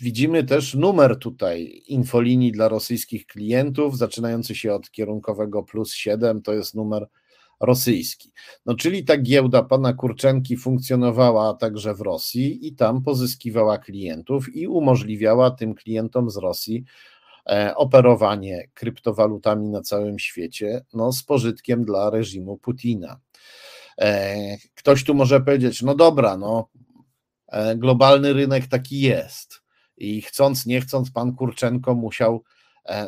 widzimy też numer tutaj infolinii dla rosyjskich klientów, zaczynający się od kierunkowego plus 7, to jest numer rosyjski. No, czyli ta giełda pana Kurczenki funkcjonowała także w Rosji i tam pozyskiwała klientów i umożliwiała tym klientom z Rosji e, operowanie kryptowalutami na całym świecie no, z pożytkiem dla reżimu Putina. E, ktoś tu może powiedzieć, no dobra, no, e, globalny rynek taki jest i chcąc, nie chcąc, pan Kurczenko musiał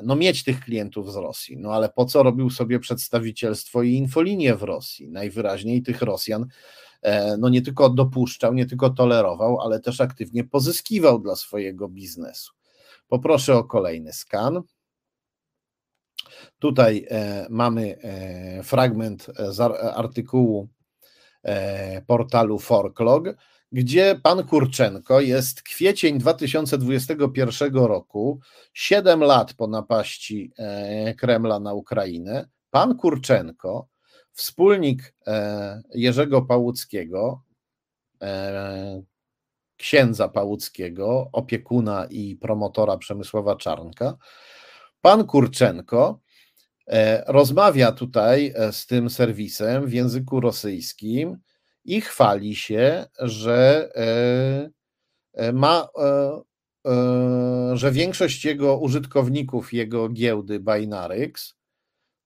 no mieć tych klientów z Rosji. No ale po co robił sobie przedstawicielstwo i infolinię w Rosji? Najwyraźniej tych Rosjan e, no nie tylko dopuszczał, nie tylko tolerował, ale też aktywnie pozyskiwał dla swojego biznesu. Poproszę o kolejny skan. Tutaj e, mamy fragment z artykułu portalu Forklog gdzie pan Kurczenko jest kwiecień 2021 roku, 7 lat po napaści e, Kremla na Ukrainę. Pan Kurczenko, wspólnik e, Jerzego Pałuckiego, e, księdza Pałuckiego, opiekuna i promotora Przemysława Czarnka, pan Kurczenko rozmawia tutaj z tym serwisem w języku rosyjskim i chwali się, że e, e, ma e, że większość jego użytkowników, jego giełdy Binaryx,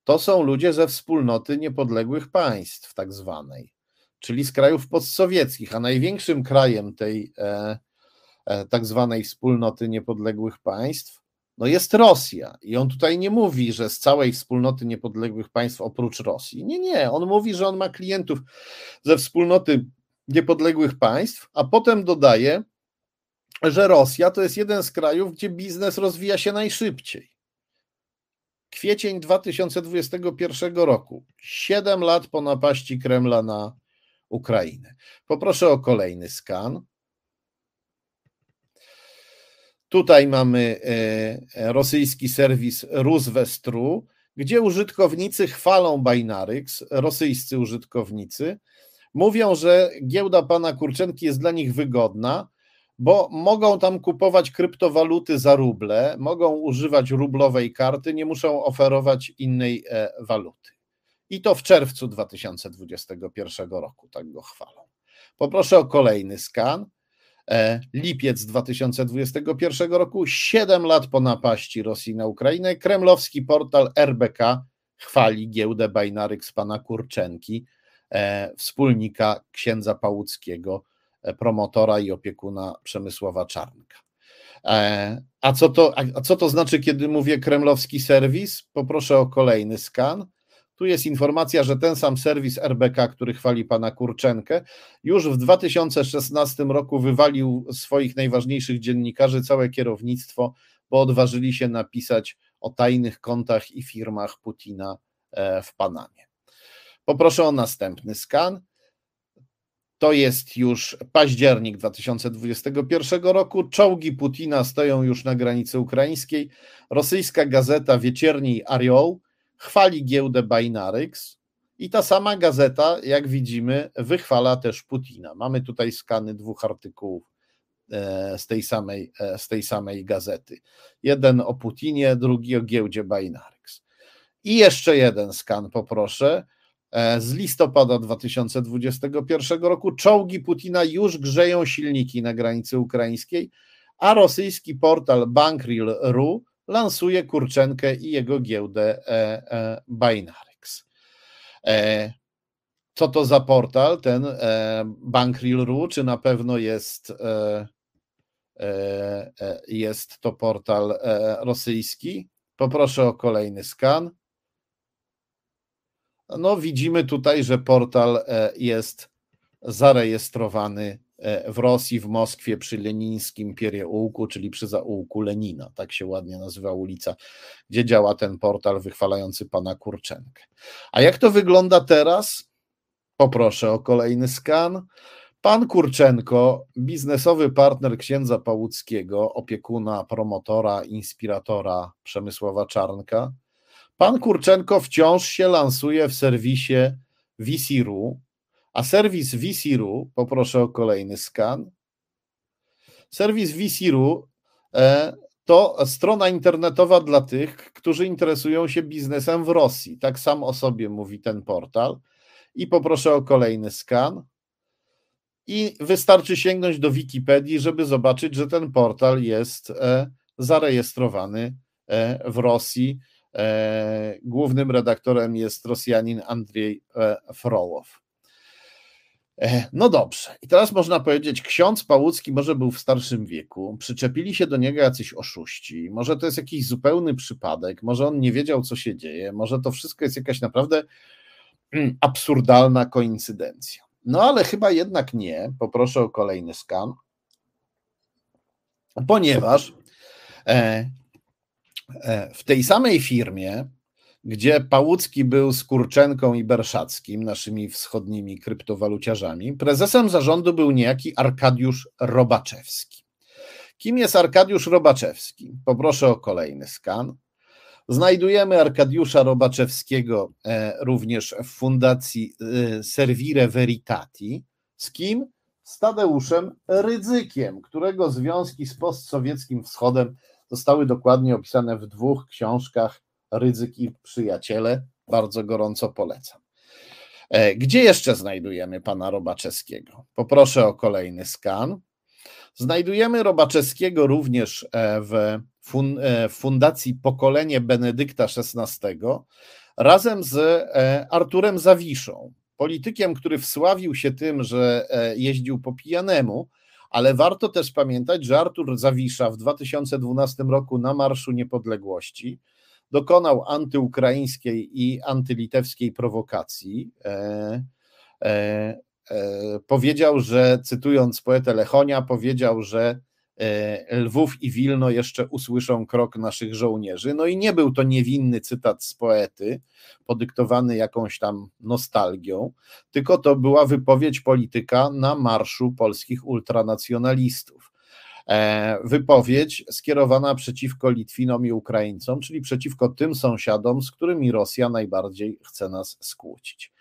to są ludzie ze wspólnoty niepodległych państw, tak zwanej, czyli z krajów postsowieckich, a największym krajem tej tak zwanej wspólnoty niepodległych państw no jest Rosja. I on tutaj nie mówi, że z całej wspólnoty niepodległych państw oprócz Rosji. Nie, nie. On mówi, że on ma klientów ze wspólnoty niepodległych państw, a potem dodaje, że Rosja to jest jeden z krajów, gdzie biznes rozwija się najszybciej. Kwiecień 2021 roku, 7 lat po napaści Kremla na Ukrainę. Poproszę o kolejny skan. Tutaj mamy e, rosyjski serwis Ruswestru, gdzie użytkownicy chwalą Binaryx, rosyjscy użytkownicy, mówią, że giełda pana Kurczenki jest dla nich wygodna, bo mogą tam kupować kryptowaluty za ruble, mogą używać rublowej karty, nie muszą oferować innej e, waluty. I to w czerwcu 2021 roku, tak go chwalą. Poproszę o kolejny skan. E, lipiec 2021 roku, 7 lat po napaści Rosji na Ukrainę, kremlowski portal RBK chwali giełdę Binaryx pana Kurczenki, e, wspólnika księdza Pałuckiego, e, promotora i opiekuna Przemysława Czarnka. A co, to, a co to znaczy, kiedy mówię kremlowski serwis? Poproszę o kolejny skan. Tu jest informacja, że ten sam serwis RBK, który chwali pana Kurczenkę, już w 2016 roku wywalił swoich najważniejszych dziennikarzy, całe kierownictwo, bo odważyli się napisać o tajnych kontach i firmach Putina e, w Panamie. Poproszę o następny skan. To jest już październik 2021 roku. Czołgi Putina stoją już na granicy ukraińskiej. Rosyjska gazeta Wieczerni Arioł chwali giełdę Binaryx i ta sama gazeta, jak widzimy, wychwala też Putina. Mamy tutaj skany dwóch artykułów e, z tej samej, e, z tej samej gazety. Jeden o Putinie, drugi o giełdzie Binaryx. I jeszcze jeden skan poproszę. E, z listopada 2021 roku czołgi Putina już grzeją silniki na granicy ukraińskiej, a rosyjski portal Bankril.ru lansuje Kurczenkę i jego giełdę e, e, Binaryx. E, co to za portal, ten Bankrill.ru, czy na pewno jest, jest to portal rosyjski? Poproszę o kolejny skan. No, widzimy tutaj, że portal jest zarejestrowany w Rosji, w Moskwie przy Lenińskim Pierieółku, czyli przy zaułku Lenina, tak się ładnie nazywa ulica, gdzie działa ten portal wychwalający pana Kurczenkę. A jak to wygląda teraz? Poproszę o kolejny skan. Pan Kurczenko, biznesowy partner księdza Pałuckiego, opiekuna, promotora, inspiratora Przemysława Czarnka. Pan Kurczenko wciąż się lansuje w serwisie VC.ru, a serwis VC.ru, poproszę o kolejny skan. Serwis VC.ru e, to strona internetowa dla tych, którzy interesują się biznesem w Rosji. Tak sam o sobie mówi ten portal. I poproszę o kolejny skan. I wystarczy sięgnąć do Wikipedii, żeby zobaczyć, że ten portal jest e, zarejestrowany e, w Rosji. Głównym redaktorem jest Rosjanin Andrzej Frołow. E, no dobrze. I teraz można powiedzieć, ksiądz Pałucki może był w starszym wieku, przyczepili się do niego jacyś oszuści, może to jest jakiś zupełny przypadek, może on nie wiedział, co się dzieje, może to wszystko jest jakaś naprawdę mm, absurdalna koincydencja. No ale chyba jednak nie. Poproszę o kolejny skan, ponieważ e, e, w tej samej firmie gdzie Pałucki był z Kurczenką i Berszackim, naszymi wschodnimi kryptowaluciarzami, prezesem zarządu był niejaki Arkadiusz Robaczewski. Kim jest Arkadiusz Robaczewski? Poproszę o kolejny skan. Znajdujemy Arkadiusza Robaczewskiego e, również w fundacji e, Servire Veritati. Z kim? Z Tadeuszem Rydzykiem, którego związki z postsowieckim wschodem zostały dokładnie opisane w dwóch książkach Rydzyk i przyjaciele. Bardzo gorąco polecam. E, gdzie jeszcze znajdujemy pana Robaczewskiego? Poproszę o kolejny skan. Znajdujemy Robaczewskiego również w Fundacji Pokolenie Benedykta XVI razem z Arturem Zawiszą, politykiem, który wsławił się tym, że jeździł po pijanemu, ale warto też pamiętać, że Artur Zawisza w 2012 roku na Marszu Niepodległości dokonał antyukraińskiej i antylitewskiej prowokacji. E, e, e, powiedział, że cytując poetę Lechonia, powiedział, że E, Lwów i Wilno jeszcze usłyszą krok naszych żołnierzy. No i nie był to niewinny cytat z poety, podyktowany jakąś tam nostalgią, tylko to była wypowiedź polityka na marszu polskich ultranacjonalistów. E, wypowiedź skierowana przeciwko Litwinom i Ukraińcom, czyli przeciwko tym sąsiadom, z którymi Rosja najbardziej chce nas skłócić.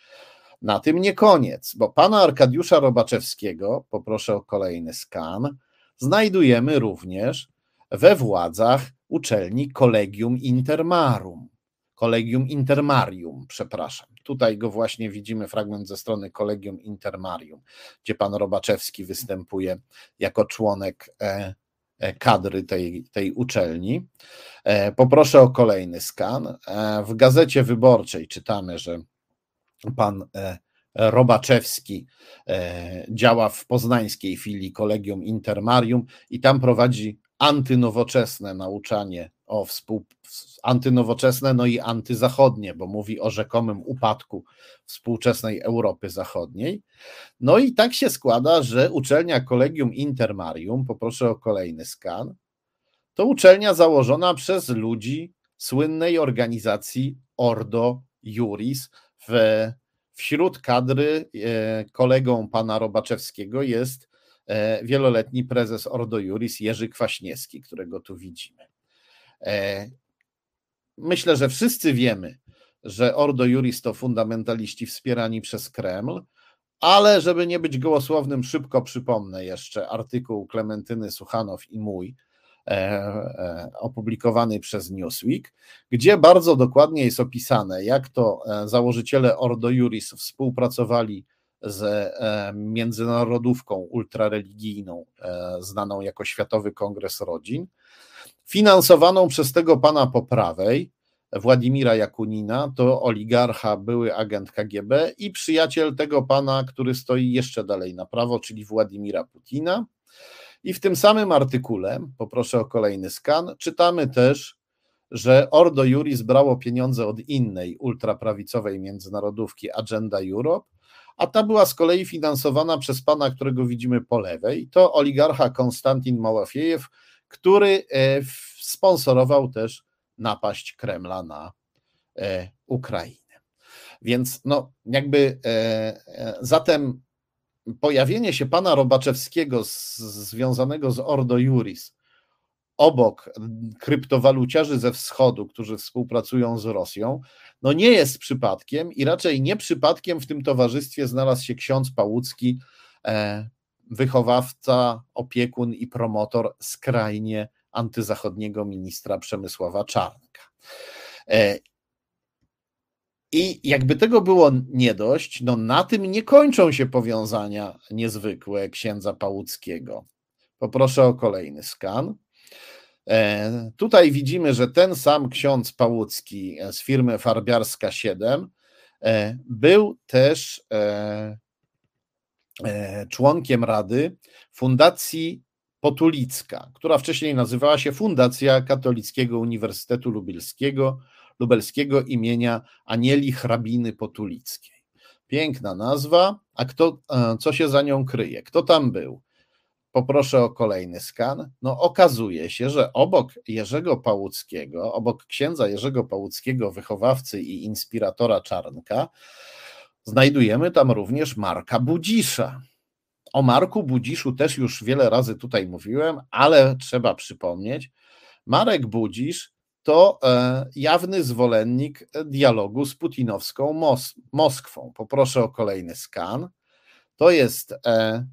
Na tym nie koniec, bo pana Arkadiusza Robaczewskiego, poproszę o kolejny skan, znajdujemy również we władzach uczelni Collegium Intermarum. Collegium Intermarium, przepraszam. Tutaj go właśnie widzimy, fragment ze strony Collegium Intermarium, gdzie pan Robaczewski występuje jako członek e, e, kadry tej, tej uczelni. E, poproszę o kolejny skan. W gazecie wyborczej czytamy, że pan Robaczewski działa w poznańskiej filii Kolegium Intermarium i tam prowadzi antynowoczesne nauczanie o współ, antynowoczesne, no i antyzachodnie, bo mówi o rzekomym upadku współczesnej Europy Zachodniej. No i tak się składa, że uczelnia Kolegium Intermarium, poproszę o kolejny skan, to uczelnia założona przez ludzi słynnej organizacji Ordo Juris w Wśród kadry e, kolegą pana Robaczewskiego jest wieloletni prezes Ordo Juris Jerzy Kwaśniewski, którego tu widzimy. E, myślę, że wszyscy wiemy, że Ordo Juris to fundamentaliści wspierani przez Kreml, ale żeby nie być gołosłownym, szybko przypomnę jeszcze artykuł Klementyny Suchanow i mój, E, e, opublikowany przez Newsweek, gdzie bardzo dokładnie jest opisane, jak to e, założyciele Ordo Juris współpracowali z międzynarodówką ultrareligijną, znaną jako Światowy Kongres Rodzin, finansowaną przez tego pana po prawej, Władimira Jakunina, to oligarcha, były agent KGB i przyjaciel tego pana, który stoi jeszcze dalej na prawo, czyli Władimira Putina. I w tym samym artykule, poproszę o kolejny skan, czytamy też, że Ordo Juris brało pieniądze od innej ultraprawicowej międzynarodówki Agenda Europe, a ta była z kolei finansowana przez pana, którego widzimy po lewej. To oligarcha Konstantin Małafiejew, który e, sponsorował też napaść Kremla na e, Ukrainę. Więc no, jakby e, zatem pojawienie się pana Robaczewskiego z, związanego z Ordo Juris obok kryptowaluciarzy ze wschodu, którzy współpracują z Rosją, no nie jest przypadkiem i raczej nie przypadkiem w tym towarzystwie znalazł się ksiądz Pałucki, e, wychowawca, opiekun i promotor skrajnie antyzachodniego ministra Przemysława Czarnka. E, i jakby tego było nie dość, no na tym nie kończą się powiązania niezwykłe księdza Pałuckiego. Poproszę o kolejny skan. E, tutaj widzimy, że ten sam ksiądz Pałucki z firmy Farbiarska 7 e, był też e, członkiem rady Fundacji Potulicka, która wcześniej nazywała się Fundacja Katolickiego Uniwersytetu Lubelskiego lubelskiego imienia Anieli Hrabiny Potulickiej. Piękna nazwa, a kto, co się za nią kryje? Kto tam był? Poproszę o kolejny skan. No, okazuje się, że obok Jerzego Pałuckiego, obok księdza Jerzego Pałuckiego, wychowawcy i inspiratora Czarnka, znajdujemy tam również Marka Budzisza. O Marku Budziszu też już wiele razy tutaj mówiłem, ale trzeba przypomnieć, Marek Budzisz to e, jawny zwolennik dialogu z putinowską Mos Moskwą. Poproszę o kolejny skan. To jest e,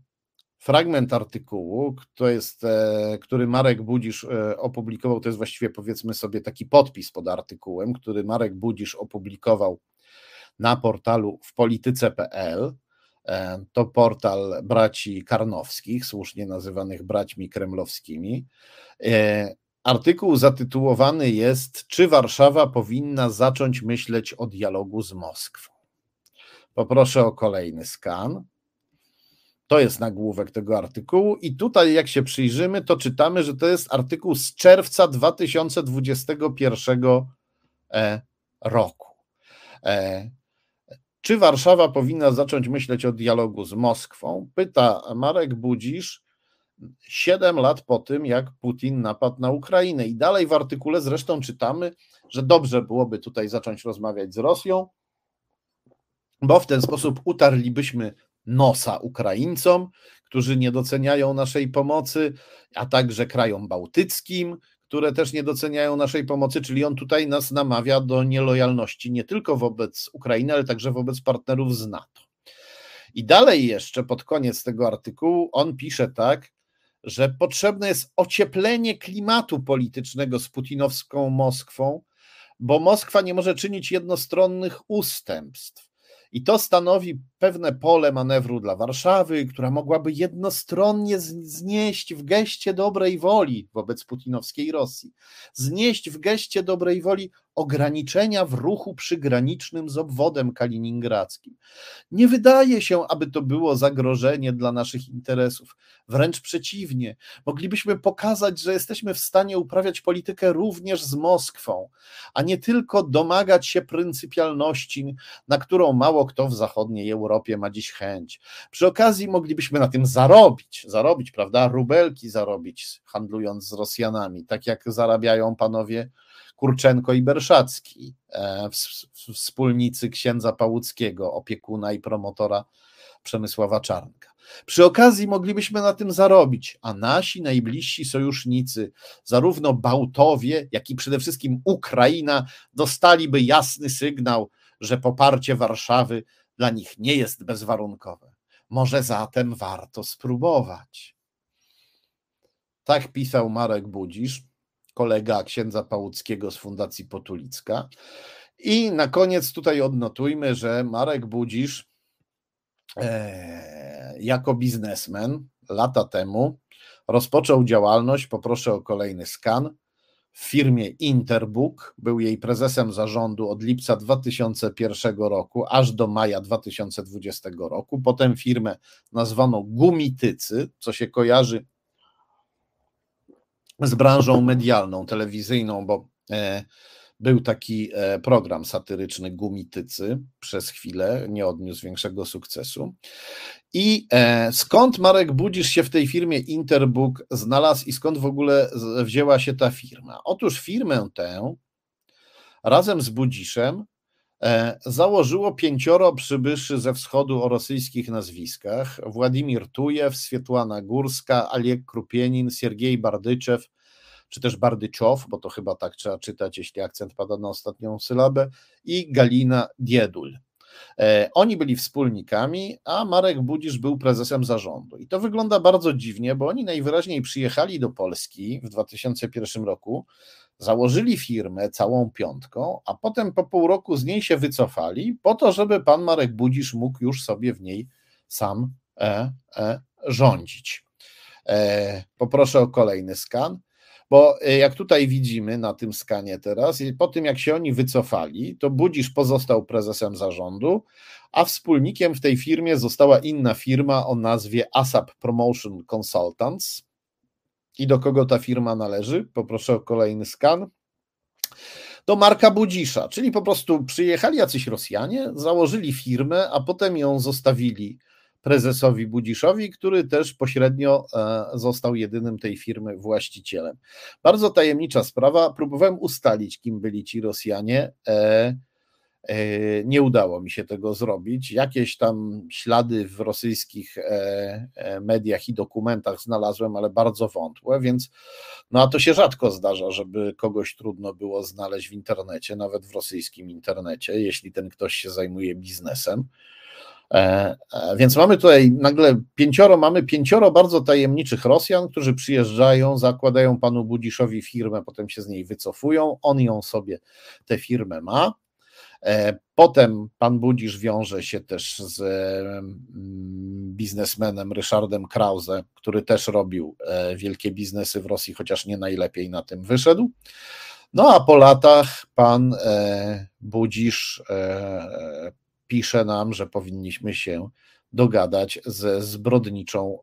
fragment artykułu, to jest, e, który Marek Budzisz opublikował, to jest właściwie powiedzmy sobie taki podpis pod artykułem, który Marek Budzisz opublikował na portalu w polityce.pl. to portal braci Karnowskich, słusznie nazywanych braćmi kremlowskimi. Artykuł zatytułowany jest Czy Warszawa powinna zacząć myśleć o dialogu z Moskwą? Poproszę o kolejny skan. To jest nagłówek tego artykułu, i tutaj, jak się przyjrzymy, to czytamy, że to jest artykuł z czerwca 2021 e, roku. E, czy Warszawa powinna zacząć myśleć o dialogu z Moskwą? Pyta Marek Budzisz, siedem lat po tym, jak Putin napadł na Ukrainę. I dalej w artykule zresztą czytamy, że dobrze byłoby tutaj zacząć rozmawiać z Rosją, bo w ten sposób utarlibyśmy nosa Ukraińcom, którzy nie doceniają naszej pomocy, a także krajom bałtyckim, które też nie doceniają naszej pomocy, czyli on tutaj nas namawia do nielojalności nie tylko wobec Ukrainy, ale także wobec partnerów z NATO. I dalej jeszcze pod koniec tego artykułu on pisze tak, że potrzebne jest ocieplenie klimatu politycznego z putinowską Moskwą, bo Moskwa nie może czynić jednostronnych ustępstw. I to stanowi pewne pole manewru dla Warszawy, która mogłaby jednostronnie znieść w geście dobrej woli wobec putinowskiej Rosji, znieść w geście dobrej woli ograniczenia w ruchu przygranicznym z obwodem kaliningradzkim. Nie wydaje się, aby to było zagrożenie dla naszych interesów. Wręcz przeciwnie, moglibyśmy pokazać, że jesteśmy w stanie uprawiać politykę również z Moskwą, a nie tylko domagać się pryncypialności, na którą mało kto w zachodniej Europie ma dziś chęć. Przy okazji moglibyśmy na tym zarobić, zarobić, prawda? Rubelki zarobić, handlując z Rosjanami, tak jak zarabiają panowie Kurczenko i Berszacki, e, wspólnicy księdza Pałuckiego, opiekuna i promotora Przemysława Czarnka. Przy okazji moglibyśmy na tym zarobić, a nasi najbliżsi sojusznicy, zarówno Bałtowie, jak i przede wszystkim Ukraina, dostaliby jasny sygnał, że poparcie Warszawy dla nich nie jest bezwarunkowe. Może zatem warto spróbować. Tak pisał Marek Budzisz, kolega księdza Pałuckiego z Fundacji Potulicka. I na koniec tutaj odnotujmy, że Marek Budzisz e, jako biznesmen lata temu rozpoczął działalność, poproszę o kolejny skan, w firmie Interbook, był jej prezesem zarządu od lipca 2001 roku aż do maja 2020 roku. Potem firmę nazwano Gumitycy, co się kojarzy z branżą medialną, telewizyjną, bo e, był taki e, program satyryczny Gumitycy przez chwilę, nie odniósł większego sukcesu. I e, skąd Marek Budzisz się w tej firmie Interbook znalazł i skąd w ogóle wzięła się ta firma? Otóż firmę tę razem z Budziszem założyło pięcioro przybyszy ze wschodu o rosyjskich nazwiskach: Władimir Tujew, Swietłana Górska, Aliek Krupienin, Siergiej Bardyczew, czy też Bardyczow, bo to chyba tak trzeba czytać, jeśli akcent pada na ostatnią sylabę, i Galina Diedul. E, oni byli wspólnikami, a Marek Budzisz był prezesem zarządu. I to wygląda bardzo dziwnie, bo oni najwyraźniej przyjechali do Polski w 2001 roku, założyli firmę całą piątką, a potem po pół roku z niej się wycofali, po to, żeby pan Marek Budzisz mógł już sobie w niej sam e, e, rządzić. E, poproszę o kolejny skan. Bo e, jak tutaj widzimy na tym skanie teraz, po tym jak się oni wycofali, to Budzisz pozostał prezesem zarządu, a wspólnikiem w tej firmie została inna firma o nazwie ASAP Promotion Consultants. I do kogo ta firma należy? Poproszę o kolejny skan do Marka Budzisza, czyli po prostu przyjechali jacyś Rosjanie, założyli firmę, a potem ją zostawili prezesowi Budziszowi, który też pośrednio e, został jedynym tej firmy właścicielem. Bardzo tajemnicza sprawa. Próbowałem ustalić, kim byli ci Rosjanie. E, e, nie udało mi się tego zrobić. Jakieś tam ślady w rosyjskich mediach i dokumentach znalazłem, ale bardzo wątłe, więc no a to się rzadko zdarza, żeby kogoś trudno było znaleźć w internecie, nawet w rosyjskim internecie, jeśli ten ktoś się zajmuje biznesem. E, e, więc mamy tutaj nagle pięcioro, mamy pięcioro bardzo tajemniczych Rosjan, którzy przyjeżdżają, zakładają panu Budziszowi firmę, potem się z niej wycofują, on ją sobie, tę firmę ma. E, potem pan Budzisz wiąże się też z mm, biznesmenem Ryszardem Krause, który też robił wielkie biznesy w Rosji, chociaż nie najlepiej na tym wyszedł. No a po latach pan Budzisz pisze nam, że powinniśmy się dogadać ze zbrodniczą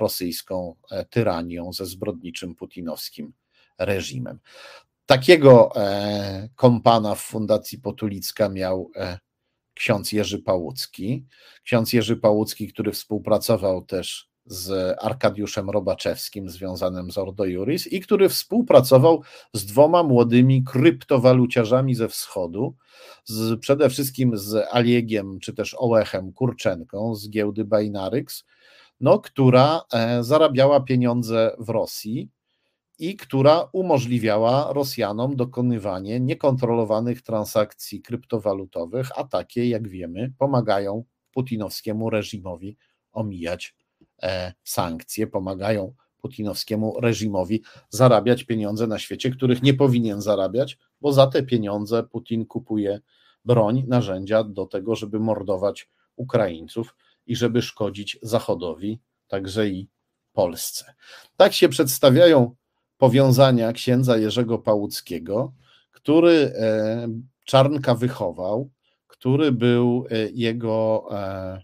rosyjską tyranią, ze zbrodniczym putinowskim reżimem. Takiego e, kompana w Fundacji Potulicka miał e, ksiądz Jerzy Pałucki. Ksiądz Jerzy Pałucki, który współpracował też z Arkadiuszem Robaczewskim, związanym z Ordo Juris, i który współpracował z dwoma młodymi kryptowaluciarzami ze wschodu, z, przede wszystkim z Aliegiem, czy też Ołechem Kurczenką z giełdy Binaryx, no, która e, zarabiała pieniądze w Rosji i która umożliwiała Rosjanom dokonywanie niekontrolowanych transakcji kryptowalutowych, a takie, jak wiemy, pomagają putinowskiemu reżimowi omijać sankcje, pomagają putinowskiemu reżimowi zarabiać pieniądze na świecie, których nie powinien zarabiać, bo za te pieniądze Putin kupuje broń, narzędzia do tego, żeby mordować Ukraińców i żeby szkodzić Zachodowi, także i Polsce. Tak się przedstawiają powiązania księdza Jerzego Pałuckiego, który e, Czarnka wychował, który był e, jego e,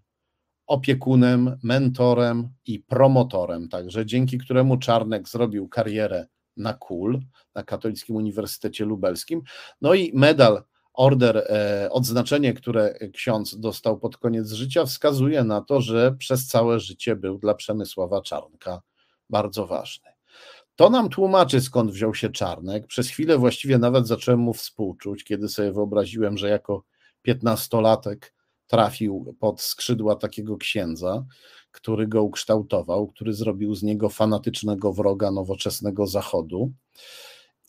opiekunem, mentorem i promotorem, także dzięki któremu Czarnek zrobił karierę na KUL, na Katolickim Uniwersytecie Lubelskim. No i medal, order, odznaczenie, które ksiądz dostał pod koniec życia, wskazuje na to, że przez całe życie był dla Przemysława Czarnka bardzo ważny. To nam tłumaczy, skąd wziął się Czarnek. Przez chwilę właściwie nawet zacząłem mu współczuć, kiedy sobie wyobraziłem, że jako piętnastolatek trafił pod skrzydła takiego księdza, który go ukształtował, który zrobił z niego fanatycznego wroga nowoczesnego Zachodu.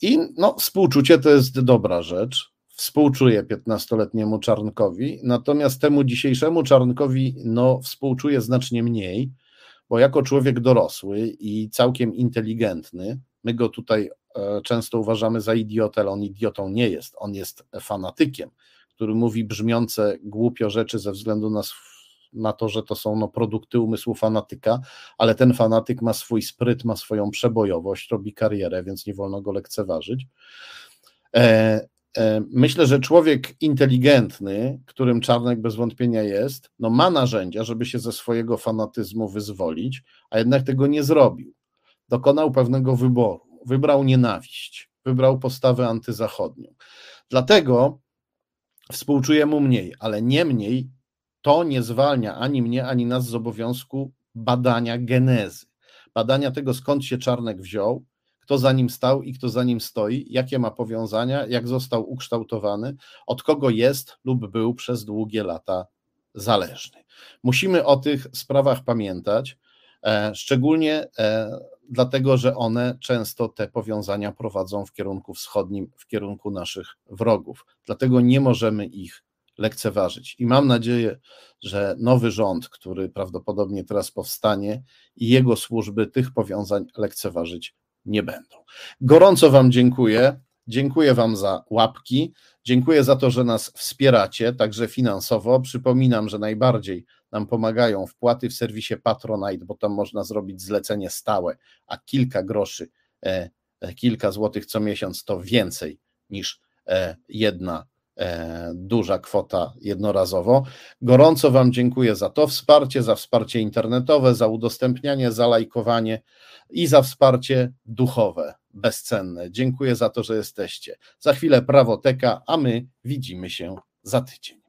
I no, współczucie to jest dobra rzecz. Współczuję 15-letniemu Czarnkowi, natomiast temu dzisiejszemu Czarnkowi no, współczuję znacznie mniej, bo jako człowiek dorosły i całkiem inteligentny, my go tutaj e, często uważamy za idiotę, ale on idiotą nie jest, on jest fanatykiem, który mówi brzmiące głupio rzeczy ze względu na, na to, że to są no, produkty umysłu fanatyka, ale ten fanatyk ma swój spryt, ma swoją przebojowość, robi karierę, więc nie wolno go lekceważyć. E, E, myślę, że człowiek inteligentny, którym Czarnek bez wątpienia jest, no ma narzędzia, żeby się ze swojego fanatyzmu wyzwolić, a jednak tego nie zrobił. Dokonał pewnego wyboru. Wybrał nienawiść, wybrał postawę antyzachodnią. Dlatego współczuję mu mniej, ale niemniej to nie zwalnia ani mnie, ani nas z obowiązku badania genezy, badania tego, skąd się Czarnek wziął, kto za nim stał i kto za nim stoi, jakie ma powiązania, jak został ukształtowany, od kogo jest lub był przez długie lata zależny. Musimy o tych sprawach pamiętać, e, szczególnie e, dlatego, że one często te powiązania prowadzą w kierunku wschodnim, w kierunku naszych wrogów. Dlatego nie możemy ich lekceważyć. I mam nadzieję, że nowy rząd, który prawdopodobnie teraz powstanie, i jego służby tych powiązań lekceważyć nie będą. Gorąco Wam dziękuję. Dziękuję Wam za łapki. Dziękuję za to, że nas wspieracie, także finansowo. Przypominam, że najbardziej nam pomagają wpłaty w serwisie Patronite, bo tam można zrobić zlecenie stałe, a kilka groszy, e, e kilka złotych co miesiąc to więcej niż e, jedna e, duża kwota jednorazowo. Gorąco Wam dziękuję za to wsparcie, za wsparcie internetowe, za udostępnianie, za lajkowanie i za wsparcie duchowe, bezcenne. Dziękuję za to, że jesteście. Za chwilę prawoteka, a my widzimy się za tydzień.